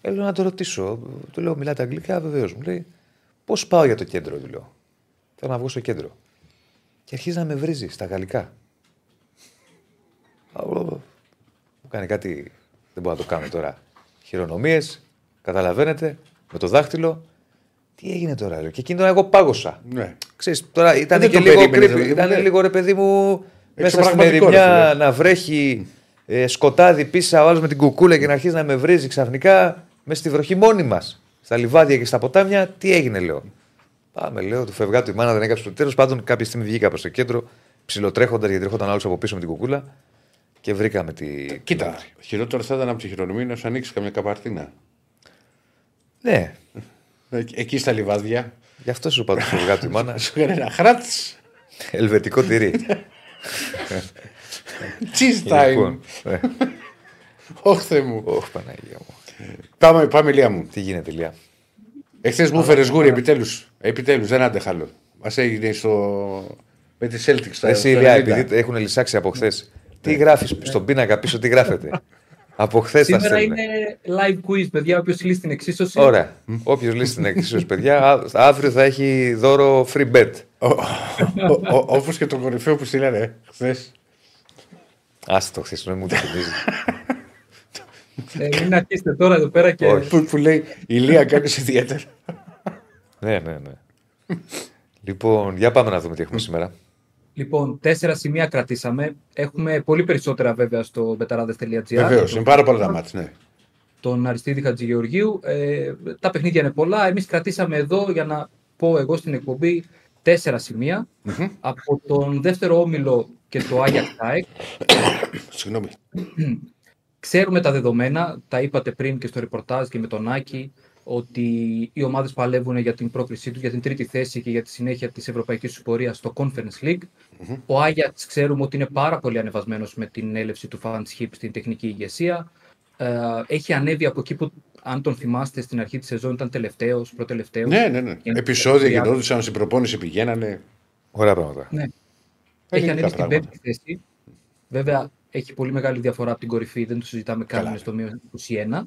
Ε, Λέω να το ρωτήσω. Του λέω, μιλάτε αγγλικά, βεβαίως. Μου λέει, πώς πάω για το κέντρο, του λέω. Θέλω να βγω στο κέντρο. Και αρχίζει να με βρίζει στα γαλλικά. Μου κάνει κάτι. Δεν μπορώ να το κάνω τώρα. Χειρονομίες, καταλαβαίνετε, με το δάχτυλο. Τι έγινε τώρα, λέω. Και εκείνη τώρα εγώ πάγωσα. Ναι. Ξέρεις, τώρα ήταν δεν και το λίγο περίμενες, creepy. δηλαδή, Ήταν ναι. λίγο ρε παιδί μου μέσα στην πραγματικό, ρε ερημιά φίλε. να βρέχει ε, σκοτάδι πίσω ο άλλος με την κουκούλα και να αρχίζει να με βρίζει ξαφνικά μες στη βροχή μόνοι μας. Στα λιβάδια και στα ποτάμια, τι έγινε, λέω. Πάμε, λέω, του φευγάτου η μάνα δεν έκαψε το τέλος. Πάντων, κάποια στιγμή βγήκα προς το κέντρο, ψιλοτρέχοντα γιατί έρχονταν άλλος από πίσω με την κουκούλα και βρήκαμε τη. Κοίτα, χειρότερο θα ήταν από τη χειρονομία να σου ανοίξει καμιά καπαρτίνα. Ναι, Ε, Εκεί στα λιβάδια. γι' αυτό σου είπα του φευγάτου η μάνα. Σου έκανε ένα χράτς. Ελβετικό τυρί. Cheese time. λοιπόν, ε, Όχθε μου. Ωχ, Παναγία μου. Πάμε, πάμε, Λία μου. Τι γίνεται, Λιά. Εχθές μου έφερες γούρι, επιτέλους. Επιτέλους, δεν άντεχα άλλο. Μα έγινε στο. με τη Celtics. στα- Εσύ, στο Ηλιά, 90. επειδή έχουν λησάξει από χθες. Τι γράφεις στον πίνακα πίσω, τι γράφετε; από χθες τα Σήμερα στέλνουν. είναι live quiz, παιδιά. Όποιος λύσει την εξίσωση. Ωραία. Όποιος λύσει την εξίσωση, παιδιά, α- αύριο θα έχει δώρο free bet. Όπως και το κορυφαίο που στείλανε χθες. Άστε το χθες, μου το θυμίζει. Ε, μην αρχίσετε τώρα εδώ πέρα και. Όχι. Που, που λέει η Λία κάνει ιδιαίτερα. ναι, ναι, ναι. λοιπόν, για πάμε να δούμε τι έχουμε σήμερα. Λοιπόν, τέσσερα σημεία κρατήσαμε. Έχουμε πολύ περισσότερα βέβαια στο betarades.gr. Βεβαίως, είναι πάρα πολλά τα μάτια. Ναι. Τον Αριστίδη Χατζηγεωργίου. Ε, τα παιχνίδια είναι πολλά. Εμείς κρατήσαμε εδώ για να πω εγώ στην εκπομπή τέσσερα σημεία. από τον δεύτερο όμιλο και το Άγια ΑΕΚ. Συγγνώμη. Ξέρουμε τα δεδομένα, τα είπατε πριν και στο ρεπορτάζ και με τον Άκη. ότι οι ομάδες παλεύουν για την πρόκρισή τους, για την τρίτη θέση και για τη συνέχεια της ευρωπαϊκής του πορείας στο Conference League. Ο Άγιαξ ξέρουμε ότι είναι πάρα πολύ ανεβασμένος με την έλευση του Fans Hip στην τεχνική ηγεσία. Ε, έχει ανέβει από εκεί που, αν τον θυμάστε, στην αρχή της σεζόν ήταν τελευταίος, προτελευταίος. Ναι, ναι, ναι. Και- Επισόδια και- γινόντουσαν στην προπόνηση, πηγαίνανε. Ωραία πράγματα. Ναι. Έχει Ελληνικά ανέβει στην πράγματα. πέμπτη θέση. Βέβαια, έχει πολύ μεγάλη διαφορά από την κορυφή, δεν το συζητάμε καν, Καλά, είναι ναι. στο μείον 21.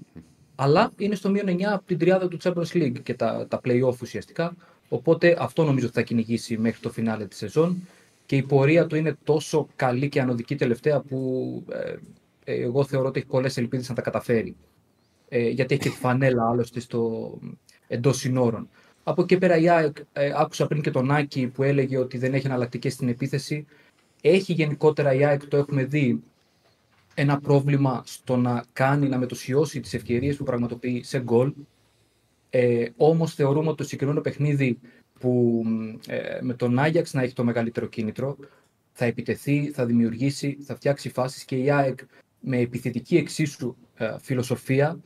Αλλά είναι στο μείον 9 από την τριάδα του Champions League και τα, τα play-off ουσιαστικά. Οπότε αυτό νομίζω ότι θα κυνηγήσει μέχρι το φινάλε της σεζόν. Και η πορεία του είναι τόσο καλή και ανωδική τελευταία που ε, ε, εγώ θεωρώ ότι έχει πολλές ελπίδες να τα καταφέρει. Ε, γιατί έχει και τη φανέλα άλλωστε στο, εντός συνόρων. Από εκεί πέρα η ΑΕΚ, ε, άκουσα πριν και τον Άκη που έλεγε ότι δεν έχει εναλλακτικές στην επίθεση. Έχει γενικότερα η ΑΕΚ, το έχουμε δει, ένα πρόβλημα στο να κάνει, να μετουσιώσει τις ευκαιρίες που πραγματοποιεί σε γκολ. Ε, όμως θεωρούμε ότι το συγκεκριμένο παιχνίδι που ε, με τον Άγιαξ να έχει το μεγαλύτερο κίνητρο θα επιτεθεί, θα δημιουργήσει, θα φτιάξει φάσεις και η ΑΕΚ με επιθετική εξίσου ε, φιλοσοφία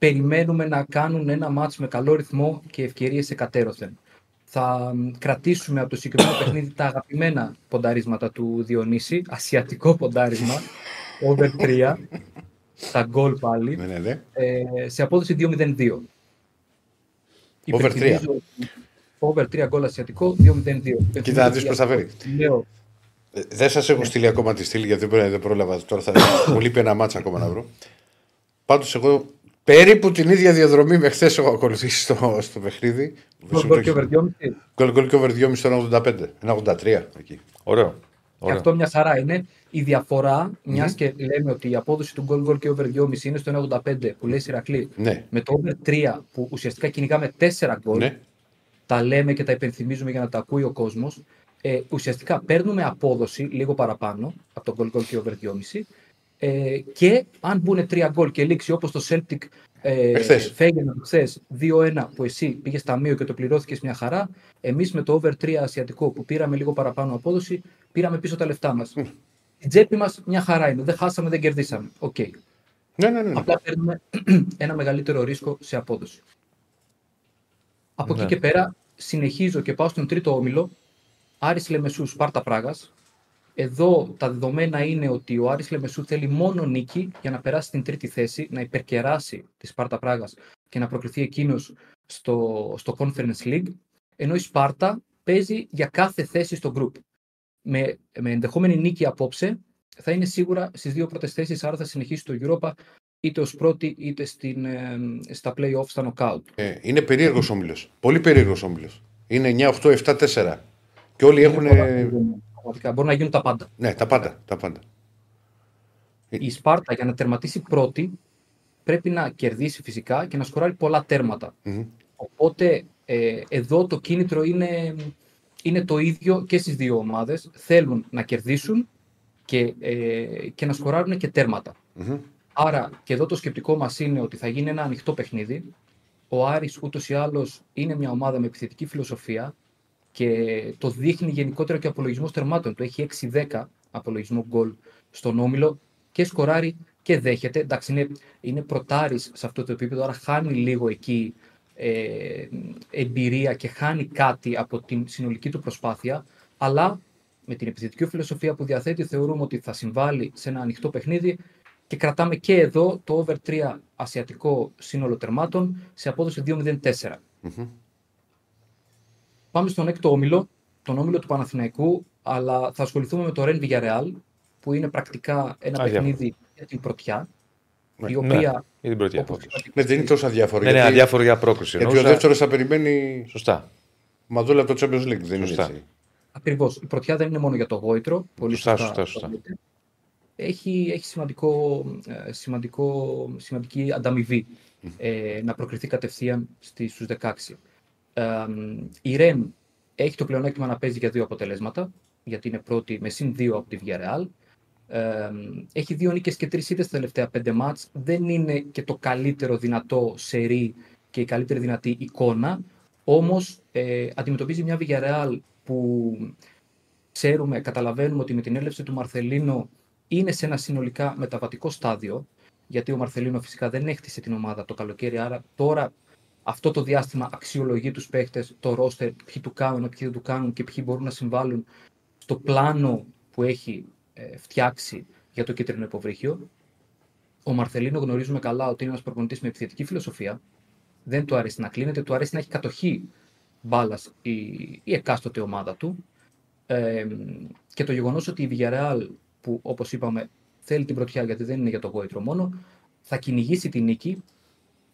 περιμένουμε να κάνουν ένα μάτς με καλό ρυθμό και ευκαιρίες εκατέρωθεν. Θα μ, κρατήσουμε από το συγκεκριμένο παιχνίδι τα αγαπημένα πονταρίσματα του Διονύση, ασιατικό ποντάρισμα, over 3, τα γκολ πάλι, Ναι, ναι, ναι. ε, σε απόδοση 2-0-2. Over 3. Υπενθυμίζω ότι Over 3 γκολ ασιατικό, 2-0-2. Κοίτα να δεις πώς θα φέρει. Λέω, Ε, Δεν σας έχω στείλει ακόμα τη στήλη γιατί δεν δεν πρόλαβα. Τώρα θα μου λείπει ένα μάτσα ακόμα να βρω. Πάντως εγώ περίπου την ίδια διαδρομή με χθες έχω ακολουθήσει στο, στο παιχνίδι. γκολ γκολ και over 2,5. Γκολ γκολ και over 2,5 στο 1,85. Ένα 83 εκεί. Ωραίο. Και Ωραίο. αυτό μια χαρά είναι. Η διαφορά, μιας και λέμε ότι η απόδοση του γκολ γκολ και over 2,5 είναι στο 1,85 που λέει Σιρακλή. Ναι. Με το over 3 που ουσιαστικά κυνηγάμε 4 γκολ, ναι. τα λέμε και τα υπενθυμίζουμε για να τα ακούει ο κόσμος. Ε, ουσιαστικά παίρνουμε απόδοση λίγο παραπάνω από το γκολ γκολ και over 2,5. Ε, και αν μπουν 3 γκολ και λήξει όπως το Celtic ε, Εχθές. Φέγγεν χθες 2-1 που εσύ πήγες ταμείο και το πληρώθηκες μια χαρά. Εμείς με το over 3 ασιατικό που πήραμε λίγο παραπάνω απόδοση, πήραμε πίσω τα λεφτά μας. Η τσέπη μας μια χαρά είναι. Δεν χάσαμε, δεν κερδίσαμε. Οκ. Ναι, ναι, ναι. Απλά παίρνουμε ένα μεγαλύτερο ρίσκο σε απόδοση. Από Ναι. εκεί και πέρα συνεχίζω και πάω στον τρίτο όμιλο. Άρης Λεμεσού, Σπάρτα Πράγας. Εδώ τα δεδομένα είναι ότι ο Άρης Λεμεσού θέλει μόνο νίκη για να περάσει στην τρίτη θέση, να υπερκεράσει τη Σπάρτα Πράγας και να προκριθεί εκείνος στο, στο Conference League, ενώ η Σπάρτα παίζει για κάθε θέση στο group. Με, με ενδεχόμενη νίκη απόψε θα είναι σίγουρα στις δύο πρώτες θέσεις, άρα θα συνεχίσει το Europa είτε ως πρώτη είτε στην, ε, στα play-off, στα knockout. Ε, είναι περίεργος όμιλος. Πολύ περίεργος όμιλος. Είναι 9-8-7-4. Και όλοι έχουν. Είναι πολλά που γίνουν, πραγματικά. Μπορούν να γίνουν τα πάντα. Ναι, τα πάντα. Τα πάντα. Η Σπάρτα για να τερματίσει πρώτη πρέπει να κερδίσει φυσικά και να σκοράρει πολλά τέρματα. Μμμ. Οπότε ε, εδώ το κίνητρο είναι, είναι το ίδιο και στις δύο ομάδες. Θέλουν να κερδίσουν και, ε, και να σκοράρουν και τέρματα. Μμμ. Άρα και εδώ το σκεπτικό μας είναι ότι θα γίνει ένα ανοιχτό παιχνίδι. Ο Άρης ούτως ή άλλως είναι μια ομάδα με επιθετική φιλοσοφία και το δείχνει γενικότερα και ο απολογισμός τερμάτων. Το έχει 6-10 απολογισμό γκολ στον Όμιλο και σκοράρει και δέχεται. Εντάξει, είναι, είναι πρωτάρης σε αυτό το επίπεδο, άρα χάνει λίγο εκεί ε, εμπειρία και χάνει κάτι από την συνολική του προσπάθεια, αλλά με την επιθετική φιλοσοφία που διαθέτει θεωρούμε ότι θα συμβάλλει σε ένα ανοιχτό παιχνίδι και κρατάμε και εδώ το over 3 ασιατικό σύνολο τερμάτων σε απόδοση 2-0-4. Μμμ. Πάμε στον έκτο όμιλο, τον όμιλο του Παναθηναϊκού, αλλά θα ασχοληθούμε με το Ren Villarreal, που είναι πρακτικά ένα Α, παιχνίδι για την πρωτιά, η Ναι, οποία, για την πρώτη όπως απόδοση. είπατε, Ναι, δεν είναι τόσο αδιάφορο. Ναι, ναι, γιατί, αδιάφορο για πρόκριση. γιατί ο εννοούσα. δεύτερος θα περιμένει Σωστά. μαδούλα από το Champions League. Δεν είναι Σωστά. έτσι. Ακριβώς. Η πρωτιά δεν είναι μόνο για το γόητρο. Πολύ Σωστά, σωστά, σωστά, σωστά. το λέτε. Έχει, έχει σημαντικό, ε, σημαντικό, σημαντική ανταμοιβή ε, να προκριθεί κατευθείαν στη, στους 16. Ε, η Ρεν έχει το πλεονέκτημα να παίζει για δύο αποτελέσματα, γιατί είναι πρώτη με συν δύο από τη Villarreal. Ε, έχει δύο νίκες και τρεις ήττες στα τελευταία πέντε μάτς. Δεν είναι και το καλύτερο δυνατό σερί και η καλύτερη δυνατή εικόνα. Όμως ε, αντιμετωπίζει μια Villarreal που ξέρουμε, καταλαβαίνουμε ότι με την έλευση του Μαρθελίνο είναι σε ένα συνολικά μεταβατικό στάδιο, γιατί ο Μαρθελίνο φυσικά δεν έχτισε την ομάδα το καλοκαίρι, άρα τώρα αυτό το διάστημα αξιολογεί τους παίχτες, το ρόστερ, ποιοι του κάνουν, ποιοι δεν του κάνουν και ποιοι μπορούν να συμβάλλουν στο πλάνο που έχει ε, φτιάξει για το κίτρινο υποβρύχιο. Ο Μαρθελίνο γνωρίζουμε καλά ότι είναι ένας προπονητής με επιθετική φιλοσοφία. Δεν του αρέσει να κλείνεται, του αρέσει να έχει κατοχή μπάλας η, η εκάστοτε ομάδα του. Ε, και το γεγονός ότι η Villarreal, που όπως είπαμε θέλει την πρωτιά γιατί δεν είναι για το γόητρο μόνο, θα κυνηγήσει την νίκη,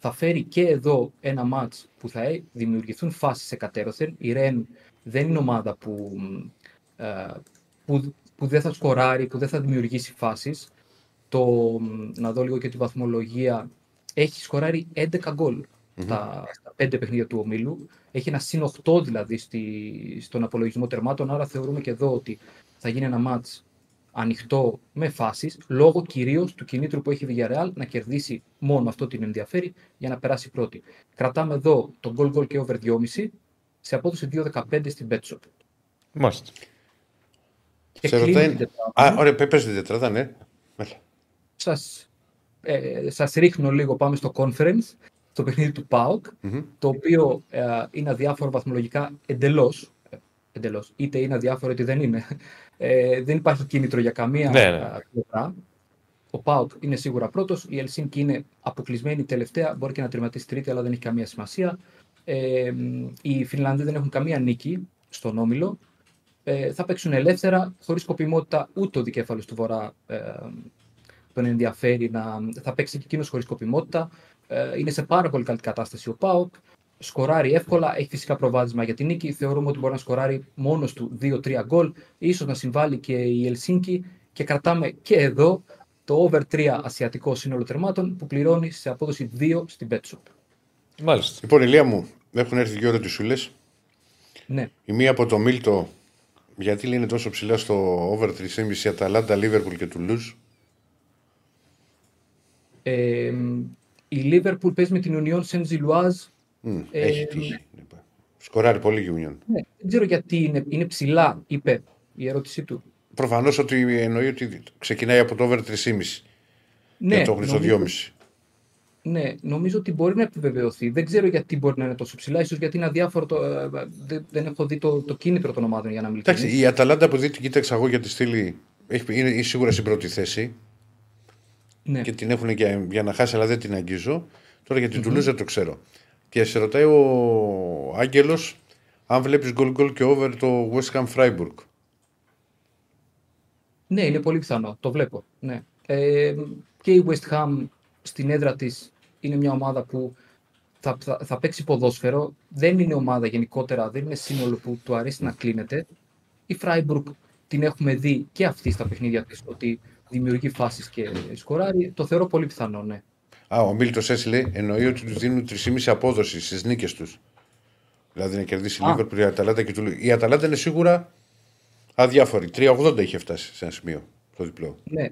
θα φέρει και εδώ ένα μάτς που θα ε, δημιουργηθούν φάσεις σε κατέρωθεν. Η Ρεν δεν είναι ομάδα που, ε, που, που δεν θα σκοράρει, που δεν θα δημιουργήσει φάσεις. Το, να δω λίγο και τη βαθμολογία, έχει σκοράρει 11 γκολ τα, στα 5 παιχνίδια του ομίλου. Έχει ένα συν 8 δηλαδή στη, στον απολογισμό τερμάτων, άρα θεωρούμε και εδώ ότι θα γίνει ένα μάτς ανοιχτό με φάσεις, λόγω κυρίως του κινήτρου που έχει η Villarreal να κερδίσει μόνο αυτό την ενδιαφέρει για να περάσει πρώτη. Κρατάμε εδώ το goal goal και over 2,5 σε απόδοση 2,15 στην Betshop. Μάλιστα. Και Σε κλείνει ρωτάει. την τετράδα. Α, ωραία, πε την τετράδα, ναι. Έλα. σας, ε, σας ρίχνω λίγο, πάμε στο conference, στο παιχνίδι του ΠΑΟΚ, Μμμ. το οποίο ε, είναι αδιάφορο βαθμολογικά εντελώς, ε, εντελώς, είτε είναι αδιάφορο είτε δεν είναι. Ε, δεν υπάρχει κίνητρο για καμία Ναι, ναι. ε, πλευρά. Ο ΠΑΟΚ είναι σίγουρα πρώτος, η Ελσίνκη είναι αποκλεισμένη τελευταία, μπορεί και να τερματίσει τρίτη, αλλά δεν έχει καμία σημασία. Ε, μ, οι Φινλανδοί δεν έχουν καμία νίκη στον Όμιλο. Ε, θα παίξουν ελεύθερα, χωρίς σκοπιμότητα ούτε ο δικέφαλος του Βορρά ε, τον ενδιαφέρει να θα παίξει και εκείνος χωρίς σκοπιμότητα. Ε, είναι σε πάρα πολύ καλή κατάσταση ο Πάοκ. Σκοράρει εύκολα, έχει φυσικά προβάδισμα για την νίκη. Θεωρούμε ότι μπορεί να σκοράρει μόνος του 2-3 γκολ. ίσως να συμβάλλει και η Ελσίνκη. Και κρατάμε και εδώ το over 3 ασιατικό σύνολο τερμάτων που πληρώνει σε απόδοση 2 στην Betshop. Μάλιστα. Λοιπόν, Ηλία μου, έχουν έρθει δύο ερωτησούλε. Ναι, Η μία από το Μίλτο, γιατί είναι τόσο ψηλά στο over 3,5 Αταλάντα, Λίβερπουλ και Τουλούζ. ε, η Liverpool παίζει με την Union Saint-Gilloise. Μμ, Ε, Έχει τύχει. είπα. Σκοράρει πολύ Union. Ναι, δεν ξέρω γιατί είναι, είναι ψηλά, είπε η ερώτησή του. Προφανώς ότι εννοεί ότι ξεκινάει από το over 3,5. Ναι, Ναι, το έχουν στο νομίζω- 2,5. Ναι, νομίζω ότι μπορεί να επιβεβαιωθεί. Δεν ξέρω γιατί μπορεί να είναι τόσο ψηλά. ίσως γιατί είναι αδιάφορο. Το, ε, δεν, δεν έχω δει το, το κίνητρο των ομάδων για να μιλήσω. Εντάξει, η Αταλάντα που δει την κοίταξα εγώ για τη στήλη έχει, είναι σίγουρα στην πρώτη θέση Ναι. και την έχουν για, για να χάσει, αλλά δεν την αγγίζω. Τώρα για την Τουλούζ δεν το ξέρω. Και σε ρωτάει ο Άγγελος αν βλέπεις γκολ γκολ και over το West Ham Freiburg. ναι, είναι πολύ πιθανό. Το βλέπω. Ναι. Ε, και η West Ham στην έδρα της είναι μια ομάδα που θα, θα, θα παίξει ποδόσφαιρο. Δεν είναι ομάδα γενικότερα, δεν είναι σύνολο που του αρέσει να κλείνεται. Η Freiburg την έχουμε δει και αυτή στα παιχνίδια της ότι δημιουργεί φάσεις και σκοράρει. Το θεωρώ πολύ πιθανό, ναι. Α, ο Μίλτος έστειλε εννοεί ότι τους δίνουν 3,5 απόδοση στις νίκες τους. Δηλαδή να κερδίσει η Α. Λίβερπουλ, η Αταλάντα και του Η Αταλάντα είναι σίγουρα αδιάφορη. 3,80 είχε φτάσει σε ένα σημείο το διπλό. Ναι.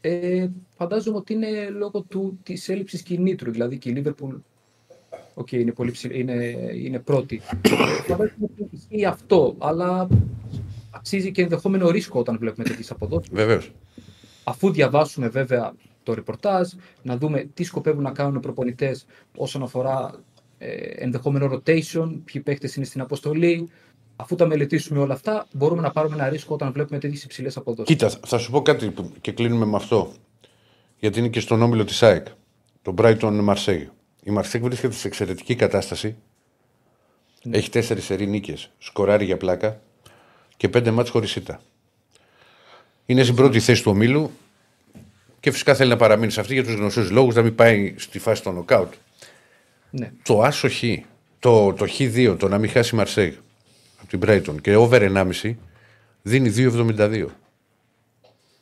Ε, φαντάζομαι ότι είναι λόγω του, της έλλειψης κινήτρου. Δηλαδή και η Λίβερπουλ οκ, είναι, πολύ ψηλή, είναι, είναι πρώτη. φαντάζομαι ότι ισχύει αυτό, αλλά αξίζει και ενδεχόμενο ρίσκο όταν βλέπουμε τέτοιες αποδόσεις. Βεβαίως. Αφού διαβάσουμε βέβαια το ρεπορτάζ, να δούμε τι σκοπεύουν να κάνουν οι προπονητές όσον αφορά ε, ενδεχόμενο rotation, ποιοι παίχτες είναι στην αποστολή. Αφού τα μελετήσουμε όλα αυτά, μπορούμε να πάρουμε ένα ρίσκο όταν βλέπουμε τέτοιες υψηλές αποδόσεις. Κοίτα, θα σου πω κάτι που- και κλείνουμε με αυτό. Γιατί είναι και στον όμιλο της ΑΕΚ. Το Brighton Marseille. Η Marseille βρίσκεται σε εξαιρετική κατάσταση. Έχει τέσσερις σερή νίκες. Σκοράρει για πλάκα και πέντε μάτς χωρίς ήττα. Είναι στην πρώτη θέση του ομίλου και φυσικά θέλει να παραμείνει σε αυτή για τους γνωστούς λόγους, να μην πάει στη φάση των νοκάουτ. Ναι. Το άσο χ, το, το χ2, το να μην χάσει η Marseille από την Brighton και over 1,5 δίνει 2,72.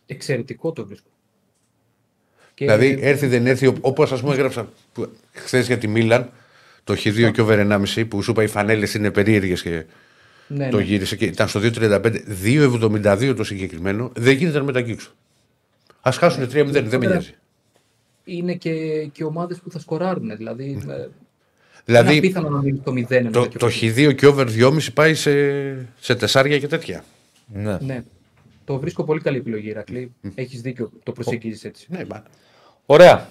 Εξαιρετικό το βρίσκω. Και Δηλαδή, έρθει δεν έρθει, όπως ας πούμε έγραψα χθες για τη Μίλαν, το Χ2 και over 1,5 που σου είπα οι φανέλες είναι περίεργες και ναι, το ναι. γύρισε και ήταν στο 2,35. 2,72 το συγκεκριμένο δεν γίνεται να μεταγγίξω. Α χάσουν 3-0, δεν με νοιάζει. Είναι και, και ομάδες που θα σκοράρουν. Δηλαδή, ε, είναι Δηλαδή, απίθανο να μείνει το 0. ένα το, τέτοιο το παιχνίδι. Χ2 και over 2,5 πάει σε, σε τεσσάρια και τέτοια. Ναι. Ναι. Το βρίσκω πολύ καλή επιλογή, Ηρακλή. Έχεις δίκιο. Το προσεγγίζεις έτσι. Ναι, μα. Ωραία.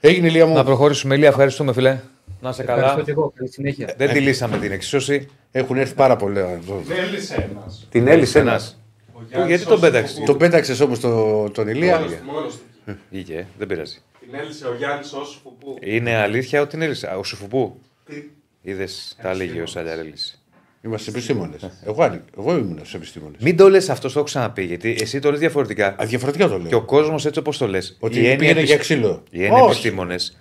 Έγινε λίγα μου. Να προχωρήσουμε, Ηλία. Ευχαριστούμε, φιλέ. Να σε Ευχαριστώ καλά. και εγώ. Καλή συνέχεια. Δεν τη λύσαμε την εξίσωση. Έχουν έρθει πάρα πολλά εδώ. Δεν έλυσε ένας. Την έλυσε ένας. Ο Γιάννης γιατί τον ως πέταξες; φουφού. Τον πέταξες όμως το, τον Ηλία; Μόνος του, μόνος του. Είχε, δεν πειράζει. Την έλυσε ο Γιάννης ως φουπού. Είναι αλήθεια ότι την έλυσε; Α, Ο Σουφουπού; Τι; Είδες, τα έλεγε ο Σαλιαρέλης. Είμαστε επιστήμονες. Εγώ, αν- εγώ ήμουν στου επιστήμονες. Μην το λες αυτό, το έχω ξαναπεί. Γιατί εσύ το λες διαφορετικά. Διαφορετικά το λέω. Και ο κόσμος έτσι όπως το λες. Ότι πήγαινε για ξύλο. Οι έννοια Όχι. επιστήμονες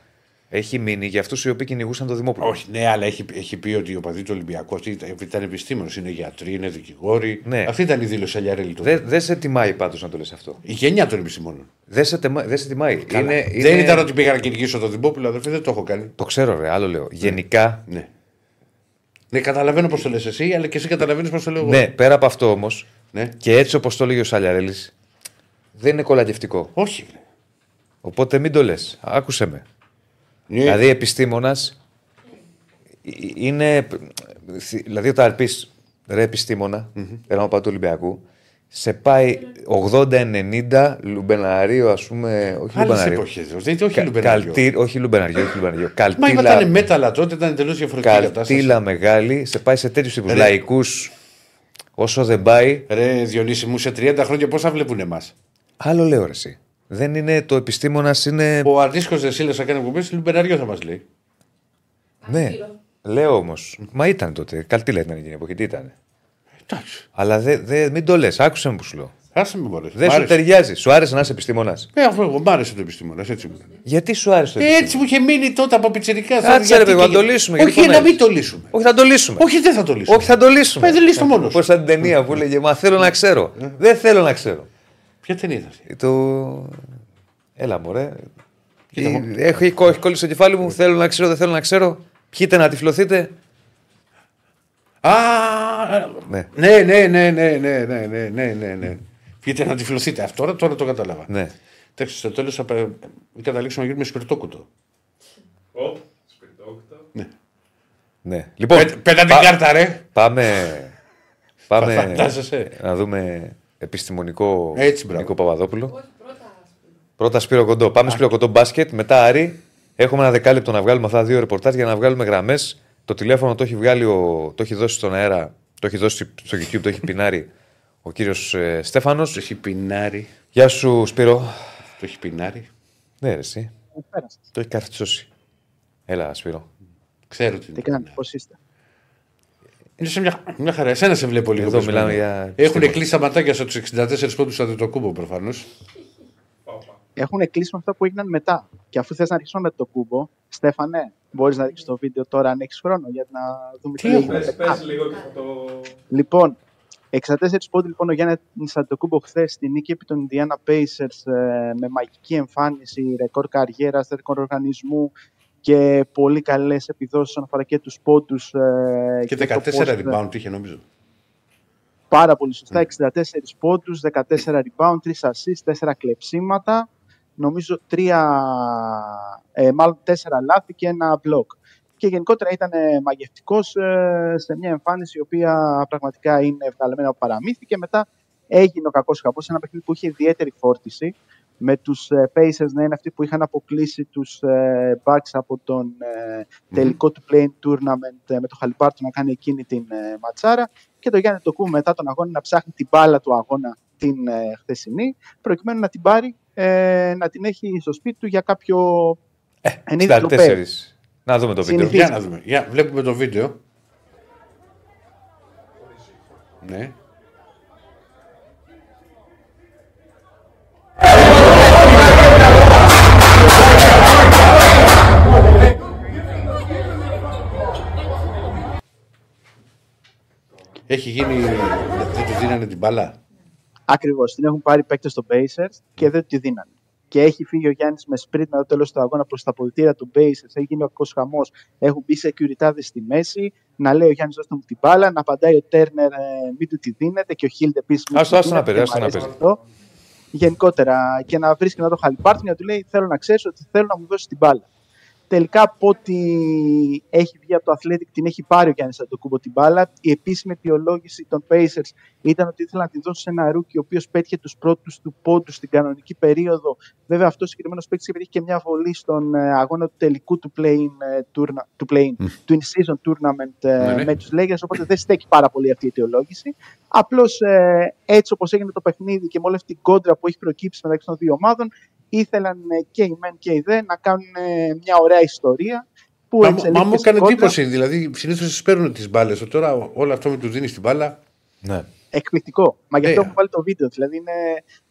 έχει μείνει για αυτούς οι οποίοι κυνηγούσαν το Δημόπουλο. Όχι, ναι, αλλά έχει, έχει πει ότι ο παδί του Ολυμπιακού αυτοί ήταν, ήταν επιστήμονε. Είναι γιατροί, είναι δικηγόροι. Ναι. Αυτή ήταν η δήλωση Αλιαρέλη του. Δεν δεν σε τιμάει πάντως να το λες αυτό. Η γενιά των επιστημόνων. Δεν σε, τιμα- δεν σε τιμάει. Καλά. Είναι, Δεν είναι- ήταν ότι πήγα να κυνηγήσω τον Δημόπουλο, αδερφέ, δεν το έχω κάνει. Το ξέρω, ρε, άλλο λέω. Γενικά, Ναι. Ναι, καταλαβαίνω πώς το λες εσύ, αλλά και εσύ καταλαβαίνεις πώς το λέω εγώ. ναι, πέρα από αυτό όμως, Ναι. και έτσι όπως το έλεγε ο Σαλιαρέλης, δεν είναι κολακευτικό. Όχι. Οπότε μην το λες. Άκουσε με. Ναι. Δηλαδή, επιστήμονας είναι. Δηλαδή, όταν πει ρε επιστήμονα, ένα οπαδό του Ολυμπιακού, σε πάει 80-90 λουμπεναρίο, ας πούμε. Όχι Άλλες λουμπεναρίο. εποχές. Όχι Κα- Λουμπενάριο. καλτή- όχι λουμπεναριο, όχι λουμπεναριο. Μα Καλτήλα, ήταν μέταλλα τότε, ήταν εντελώς διαφορετική η κατάσταση. καλτήλα μεγάλη, σε πάει σε τέτοιους τύπους Ρε. λαϊκούς. Όσο δεν πάει, Ρε Διονύση μου, σε 30 χρόνια πόσα βλέπουν εμάς; άλλο λέω ρε, εσύ. Δεν είναι το επιστήμονας, είναι. Ο αντίστοιχο Δεσίλα θα κάνει εκπομπές, Λουμπενάριο θα μας λέει. Ναι, Άσπυρο. λέω όμως. Μα ήταν τότε. Καλτήλα ήταν εκείνη η εποχή, τι ήταν. Εντάξει. Αλλά δε, δε, μην το λες, άκουσε με που σου λέω. Άσε με μπορεί. Δεν σου ταιριάζει. Σου άρεσε να είσαι επιστήμονας; Ε, αφού εγώ μ' άρεσε το επιστήμονας, έτσι μου. λένε. Γιατί σου άρεσε το Ε, επιστήμονα; Έτσι μου είχε μείνει τότε από πιτσερικά. Κάτσε, ρε, παιδί, να το λύσουμε, γιατί Όχι, να φωνάζεις. μην το λύσουμε. Όχι, θα το λύσουμε. Όχι, δεν θα το λύσουμε. Όχι, θα το λύσουμε. Πάει, δεν λύσει το μόνος. Όπω σαν την ταινία που έλεγε Μα θέλω να ξέρω. Δεν θέλω να ξέρω. Ποια ταινία ήταν αυτή; Το. Έλα, μωρέ. Κοίτα, Ε, μου. Έχω έχει κόλλει στο κεφάλι μου. Θέλω να ξέρω, δεν θέλω να ξέρω. Πιείτε να τυφλωθείτε. Α, Ναι. ναι, ναι, ναι, ναι, ναι, ναι, ναι, ναι, ναι, ναι. Πιείτε να τυφλωθείτε. Αυτό τώρα, τώρα το κατάλαβα. Ναι. Εντάξει, στο τέλος θα πε- καταλήξουμε να γίνουμε σπιρτόκουτο. Οπ, σπιρτόκουτο. ναι. Λοιπόν, Πέ- Πέτα την πα- κάρτα, ρε. πάμε. πάμε Φαντάζεσαι. να δούμε επιστημονικό Έτσι, μπράβο. Νίκο Παπαδόπουλο. Όχι, πρώτα. Πρώτα Σπύρο Κοντό. Πάμε Σπύρο Κοντό μπάσκετ. Μετά Άρη. Έχουμε ένα δεκάλεπτο να βγάλουμε αυτά τα δύο ρεπορτάζ για να βγάλουμε γραμμές. Το τηλέφωνο το έχει, βγάλει ο, το έχει δώσει στον αέρα, το έχει δώσει στο YouTube, το έχει πινάρει ο κύριος ε, Στέφανος. Το έχει πινάρει. Γεια σου Σπύρο. Το έχει πινάρει. Ναι, ρε, εσύ. Το έχει καρφιτσώσει. Έλα, Σπύρο. Ξέρω τι Τι είναι. κάνετε, πώς είστε. Είναι σε μια, μια χαρά. Εσένα σε βλέπω λίγο. Εδώ πεσμένο. μιλάμε για Έχουν επιστήμονες. κλείσει τα ματάκια σου τους 64 πόντους στο Αντετοκούμπο προφανώς. Πάπα. Έχουν κλείσει με αυτά που έγιναν μετά. Και αφού θες να αρχίσουμε με το κούμπο, Στέφανε, μπορείς να δείξει το βίντεο τώρα αν έχεις χρόνο για να δούμε τι, Τι έγινε. Πες, πες λίγο και θα το... Λοιπόν, 64 πόντους λοιπόν ο Γιάννη Αντετοκούμπο χθες στη νίκη επί των Indiana Pacers ε, με μαγική εμφάνιση, ρεκόρ καριέρας, ρεκόρ οργανισμού και πολύ καλές επιδόσεις όσον αφορά και τους πόντους. Ε, Και το 14 πώς, ε, rebound είχε νομίζω. Πάρα πολύ σωστά. 64 πόντους, 14 rebound, 3 assists, 4 κλεψίματα. Νομίζω 3, ε, μάλλον 4 λάθη και ένα block. Και γενικότερα ήταν μαγευτικός ε, σε μια εμφάνιση η οποία πραγματικά είναι βγαλμένη από παραμύθι και μετά έγινε ο κακός χαμπός σε ένα παιχνίδι που είχε ιδιαίτερη φόρτιση με τους ε, Pacers να είναι αυτοί που είχαν αποκλείσει τους ε, Bucks από τον ε, τελικό του play tournament ε, με το Χαλιπάρτο να κάνει εκείνη την ε, ματσάρα και το Γιάννη Τοκού μετά τον αγώνα να ψάχνει την μπάλα του αγώνα την ε, χθεσινή, προκειμένου να την πάρει, ε, να την έχει στο σπίτι του για κάποιο ενίδιο 64. τροπέο. Να δούμε το βίντεο. Συνηθίζει. Για να δούμε. Για, βλέπουμε το βίντεο. Ναι. Δίνανε την μπάλα. Ακριβώς. Την έχουν πάρει παίκτες στο Pacers και δεν τη δίνανε. Και έχει φύγει ο Γιάννης με sprint μετά το τέλος του αγώνα προς τα πολιτεία του Pacers. Έχει γίνει ο κακό χαμός. Έχουν μπει σε στη μέση. Να λέει ο Γιάννης, δώστε μου την μπάλα. Να απαντάει ο Τέρνερ, ε, μην του τη δίνετε. Και ο Χίλντ επίσης. Άστο, άστο να παίζει, άστο να παίζει. Γενικότερα. Και να βρίσκει να το χαλιπάρτι να του λέει: Θέλω να ξέρεις ότι θέλω να μου δώσεις την μπάλα. Τελικά από ό,τι έχει βγει από το Athletic την έχει πάρει ο Γιάννης Αντοκούμπο την μπάλα. Η επίσημη αιτιολόγηση των Pacers ήταν ότι ήθελαν να τη δώσουν σε ένα rookie ο οποίος πέτυχε τους πρώτους του πόντους στην κανονική περίοδο. Βέβαια, αυτός ο συγκεκριμένος παίκτης πέτυχε και μια βολή στον ε, αγώνα του τελικού του play-in, ε, tourna- του, play-in, του in-season tournament ε, Ναι, ναι. με τους Lakers. Οπότε δεν στέκει πάρα πολύ αυτή η αιτιολόγηση. Απλώς έτσι όπως έγινε το παιχνίδι και με όλη αυτή την κόντρα που έχει προκύψει μεταξύ των δύο ομάδων, ήθελαν ε, και οι μεν και οι δε να κάνουν ε, μια ωραία ιστορία. Που Μα, εξελίχθηκε μα μου σε έκανε κόντρα. εντύπωση. Δηλαδή, συνήθως τι παίρνουν τις μπάλες. Τώρα όλο αυτό με τους δίνεις την μπάλα. Ναι. εκπληκτικό. Μα γι' αυτό Ε. έχουμε βάλει το βίντεο. Δηλαδή είναι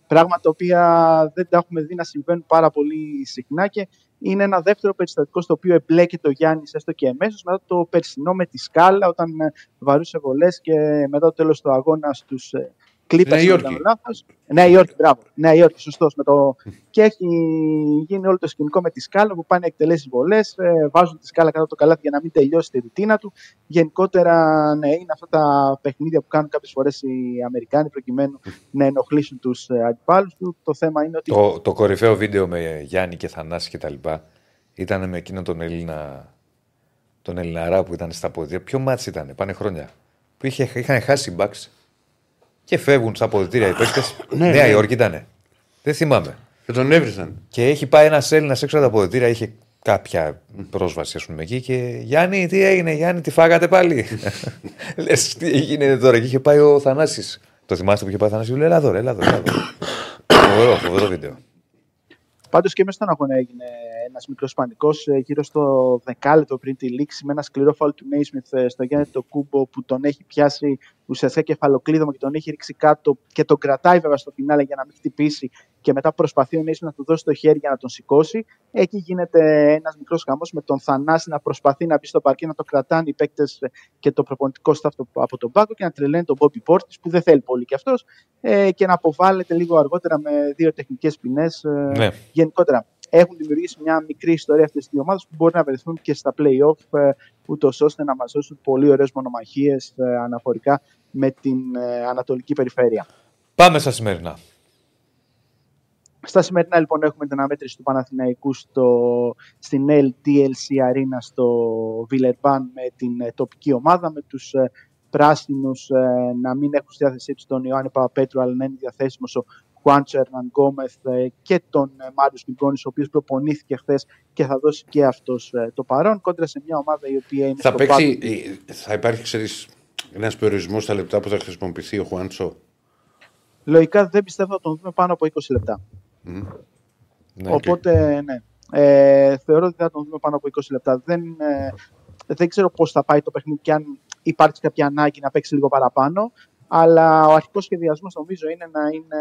πράγματα τα οποία δεν τα έχουμε δει να συμβαίνουν πάρα πολύ συχνά και είναι ένα δεύτερο περιστατικό στο οποίο εμπλέκεται ο Γιάννης έστω και εμέσω μετά το περσινό με τη σκάλα όταν ε, βαρούσε βολές και μετά το τέλος του αγώνα στους Clippers. Νέα αν δεν Υόρκη. κάνω λάθος. Νέα Υόρκη, μπράβο. Νέα Υόρκη, σωστός. Το... και έχει γίνει όλο το σκηνικό με τη σκάλα που πάνε να εκτελέσεις βολές, βάζουν τη σκάλα κάτω από το καλάθι για να μην τελειώσει τη ρουτίνα του. Γενικότερα, ναι, είναι αυτά τα παιχνίδια που κάνουν κάποιες φορές οι Αμερικάνοι προκειμένου να ενοχλήσουν τους αντιπάλους του. Το θέμα είναι ότι. Το, το κορυφαίο βίντεο με Γιάννη και Θανάση και τα λοιπά ήταν με εκείνον τον Έλληνα, τον Ελληναρά που ήταν στα πόδια. Ποιο μάτς ήταν, πάνε χρόνια. Που είχε, είχαν χάσει οι Bucks και φεύγουν στα αποδητήρια οι παίκτες. ναι, Νέα ναι. Υόρκη ήταν. Δεν θυμάμαι. Και τον έβρισαν. Και έχει πάει ένας Έλληνας έξω από τα αποδητήρια, είχε κάποια πρόσβαση, ας πούμε εκεί. Και Γιάννη, τι έγινε, Γιάννη, τι φάγατε πάλι; Λες, τι έγινε τώρα; Και είχε πάει ο Θανάσης. Το θυμάστε που είχε πάει ο Θανάσης, λέει, Έλα εδώ, ρε, έλα εδώ. έλα εδώ». Φοβερό, φοβερό βίντεο. Πάντως και μέσα στον αγώνα έγινε ένας μικρός πανικός γύρω στο δεκάλεπτο πριν τη λήξη με ένα σκληρό φάουλ του Νέισμιθ στο Γιάννη το Κούμπο που τον έχει πιάσει ουσιαστικά κεφαλοκλείδωμα και τον έχει ρίξει κάτω και τον κρατάει βέβαια στο φινάλε για να μην χτυπήσει και μετά προσπαθεί ο Νέισμιθ να του δώσει το χέρι για να τον σηκώσει. Εκεί γίνεται ένας μικρός χαμός με τον Θανάση να προσπαθεί να μπει στο παρκέ, να το κρατάνε οι παίκτες και το προπονητικό staff το- από τον πάγκο και να τρελαίνει τον Μπόμπι Πόρτη που δεν θέλει πολύ κι αυτός ε, και να αποβάλλεται λίγο αργότερα με δύο τεχνικές ποινές. Ναι. Γενικότερα έχουν δημιουργήσει μια μικρή ιστορία αυτές οι ομάδες που μπορεί να βρεθούν και στα play-off, ε, ούτως ώστε να μας δώσουν πολύ ωραίες μονομαχίες αναφορικά με την ε, Ανατολική Περιφέρεια. Πάμε στα σημερινά. Στα σημερινά λοιπόν έχουμε την αναμέτρηση του Παναθηναϊκού στο, στην LDLC Arena στο Villeurbanne με την ε, τοπική ομάδα, με τους ε, πράσινους ε, να μην έχουν στη διάθεσή τους τον Ιωάννη Παπαπέτρου, αλλά να είναι διαθέσιμος ο Χουάντσο Ερναν Γκόμεθ ε, και τον ε, Μάριος Γκόνης, ο οποίος προπονήθηκε χθες και θα δώσει και αυτός ε, το παρόν, κόντρα σε μια ομάδα η οποία είναι Θα στο παίξει, πάτο. ε, θα υπάρχει, ξέρεις, ένας περιορισμός στα λεπτά που θα χρησιμοποιηθεί ο Χουάντσο. Λογικά δεν πιστεύω να τον δούμε πάνω από 20 λεπτά. Ναι. Οπότε, ναι. Ε, θεωρώ ότι θα τον δούμε πάνω από 20 λεπτά. Δεν, ε, δεν ξέρω πώς θα πάει το παιχνίδι και αν υπάρχει κάποια ανάγκη να παίξει λίγο παραπάνω. Αλλά ο αρχικός σχεδιασμός νομίζω είναι να είναι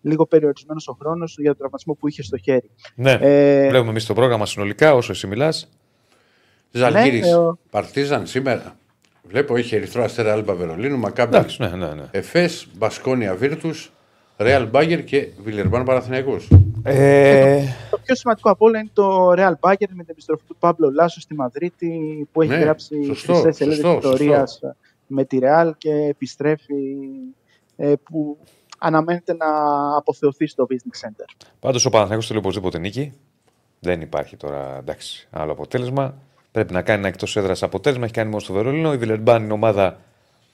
λίγο περιορισμένος ο χρόνος για τον τραυματισμό που είχε στο χέρι. ναι. Ε, Βλέπουμε εμείς το πρόγραμμα συνολικά όσο εσύ μιλάς. Ζαλγίρι, Ναι, ο- Παρτίζαν σήμερα. Βλέπω έχει Ερυθρό Αστέρα Άλμπα Βερολίνου, Μακάμπι, Εντάξει, ναι, ναι, ναι. Εφές, Μπασκόνια Βίρτους, Ρεάλ Μπάγκερ και Βιλερμπάν Παναθηναϊκός. Ε, το πιο σημαντικό από όλα είναι το Real Bayern με την επιστροφή του Παύλο Λάσο στη Μαδρίτη που έχει Ναι, γράψει σωστό, χρυσές σελίδες σωστό, ιστορίας με τη Real και επιστρέφει ε, που αναμένεται να αποθεωθεί στο Business Center. Πάντως ο Παναθηναϊκός θέλει οπωσδήποτε νίκη. Δεν υπάρχει τώρα εντάξει, άλλο αποτέλεσμα. Πρέπει να κάνει ένα εκτός έδρας αποτέλεσμα. Έχει κάνει μόνο στο Βερολίνο. Η Βιλερμπάν είναι ομάδα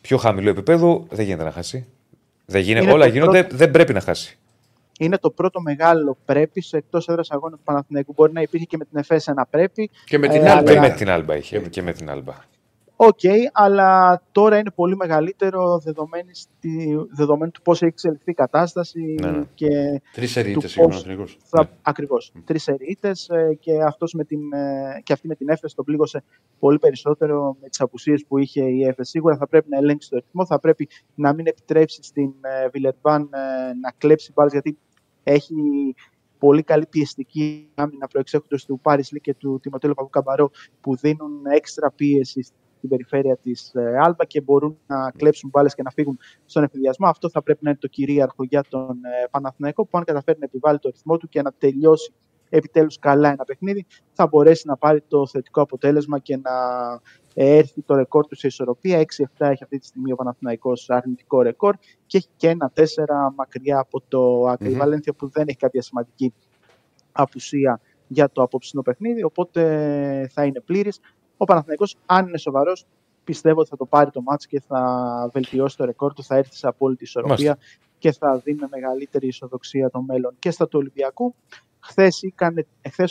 πιο χαμηλού επίπεδου. Δεν γίνεται να χάσει. Δεν γίνεται. Είναι Όλα το γίνονται. πρώτο- Δεν πρέπει να χάσει. Είναι το πρώτο μεγάλο πρέπει σε εκτός έδρας αγώνας του Παναθηναϊκού. Μπορεί να υπήρχε και με την ΕΦΕΣ ένα πρέπει. Και με την Ε, Άλμπα. Και αλλά- με την Άλμπα είχε. Και με την Άλμπα. Οκ, αλλά τώρα είναι πολύ μεγαλύτερο δεδομένη στη, δεδομένου του πώς έχει εξελιχθεί η κατάσταση Ναι, ναι. και Τρεις σερί ήττες ο σίγουρα Παναθηναϊκός. θα, Ναι. Ακριβώς. Τρεις σερί ήττεςς ε, και, αυτός με την, ε, και αυτή με την Εφές τον πλήγωσε πολύ περισσότερο με τις απουσίες που είχε η Εφές. Σίγουρα θα πρέπει να ελέγξει το ρυθμό, θα πρέπει να μην επιτρέψει στην ε, Βιλερμπάν ε, να κλέψει μπάλες γιατί έχει πολύ καλή πιεστική άμυνα προεξέχοντος του Πάρις Λί και του Τιμωτέλου Παπού Καμπαρό που δίνουν έξτρα πίεση στην περιφέρεια της ε, Άλμπα και μπορούν να κλέψουν μπάλες και να φύγουν στον εφηδιασμό. Αυτό θα πρέπει να είναι το κυρίαρχο για τον ε, Παναθηναϊκό που αν καταφέρει να επιβάλλει το ρυθμό του και να τελειώσει επιτέλους καλά ένα παιχνίδι θα μπορέσει να πάρει το θετικό αποτέλεσμα και να ε, έρθει το ρεκόρ του σε ισορροπία. 6-7 έχει αυτή τη στιγμή ο Παναθηναϊκός αρνητικό ρεκόρ και έχει και ένα 4 μακριά από το άκρη. Η Μμμ. Βαλένθια που δεν έχει κάποια σημαντική απουσία για το απόψινο παιχνίδι, οπότε θα είναι πλήρης. Ο Παναθηναϊκός, αν είναι σοβαρός, πιστεύω ότι θα το πάρει το μάτς και θα βελτιώσει το ρεκόρ του, θα έρθει σε απόλυτη ισορροπία και θα δει με μεγαλύτερη ισοδοξία το μέλλον και στα του Ολυμπιακού. Χθες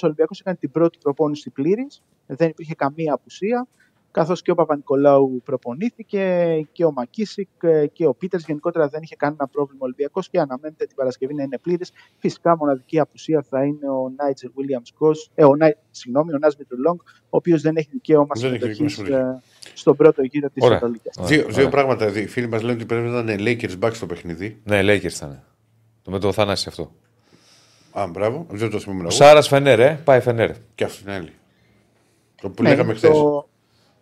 ο Ολυμπιακός έκανε την πρώτη προπόνηση πλήρης, δεν υπήρχε καμία απουσία καθώς και ο Παπα-Νικολάου προπονήθηκε και ο Μακίσικ ε, και ο Πίτερς γενικότερα δεν είχε κανένα πρόβλημα ο Ολυμπιακός και αναμένεται την Παρασκευή να είναι πλήρης. Φυσικά μοναδική απουσία θα είναι ο Νάιτζερ Williams Κος, ε, ο, Νάι, συγγνώμη, ο Νάσμι Long, ο οποίος δεν έχει δικαίωμα συμμετοχής στον πρώτο γύρο της Ανατολικής. Δύο, δύο πράγματα. Οι φίλοι μας λένε ότι πρέπει να ήταν Lakers back στο παιχνίδι. Ναι, Lakers ήταν. Το με το Θανάση αυτό. Α, μπράβο. Δεν το θυμούμαι. Ο Σάρας Φενέρ, ε. πάει Φενέρ. Και αυτό είναι άλλη. Το που ναι, λέγαμε χθε. Το...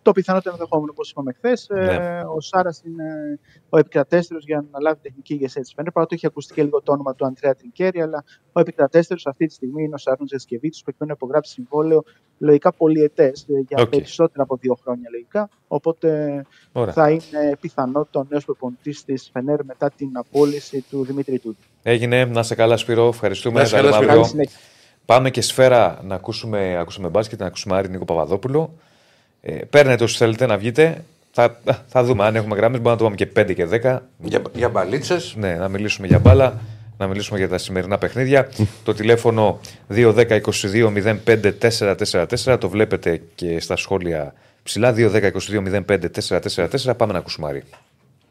Το πιθανότερο ενδεχόμενο, όπως είπαμε χθες, ναι. ε, ο Σάρας είναι ο επικρατέστερος για να λάβει τεχνική ηγεσία της Φέντερ. Παρά το έχει ακουστεί και λίγο το όνομα του Αντρέα Τρικέρι, αλλά ο επικρατέστερος αυτή τη στιγμή είναι ο Σάρων Ζεσκεβίτσο, που έχει υπογράψει συμβόλαιο λογικά πολυετές ε, για okay. περισσότερα από δύο χρόνια λογικά. Οπότε Ωραία. θα είναι πιθανό το νέο προπονητής της Φενέρ μετά την απόλυση του Δημήτρη Τούδη. Έγινε, να σε καλά, Σπύρο. Ευχαριστούμε. Να σε καλά, Πάμε και σφαίρα να ακούσουμε, ακούσουμε μπάσκετ, να ακούσουμε Άρη Νίκο Παπαδόπουλο. Ε, παίρνετε όσους θέλετε να βγείτε. Θα, θα δούμε αν έχουμε γραμμέ. Μπορούμε να το πάμε και 5 και 10. Για, για μπαλίτσες. Ναι, να μιλήσουμε για μπάλα. Να μιλήσουμε για τα σημερινά παιχνίδια. το τηλέφωνο 210-22-05-444. Το βλέπετε και στα σχόλια ψηλά. 210-22-05-444. Πάμε να ακούσουμε Άρη.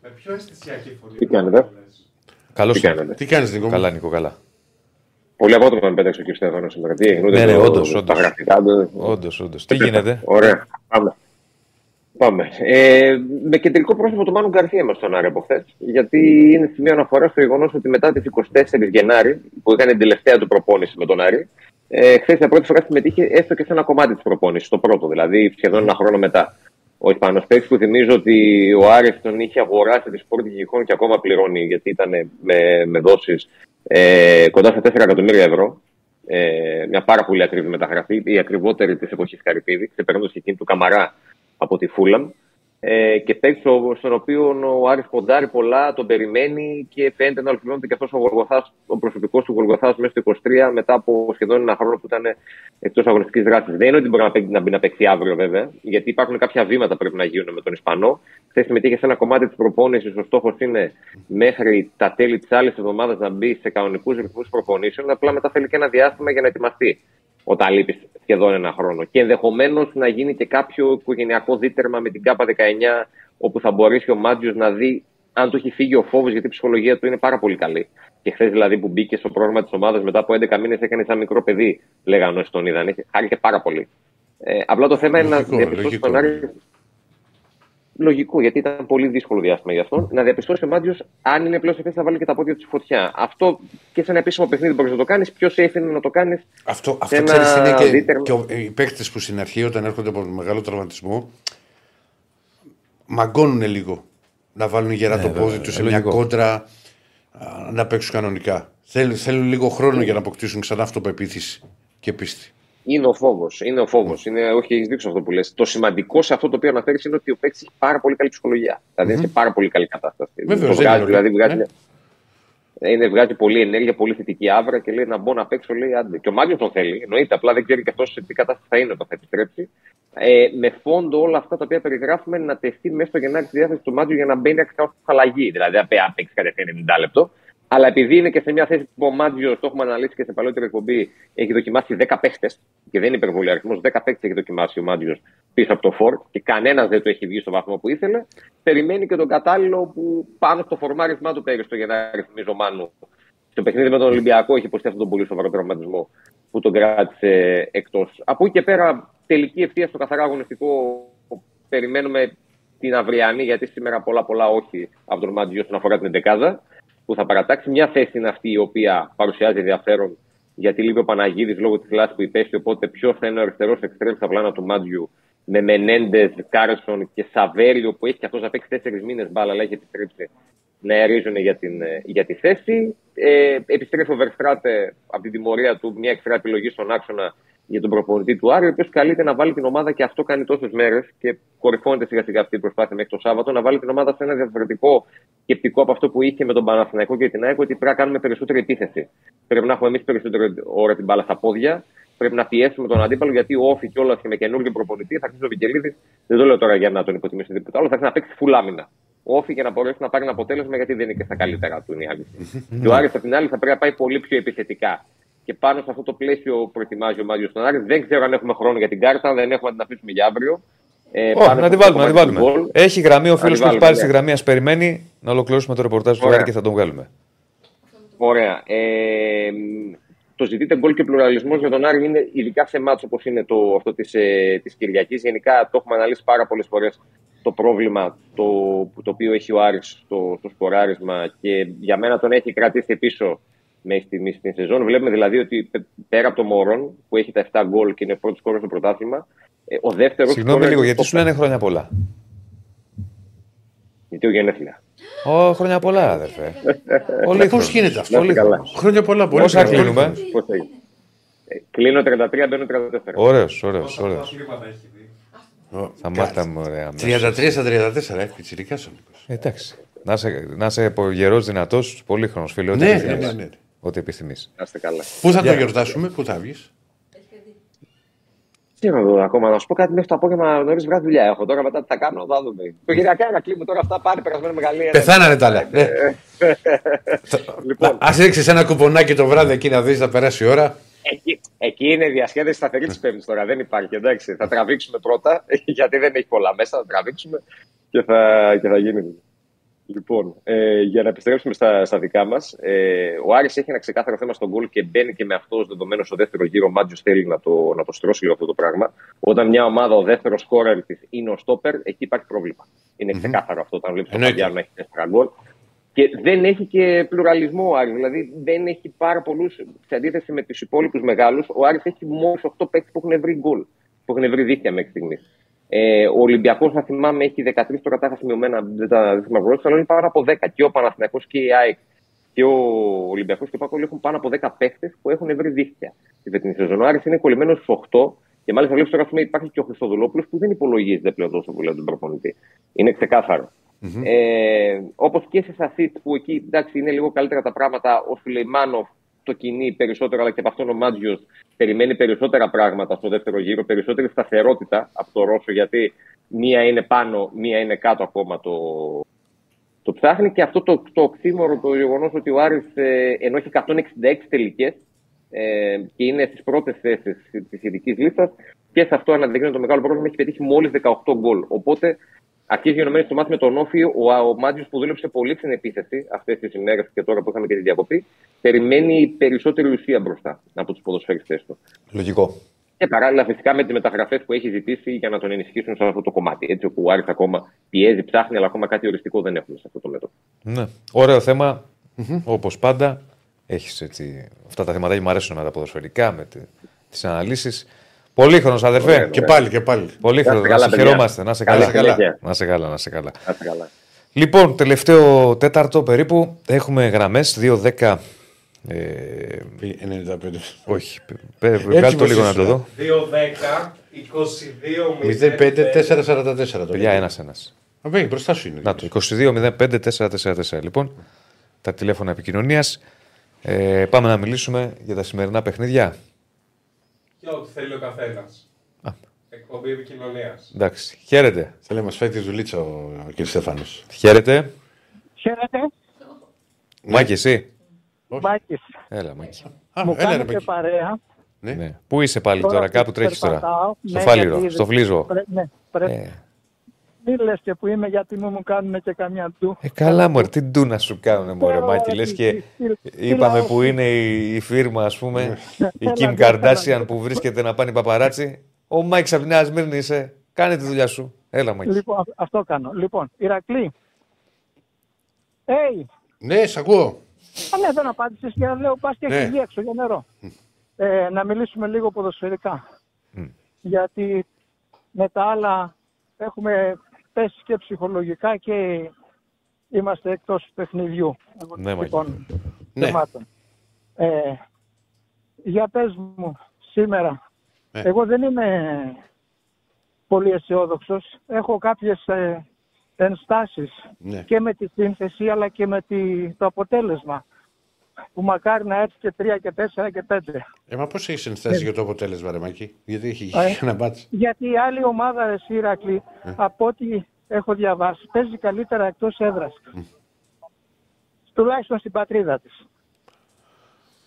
Με πιο αισθησιακή φωνή. Τι κάνετε; Καλώς ήρθατε. Τι κάνεις, Νίκο. Καλά, Νίκο, καλά. Πολύ απότομα με πέταξε ο κ. Στέφανο σήμερα. Τι ναι, ναι, όντως. Όντως, όντως. Τι γίνεται; Ωραία. Πάμε. Πάμε. Ε, με κεντρικό πρόσωπο του Μάνου Γκαρθία μας τον Άρη από χθες. Γιατί είναι σημείο αναφοράς στο γεγονός ότι μετά τις 24 Γενάρη, που έκανε την τελευταία του προπόνηση με τον Άρη, ε, χθες για πρώτη φορά συμμετείχε έστω και σε ένα κομμάτι της προπόνησης, το πρώτο δηλαδή, σχεδόν ένα χρόνο μετά. Ο Ισπανό παίκτη που θυμίζω ότι ο Άρης τον είχε αγοράσει τη Σπόρτη Γηχών και ακόμα πληρώνει γιατί ήταν με, με δόσεις ε, κοντά στα 4 εκατομμύρια ευρώ. Ε, μια πάρα πολύ ακριβή μεταγραφή, η ακριβότερη της εποχής Καρυπίδη, ξεπερνώντας και εκείνη του Καμαρά από τη Φούλαμ ε, και παίκτη στον οποίο ο Άρης ποντάρει πολλά, τον περιμένει και φαίνεται να ολοκληρώνεται και αυτός ο, Γολγοθάς, ο προσωπικός του Γολγοθάς μέσα στο 23 μετά από σχεδόν ένα χρόνο που ήταν εκτός αγωνιστικής δράσης. Δεν είναι ότι μπορεί να, παίξει, να μπει να παίξει αύριο βέβαια, γιατί υπάρχουν κάποια βήματα που πρέπει να γίνουν με τον Ισπανό. Χθες συμμετείχε σε ένα κομμάτι της προπόνησης. Ο στόχος είναι μέχρι τα τέλη της άλλης εβδομάδας να μπει σε κανονικούς ρυθμούς προπονήσεων. Απλά μετά θέλει και ένα διάστημα για να ετοιμαστεί όταν λείπει σχεδόν ένα χρόνο. Και ενδεχομένως να γίνει και κάποιο οικογενειακό δίτερμα με την ΚΑΠΑ 19, όπου θα μπορέσει ο Μάτζιο να δει αν του έχει φύγει ο φόβος, γιατί η ψυχολογία του είναι πάρα πολύ καλή. Και χθες δηλαδή που μπήκε στο πρόγραμμα της ομάδας μετά από 11 μήνες έκανε σαν μικρό παιδί, λέγανε όσοι τον είδαν. Χάρηκε πάρα πολύ. Ε, απλά το θέμα είναι να διαπιστώσει τον Άρη λογικό, γιατί ήταν πολύ δύσκολο διάστημα για αυτόν, να διαπιστώσει ο Μάντιος αν είναι πλέον σε θέση να βάλει και τα πόδια του στη φωτιά. Αυτό και σε ένα επίσημο παιχνίδι μπορείς να το κάνεις. Ποιος safe είναι να το κάνεις. Αυτό, αυτό ξέρεις είναι και, δίτερ... και οι παίκτες που στην αρχή όταν έρχονται από μεγάλο τραυματισμό μαγκώνουν λίγο να βάλουν γερά ναι, το πόδι τους σε μια κόντρα να παίξουν κανονικά. Θέλουν, θέλουν λίγο χρόνο για να αποκτήσουν ξανά αυτοπεποίθηση και πίστη. Είναι ο φόβος. Είναι ο φόβος. Είναι, όχι, έχεις δείξει αυτό που λες. Το σημαντικό σε αυτό το οποίο αναφέρεις είναι ότι ο παίκτης έχει πάρα πολύ καλή ψυχολογία. Δηλαδή mm-hmm. είναι σε πάρα πολύ καλή κατάσταση. Βέβαια, βγάζει, δηλαδή βγάζει, ναι. είναι, βγάζει πολλή ενέργεια, πολύ θετική άβρα και λέει να μπω να παίξω. Λέει, άντε. Και ο Μάριο τον θέλει. Εννοείται. Απλά δεν ξέρει και αυτός σε τι κατάσταση θα είναι όταν θα επιστρέψει. Ε, με φόντο όλα αυτά τα οποία περιγράφουμε να τεθεί μέσα στο Γενάρη τη διάθεση του Μάτζου για να μπαίνει ακριβώ αλλαγή. Δηλαδή, αν παίξει κατευθείαν 90 λεπτό, αλλά επειδή είναι και σε μια θέση που ο Μάτζιο, το έχουμε αναλύσει και σε παλαιότερη εκπομπή, έχει δοκιμάσει 10 παίχτε, και δεν είναι υπερβολή αριθμός, 10 παίχτε έχει δοκιμάσει ο Μάτζιος πίσω από το Φόρ και κανένας δεν το έχει βγει στο βαθμό που ήθελε. Περιμένει και τον κατάλληλο που πάνω στο φορμάρισμά του πέρυσι το Γενάρη, θυμίζω Μάνου. Στο παιχνίδι με τον Ολυμπιακό έχει υποστεί αυτόν τον πολύ σοβαρό τραυματισμό που τον κράτησε εκτός. Από εκεί και πέρα, τελική ευθεία στο καθαρά αγωνιστικό, περιμένουμε την αυριανή, γιατί σήμερα πολλά πολλά όχι από τον Μάτζιο όσον αφορά την 11 που θα παρατάξει. Μια θέση είναι αυτή η οποία παρουσιάζει ενδιαφέρον γιατί λείπει ο Παναγίδης λόγω της θλάσης που υπέστη. Οπότε ποιος θα είναι ο αριστερός εξτρέμ στα πλάνα του Μάτζιου με Μενέντες, Κάρσον και Σαβέριο που έχει και αυτός να παίξει τέσσερις μήνες μπάλα, αλλά έχει επιστρέψει να ερίζουν για, την, για τη θέση. Ε, επιστρέφει ο Βερστράτε από την τιμωρία του, μια εξτρά επιλογή στον άξονα για τον προπονητή του Άρη, ο οποίος καλείται να βάλει την ομάδα και αυτό κάνει τόσες μέρες και κορυφώνεται σιγά σιγά αυτή η προσπάθεια μέχρι το Σάββατο, να βάλει την ομάδα σε ένα διαφορετικό σκεπτικό από αυτό που είχε με τον Παναθηναϊκό και την ΑΕΚ, ότι πρέπει να κάνουμε περισσότερη επίθεση. Πρέπει να έχουμε εμείς περισσότερη ώρα την μπάλα στα πόδια πρέπει να πιέσουμε τον αντίπαλο γιατί ο Όφη κιόλας και με καινούργιο προπονητή θα αρχίσει ο Βικελίδης. Δεν το λέω τώρα για να τον υποτιμήσει τίποτα άλλο, θα αρχίσει να παίξει φουλάμινα. Ο Όφη για να μπορέσει να πάρει ένα αποτέλεσμα γιατί δεν είναι και στα καλύτερα του είναι η αλήθεια. και ο Άρης απ' την άλλη θα πρέπει να πάει πολύ πιο επιθετικά. Και πάνω σε αυτό το πλαίσιο προετοιμάζει ο Μάγιο στον Άρη. Δεν ξέρω αν έχουμε χρόνο για την κάρτα, αν δεν έχουμε να την αφήσουμε για αύριο. Ε, Όχι, πάνω να σε την αυτό βάλουμε, το να την κομμάτι του βάλουμε. γκολ. Έχει γραμμή ο Να φίλος την που έχει βάλουμε, πάρει στη ναι. γραμμή, ας περιμένει να ολοκληρώσουμε το ρεπορτάζ του Ωραία. Άρη και θα τον βγάλουμε. Ωραία. Ε, μ, το ζητείτε γκολ και πλουραλισμός για τον Άρη είναι ειδικά σε μάτσο όπως είναι το, αυτό της ε, της Κυριακής. Γενικά το έχουμε αναλύσει πάρα πολλές φορές το πρόβλημα το, το οποίο έχει ο Άρης στο, στο σκοράρισμα και για μένα τον έχει κρατήσει πίσω μέχρι στιγμή στην σεζόν. Βλέπουμε δηλαδή ότι πε- πέρα από το Μωρόν που έχει τα 7 γκολ και είναι πρώτος σκόρερ στο πρωτάθλημα, ε, ο δεύτερος. Συγγνώμη λίγο, γιατί σου λένε χρόνια πολλά. Γιατί ο γενέθλια. Ω, χρόνια πολλά, αδερφέ. Πολύ Πώς γίνεται αυτό. Να είστε καλά. Χρόνια πολλά, πολύ Πόσα καλά. κλείνουμε; Πώς έγινε. Ε, κλείνω 33, μπαίνω 34. Ωραίος, ωραίος, Πόσα ωραίος. πρωταθλήματα έχει δει. Θα μάθαμε ωραία. 33 στα 34, ε, πιτσιρικάς ο Νίκος. Εντάξει. Να είσαι, να είσαι γερό, δυνατός, πολύχρονος φίλε. Ό,τι Ναι, επιθυμείς. ναι, ναι, ναι. Ό,τι επιθυμείς. Να είστε καλά. Πού θα το γιορτάσουμε, πού θα βγεις; Τι να δω ακόμα, να σου πω κάτι μέχρι το απόγευμα νωρίς βράδυ δουλειά έχω. Τώρα μετά τι θα κάνω, θα δούμε. Το γυριακά να κλείνουμε τώρα αυτά πάνε περασμένο μεγαλύτερα. Πεθάνανε τα άλλα. Ναι. Λοιπόν, Α ρίξεις ένα κουπονάκι το βράδυ εκεί να δεις, θα περάσει η ώρα. εκεί, εκεί είναι η διασχέδεση σταθερή της Πέμπτης τώρα. Δεν υπάρχει, εντάξει. Θα τραβήξουμε πρώτα, γιατί δεν έχει πολλά μέσα. Θα τραβήξουμε και θα, και θα γίνει. Λοιπόν, ε, για να επιστρέψουμε στα, στα δικά μας, ε, ο Άρης έχει ένα ξεκάθαρο θέμα στον γκολ και μπαίνει και με αυτό ως δεδομένο στο δεύτερο γύρο. Ο Μάτζιο θέλει να το, να το στρώσει λίγο αυτό το πράγμα. Όταν μια ομάδα, ο δεύτερος σκόρερ της είναι ο στόπερ, εκεί υπάρχει πρόβλημα. Είναι ξεκάθαρο αυτό όταν βλέπεις τον Εννοείται. Φαβιάνο να έχει τέσσερα γκολ. Και δεν έχει και πλουραλισμό ο Άρης. Δηλαδή δεν έχει πάρα πολλούς, σε αντίθεση με τους υπόλοιπους μεγάλους, ο Άρης έχει μόλι 8 παίκτες που έχουν βρει γκολ. Που έχουν βρει δίχτυα μέχρι στιγμής. Ε, ο Ολυμπιακός, θα θυμάμαι, έχει 13 τώρα τα είχα σημειωμένα, δεν τα δεν θυμάμαι αλλά είναι πάνω από 10. Και ο Παναθηναϊκός και η ΑΕΚ και ο Ολυμπιακός και ο Πάκολ έχουν πάνω από 10 παίκτες που έχουν βρει δίχτυα. Τη φετινή σεζόν. Ο Άρης είναι κολλημένος στους 8 και μάλιστα βλέπεις τώρα ας πούμε, υπάρχει και ο Χριστοδουλόπουλος που δεν υπολογίζεται πλέον τόσο πολύ από τον προπονητή. Είναι ξεκάθαρο. Ε, Όπως και σε Σασίτ που εκεί εντάξει, είναι λίγο καλύτερα τα πράγματα. Ο Σουλεϊμάνοφ το κινεί περισσότερο, αλλά και από αυτόν ο Μάτζιος περιμένει περισσότερα πράγματα στο δεύτερο γύρο, περισσότερη σταθερότητα από το Ρώσο, γιατί μία είναι πάνω, μία είναι κάτω ακόμα το, το ψάχνει. Και αυτό το, το οξύμορο, το γεγονός ότι ο Άρης ε, ενώ έχει 166 τελικές ε, και είναι στις πρώτες θέσεις της ειδικής λίστας, και σε αυτό αναδεικνύει το μεγάλο πρόβλημα, έχει πετύχει μόλις 18 γκολ. Οπότε αρχίζει γενομένη στο μάτι με τον Όφη. Ο, ο Μάτζιος που δούλεψε πολύ στην επίθεση αυτές τις ημέρες και τώρα που είχαμε και τη διακοπή, περιμένει περισσότερη ουσία μπροστά από τους ποδοσφαιριστές του. Λογικό. Και παράλληλα, φυσικά με τις μεταγραφές που έχει ζητήσει για να τον ενισχύσουν σε αυτό το κομμάτι. Έτσι, όπου ο Άρης ακόμα πιέζει, ψάχνει, αλλά ακόμα κάτι οριστικό δεν έχουμε σε αυτό το μέτωπο. Ναι. Ωραίο θέμα. Όπως πάντα. Έχεις έτσι. Αυτά τα θέματα μου αρέσουν με τα ποδοσφαιρικά, με τις αναλύσεις. Πολύχρονο, αδερφέ. Ωραία, Και πάλι, και πάλι. Πολύχρονο. Να Να είστε σε καλά, χαιρόμαστε. Να είσαι Καλή καλά. συνέχεια. Να σε καλά, να σε καλά. Να είστε καλά. Λοιπόν, τελευταίο τέταρτο περίπου. Έχουμε γραμμές 2-10. Ε, 95. όχι. Πε, βγάλτε το πως λίγο να ήσουν. το δω. 2-10, 22 05-444. Παιδιά, ένα-ένα. Απέγει, μπροστά σου είναι. Να το, 22-05-444. Λοιπόν, τα τηλέφωνα επικοινωνίας. Ε, πάμε να μιλήσουμε για τα σημερινά παιχνίδια. Και ό,τι θέλει ο καθένας. Α. Εκπομπή επικοινωνίας. Εντάξει. Χαίρετε. Θέλει να μας φάει τη δουλίτσα ο κ. Στέφανος. Χαίρετε. Χαίρετε, Μάκη, εσύ; Μάκης. Έλα, Μάκη. Α, Μου έλα, ρε, κάνετε Μάκη. παρέα. Ναι. Ναι. Πού είσαι πάλι τώρα, Τώρα κάπου που τρέχεις τώρα. περπατάω, Στο ναι, φάληρο, γιατί στο φλίζο. Πρέ, ναι, πρέπει, Ε, Μην λες και που είμαι γιατί μου μου κάνουν και καμιά του. ε, καλά, μωρέ, τι ντου να σου κάνουν, μωρέ, Τώρα, Μάκη. Λες τι- και τι- τι είπαμε λαό που σου. είναι η, η φίρμα, ας πούμε, η Έλα, Kim ναι, Kardashian έλα. που βρίσκεται να πάνει παπαράτσι. Ο Μάκη από τη Νέα Σμύρνη είσαι. Κάνε τη δουλειά σου. Έλα, Μάκη. Λοιπόν, α- αυτό κάνω. Λοιπόν, Ηρακλή. Hey, Ναι, σ' ακούω. α, ναι, δεν απάντησες και λέω πας και Ναι. έχεις βγει έξω για νερό. Ε, να μιλήσουμε λίγο ποδοσφαιρικά. Μμ. Γιατί με τα άλλα έχουμε πέσει και ψυχολογικά και είμαστε εκτός παιχνιδιού. Ναι, Μάκη. Λοιπόν, Ναι. θεμάτων. Ε, για πες μου, σήμερα, Ε. εγώ δεν είμαι πολύ αισιόδοξος. Έχω κάποιες ε, ενστάσεις Ναι. και με τη σύνθεση αλλά και με τη, το αποτέλεσμα. Που μακάρι να έρθει και 3 και 4 και 5. Ε, μα πώς έχεις ενθέσει για το αποτέλεσμα, ρε Μάκη, γιατί έχει Ε. ένα μπάτς. Γιατί η άλλη ομάδα, ρε Σύρακλη, Ε. από ό,τι έχω διαβάσει, παίζει καλύτερα εκτός έδρας. Τουλάχιστον στην πατρίδα της.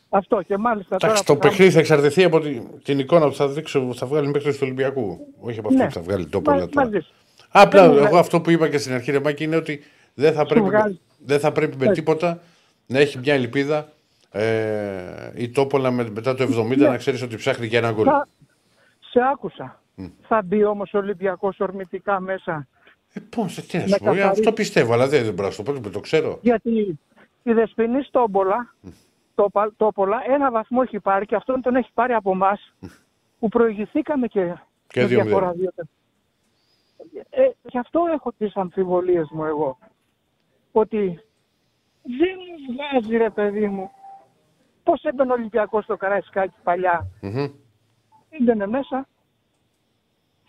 Αυτό και μάλιστα τώρα Εντάξει, το που θα- παιχνίδι θα εξαρτηθεί από την, την εικόνα που θα δείξω, που θα βγάλει μέχρι τους Ολυμπιακού. Όχι από αυτό Ναι. που θα βγάλει το Μα- πολλά τώρα. μαζί σου. Απλά Δεν μου εγώ βγάζει. αυτό που είπα και στην αρχή, ρε Μάκη, είναι ότι δεν θα πρέπει, βγάζει. δεν θα πρέπει με Ναι. τίποτα να έχει μια ελπίδα ε, η Τόπολα με, μετά το 70 Ναι. να ξέρεις ότι ψάχνει και ένα γκολ. Θα... Σε άκουσα. Θα μπει όμως ο Ολυμπιακός ορμητικά μέσα. Ε, πώς, τι να Με σου πω, ε, καθαρή- αυτό πιστεύω, αλλά δεν, δεν μπορώ να σου το πω, το ξέρω. Γιατί η Δεσποινής Στόμπολα, το, Πα- Τόπολα, ένα βαθμό έχει πάρει και αυτόν τον έχει πάρει από εμάς που προηγηθήκαμε και, Και με δύο διαφορά μηδέν. δύο. Ε, γι' αυτό έχω τις αμφιβολίες μου εγώ. Ότι δεν μου βγάζει ρε παιδί μου. Πώς έμπαινε ο Ολυμπιακός στο Καραϊσκάκι παλιά; Μμμ. Έμπαινε μέσα,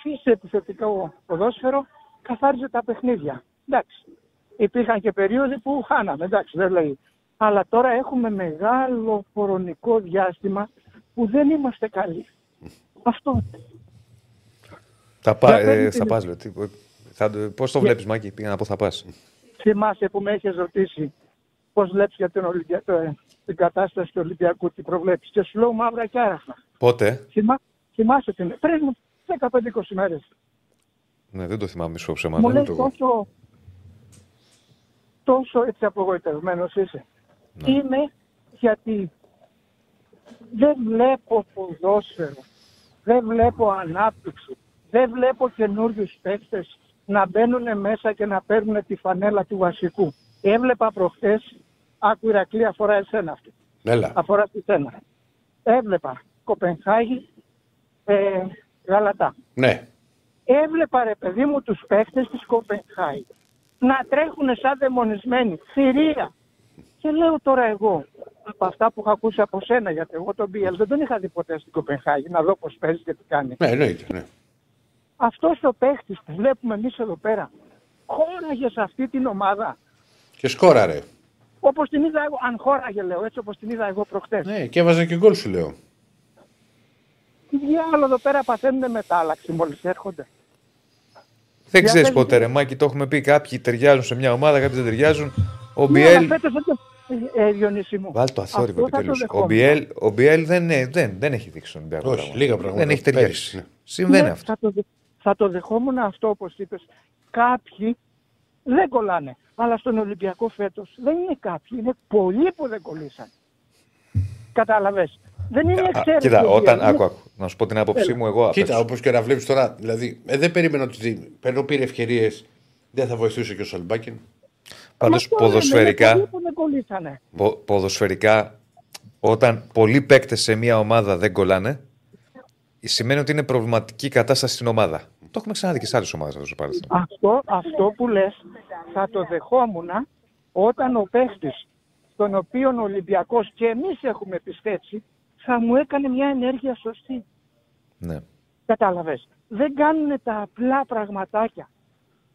φύσε επιθετικό ποδόσφαιρο, καθάριζε τα παιχνίδια. Εντάξει. Υπήρχαν και περίοδοι που χάναμε, εντάξει, δεν λέει. Αλλά τώρα έχουμε μεγάλο χρονικό διάστημα που δεν είμαστε καλοί. Αυτό. Θα, πά, Για ε, παίρνει θα την- πας, λέω. Τι- Θα, πώς το βλέπεις, Μάκη, πήγα να πω θα πας. Θυμάσαι που με έχεις ρωτήσει πώς βλέπεις για τον Ολυμπια... το- την κατάσταση του Ολυμπιακού, τι προβλέπεις. Και σου λέω μαύρα και άραχνα. Πότε, Θυμά... Θυμάσαι την... πριν 15-20 μέρες. ναι, δεν το θυμάμαι μισό Μου ψέματα. λες τόσο, τόσο έτσι απογοητευμένος είσαι. Είμαι γιατί δεν βλέπω ποδόσφαιρο, δεν βλέπω ανάπτυξη, δεν βλέπω καινούριους παίκτες να μπαίνουν μέσα και να παίρνουν τη φανέλα του βασικού. Έβλεπα προχτές, άκου Ηρακλή αφορά εσένα αυτή, Έλα. αφορά στη σένα. Έβλεπα Κοπενχάγη, ε, Γαλατά Ναι. έβλεπα ρε παιδί μου τους παίχτες της Κοπενχάη να τρέχουν σαν δαιμονισμένοι, θηρία. Και λέω τώρα εγώ, από αυτά που έχω ακούσει από σένα, γιατί εγώ τον BL δεν τον είχα δει ποτέ στην Κοπενχάγη, να δω πώς παίζει και τι κάνει. Ναι, εννοείται. Ναι. Αυτός ο παίχτης που βλέπουμε εμείς εδώ πέρα, χώραγε σε αυτή την ομάδα, Και σκόραρε. Όπως την είδα εγώ, αν χώραγε λέω, έτσι όπως την είδα εγώ προχτές. Ναι, και έβαζε και γκολ σου λέω. Τι διάλογο εδώ πέρα παθαίνουν μετάλλαξη μόλις έρχονται. Δεν Για ξέρεις πες ποτέ, μου. ρε Μάκη, το έχουμε πει. Κάποιοι ταιριάζουν σε μια ομάδα, κάποιοι δεν ταιριάζουν. Ο Ναι, Μπιέλ. αλλά φέτος δεν το- Ε, ε, Διονύση μου. Βάλ το αθόρυβο Αυτό θα το επιτέλου. Ο δεχόμουν. Μπιέλ, ο Μπιέλ δεν, ε, δεν, δεν έχει δείξει στον Ολυμπιακό. Όχι, πράγματα. λίγα πράγματα. Δεν έχει Πέρυσι, ταιριάσει. ναι. Συμβαίνει Ναι, αυτό. Θα το, δε- θα το δεχόμουν αυτό όπως είπες. Κάποιοι δεν κολλάνε. Αλλά στον Ολυμπιακό φέτος δεν είναι κάποιοι. Είναι πολλοί που δεν κολλήσαν. Κατάλαβες. Δεν είναι Α, εξαίρεση. Κοίτα, ο όταν. Μπιέλ. Άκου, άκου. Να σου πω την άποψή Έλα. μου εγώ. Κοίτα, απ' όπως και να βλέπεις τώρα, δηλαδή, ε, δεν περίμενα ότι ενώ πήρε ευκαιρίες δεν θα βοηθούσε και ο Σαλμπάκιν. Πάντως Μα αυτό λέμε, είναι ποδοσφαιρικά, πολλοί που δεν κολλήσανε. πο- ποδοσφαιρικά, όταν πολλοί παίκτες σε μια ομάδα δεν κολλάνε, σημαίνει ότι είναι προβληματική η κατάσταση στην ομάδα. Το έχουμε ξαναδεί και σε άλλες ομάδες αυτό το παρελθόν. Αυτό, αυτό που λες θα το δεχόμουν όταν ο παίχτης τον οποίο ο Ολυμπιακός και εμείς έχουμε πιστέψει θα μου έκανε μια ενέργεια σωστή. Ναι. Κατάλαβες. Δεν κάνουν τα απλά πραγματάκια.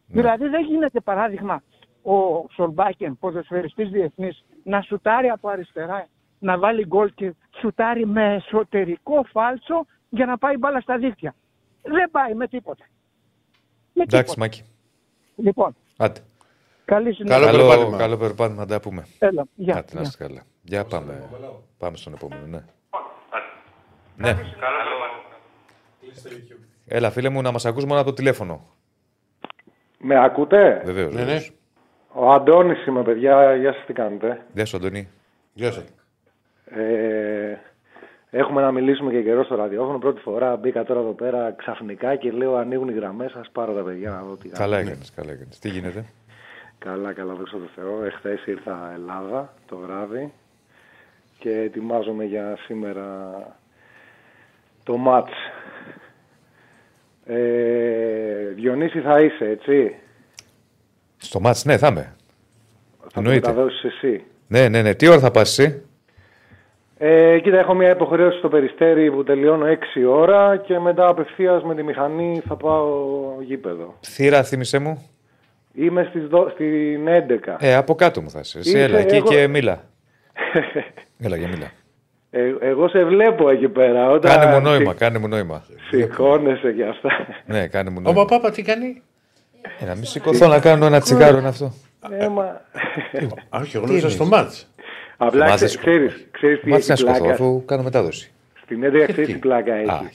Δηλαδή δεν γίνεται παράδειγμα ο Σολμπάκεν, ποδοσφαιριστής διεθνής, να σουτάρει από αριστερά, να βάλει γκολ και σουτάρει με εσωτερικό φάλτσο για να πάει μπάλα στα δίκτυα. Δεν πάει με τίποτα. Με Εντάξει, τίποτα. Μάκη. Λοιπόν, Άντε. καλή συνέχεια. Καλό Καλό, περπάτημα. καλό περπάτημα, να τα πούμε. Έλα, γεια. Άντε, να γεια. είστε καλά. Για πάμε. Πάμε στον επόμενο, ναι. Ναι. Έλα, φίλε μου, να μας ακούς μόνο από το τηλέφωνο. Με ακούτε; Βεβαίως. Ναι, ναι. Ο Αντώνης είμαι, παιδιά. Γεια σας, τι κάνετε; Γεια σου, Αντωνή. Γεια σας. Ε, έχουμε να μιλήσουμε και καιρό στο ραδιόφωνο. Πρώτη φορά μπήκα τώρα εδώ πέρα ξαφνικά και λέω ανοίγουν οι γραμμές σας. Πάρω τα παιδιά να δω τι Καλά κάνουν. έκανες, καλά έκανες. Τι γίνεται; Καλά, καλά, δόξα τω Θεώ. Εχθές ήρθα Ελλάδα το βράδυ και ετοιμάζομαι για σήμερα το μάτς. Ε, Διονύση θα είσαι, έτσι; Στο μάτς, ναι, θα είμαι. Θα το Εννοείται. μεταδώσεις εσύ. Ναι, ναι, ναι. Τι ώρα θα πας εσύ; Ε, κοίτα, έχω μια υποχρέωση στο Περιστέρι που τελειώνω 6 ώρα και μετά απευθείας με τη μηχανή θα πάω γήπεδο. Θύρα, θύμισέ μου. Είμαι στις δο... στην 11. Ε, από κάτω μου θα είσαι. Εσύ, Είσαι, έλα, εκεί εγώ- και μίλα. Έλα, για μίλα. Ε, εγώ σε βλέπω εκεί πέρα. Όταν Κάνε μου νόημα, κάνε μου νόημα. Σηκώνεσαι και αυτά. Ναι, κάνε μου Ο νόημα. Παπάπα τι κάνει; Ε, να μην σηκωθώ να κάνω ένα τσιγάρο είναι αυτό. Ναι, μα... Α, όχι, εγώ νόμιζα στο μάτς. Απλά Μάτς ξέ- δεν σηκωθώ. ξέρεις, ξέρεις τι Μάτσε να έχει σηκωθώ πλάκα; αφού κάνω μετάδοση. Στην έντρια τι; ξέρεις τι; πλάκα Α. έχει.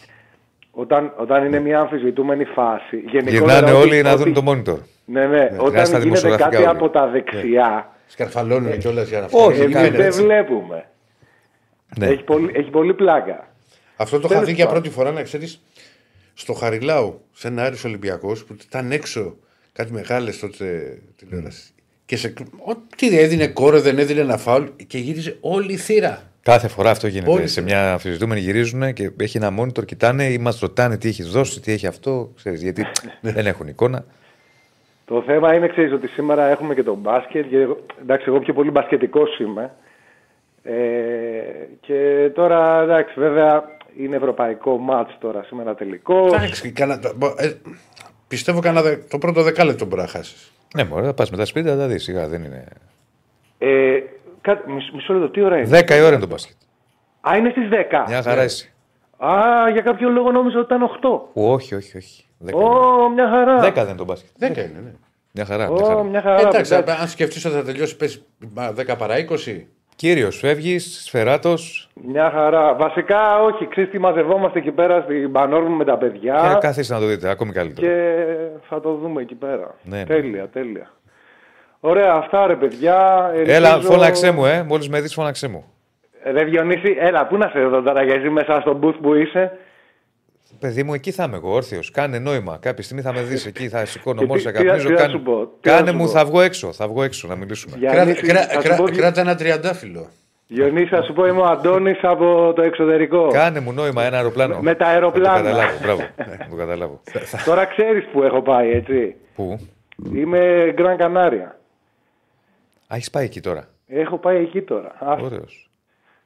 Όταν, όταν είναι μια αμφισβητούμενη φάση. γενικότερα Γυρνάνε ότι- όλοι να ότι- δουν το monitor. Ναι, ναι. βγάζει τα Όταν γίνεται δημοσιογραφικά κάτι όλοι. από τα δεξιά, Σκαρφαλώνουν κιόλας για να όχι, φτιάξει. εμείς κάνει δεν έτσι. βλέπουμε. Ναι. Έχει, πολύ, έχει πολύ πλάκα. Αυτό το είχα Τέλος δει για πάντων. πρώτη φορά να ξέρεις στο Χαριλάου, σε ένα Άρης Ολυμπιακός που ήταν έξω κάτι μεγάλες τότε τηλεόρασης. Και σε, ό,τι έδινε κόρε, δεν έδινε ένα φάουλ και γύριζε όλη η θύρα. Κάθε φορά αυτό γίνεται. Όλοι σε θέλουν. μια αμφισβητούμενη γυρίζουν και έχει ένα monitor, κοιτάνε ή μας ρωτάνε τι έχεις δώσει, τι έχει αυτό. Ξέρεις, γιατί Ναι. δεν έχουν εικόνα. Το θέμα είναι, ξέρεις, ότι σήμερα έχουμε και το μπάσκετ. Και, εγώ- εντάξει, εγώ πιο πολύ μπασκετικός είμαι. Ε, και τώρα, εντάξει, βέβαια, είναι ευρωπαϊκό μάτς τώρα σήμερα τελικός. Εντάξει, κάνα, ε, πιστεύω κάνα, δε- το πρώτο δεκάλεπτο μπορεί να χάσεις. Ναι, μπορεί να πας μετά σπίτι να τα δεις. Σιγά δεν είναι. Ε, κα- μισ- μισό λεπτό, τι ώρα είναι; 10 η ώρα είναι το μπάσκετ. Α, είναι στις 10. Μια χαρά είσαι. Α, για κάποιο λόγο νόμιζα ότι ήταν 8. Όχι, όχι, όχι. 10 είναι. Ω, μια χαρά. 10 δεν είναι το μπάσκετ. Δέκα είναι, ναι. Μια χαρά. Μια Ω, χαρά. μια χαρά. Εντάξει, εντάξει. αν σκεφτείς ότι θα τελειώσει, πες 10 παρά 20. Κύριος, φεύγει, σφαιράτος. Μια χαρά. Βασικά, όχι, ξέρεις τι μαζευόμαστε εκεί πέρα στην Πανόρμου με τα παιδιά. Και καθίστε να το δείτε, ακόμη καλύτερο. Και θα το δούμε εκεί πέρα. Ναι, ναι. τέλεια, τέλεια. Ωραία, αυτά ρε παιδιά. Έλα, Ελπίζω- φώναξέ μου, ε. Μόλις με δεις, φώναξέ μου. Ρε Διονύση, έλα, πού να σε δω τώρα, γιατί μέσα στον booth που είσαι. Παιδί μου, εκεί θα είμαι εγώ, όρθιος. Κάνε νόημα. Κάποια στιγμή θα με δεις εκεί, θα σηκώνω Και μόνο, τι- σε τι- καπνίζω. τι να Κάνε, σου πω, τι να κάνε σου μου, πω. θα βγω έξω. Θα βγω έξω να μιλήσουμε. Γιάννη, Κράτα, κρά- θα σου κρά- πω- κράτα ένα τριαντάφυλλο. Διονύση, θα σου πω, είμαι ο Αντώνης από το εξωτερικό. Κάνε μου νόημα ένα αεροπλάνο. Με τα Θα αεροπλάνα. το καταλάβω, μπράβο. Θα το καταλάβω. Τώρα ξέρεις που έχω πάει, έτσι. Πού; Είμαι Γκραν Κανάρια. Α, έχεις πάει εκεί τώρα. Έχω πάει εκεί τώρα. Α, Ωραίος.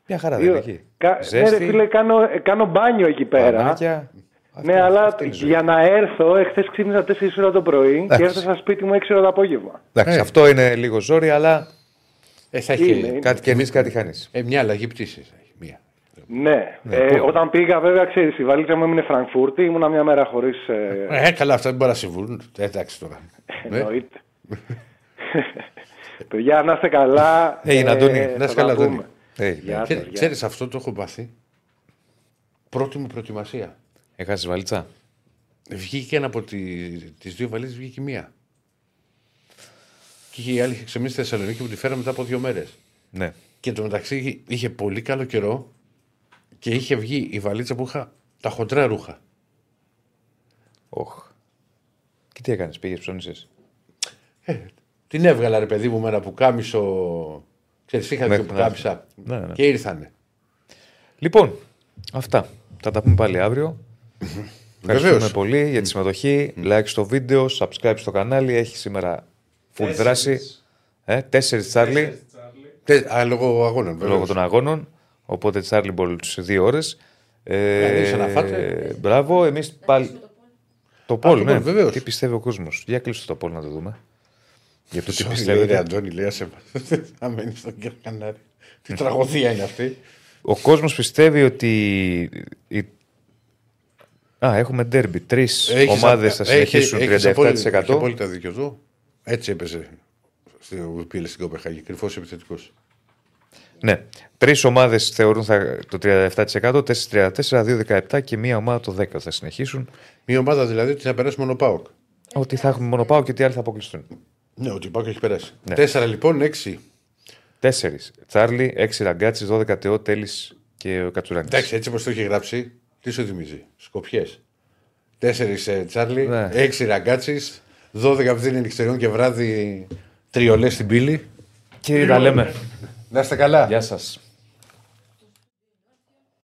Μια χαρά δεν δύο- είναι εκεί. Κα... Ναι, ρε Ζέστη, φίλε, κάνω, ε, κάνω μπάνιο εκεί πέρα. πανάκια. Αυτό- Ναι, αλλά αυτή είναι η ζωή. για να έρθω, εχθές ξύπνησα 4 ώρα το πρωί Εντάξει. και έφτασα σπίτι μου 6 ώρα το απόγευμα. Εντάξει, Ε. αυτό είναι λίγο ζόρι, αλλά Ε, θα έχει Είναι, είναι. κάτι κερδίζει, κάτι χάνεις. ε, μια αλλαγή πτήσης. Μία. Ναι. Ναι, ε, πού; όταν πήγα, βέβαια, ξέρεις, η βαλίτσα μου έμεινε Φραγκφούρτη, ήμουνα μια μέρα χωρίς. Ε, Ε, καλά, αυτά δεν μπορεί να συμβούν. Ε, εντάξει τώρα. Ναι. εννοείται. Παιδιά, να είστε καλά. Έγινε, Αντώνη. θα Να τα είστε καλά, πούμε. Αντώνη. Ε, Γεια σας, Ξέρεις, γεια. ξέρεις, αυτό το έχω πάθει. Πρώτη μου προετοιμασία. Έχασες βαλίτσα; Βγήκε ένα από τι τις δύο βαλίτσες, βγήκε η μία. Και η άλλη είχε ξεμίσει στη Θεσσαλονίκη που τη φέρα μετά από δύο μέρες. Ναι. Και το μεταξύ είχε- είχε πολύ καλό καιρό και είχε βγει η βαλίτσα που είχα τα χοντρά ρούχα. Όχ. Και τι έκανες, πήγες ψώνισες; Την έβγαλα ρε παιδί μου με ένα πουκάμισο. Ξέρεις, είχα Μέχρι δύο να πουκάμισα. Ναι, ναι. Και ήρθανε. Λοιπόν, αυτά. Θα τα πούμε πάλι αύριο. Ευχαριστούμε Βεβαίως. πολύ για τη συμμετοχή. Like στο βίντεο, subscribe στο κανάλι. Έχει σήμερα full δράση. Ε, τέσσερις Τσάρλι Τε- Α, λόγω αγώνων. λόγω βεβαίως. των αγώνων. Οπότε Τσάρλι Μπολ σε δύο ώρες. Δηλαδή, να φάτε. μπράβο, εμείς πάλι. Το το Πολ, ναι. Πολ, βεβαίως. Τι πιστεύει ο κόσμος. Για κλείστο το Πολ να το δούμε. Για το τις Sorry, λέει, ρε πιστεύετε. Αντώνη, λέει, άσε μας. Θα μένεις στον κύριο Κανάρη. Τι τραγωδία είναι αυτή. Ο κόσμος πιστεύει ότι. η- Α, έχουμε ντέρμπι. Τρεις Έχεις ομάδες α- θα έχει- συνεχίσουν έχεις απόλυτα- έχεις 37%. απόλυτα δίκιο του. Έτσι έπαιζε στο πήλε στην Κοπεχάγη. Κρυφός επιθετικός. Ναι. Τρεις ομάδες θεωρούν θα, το 37%, 4-34, 2-17 και μία ομάδα το 10% θα συνεχίσουν. Μια ομάδα δηλαδή ότι θα περάσει μόνο Πάοκ. Ότι θα έχουμε μόνο πάω και τι άλλοι θα αποκλειστούν. Ναι, ότι ο Πάοκ έχει περάσει. Ναι. Τέσσερα λοιπόν, έξι. Τέσσερις. Τσάρλι, 6 ραγκάτσι, 12 τεό, τέλης και ο Κατσουράνη. Εντάξει, έτσι όπως το έχει γράψει, τι σου θυμίζει. Σκοπιές. Τέσσερις ε, Τσάρλι, Ναι. έξι ραγκάτσει, 12 βδίνη νυχτεριών και βράδυ τριολές στην πύλη. Κύριε, τα λέμε. Να είστε καλά. Γεια σας.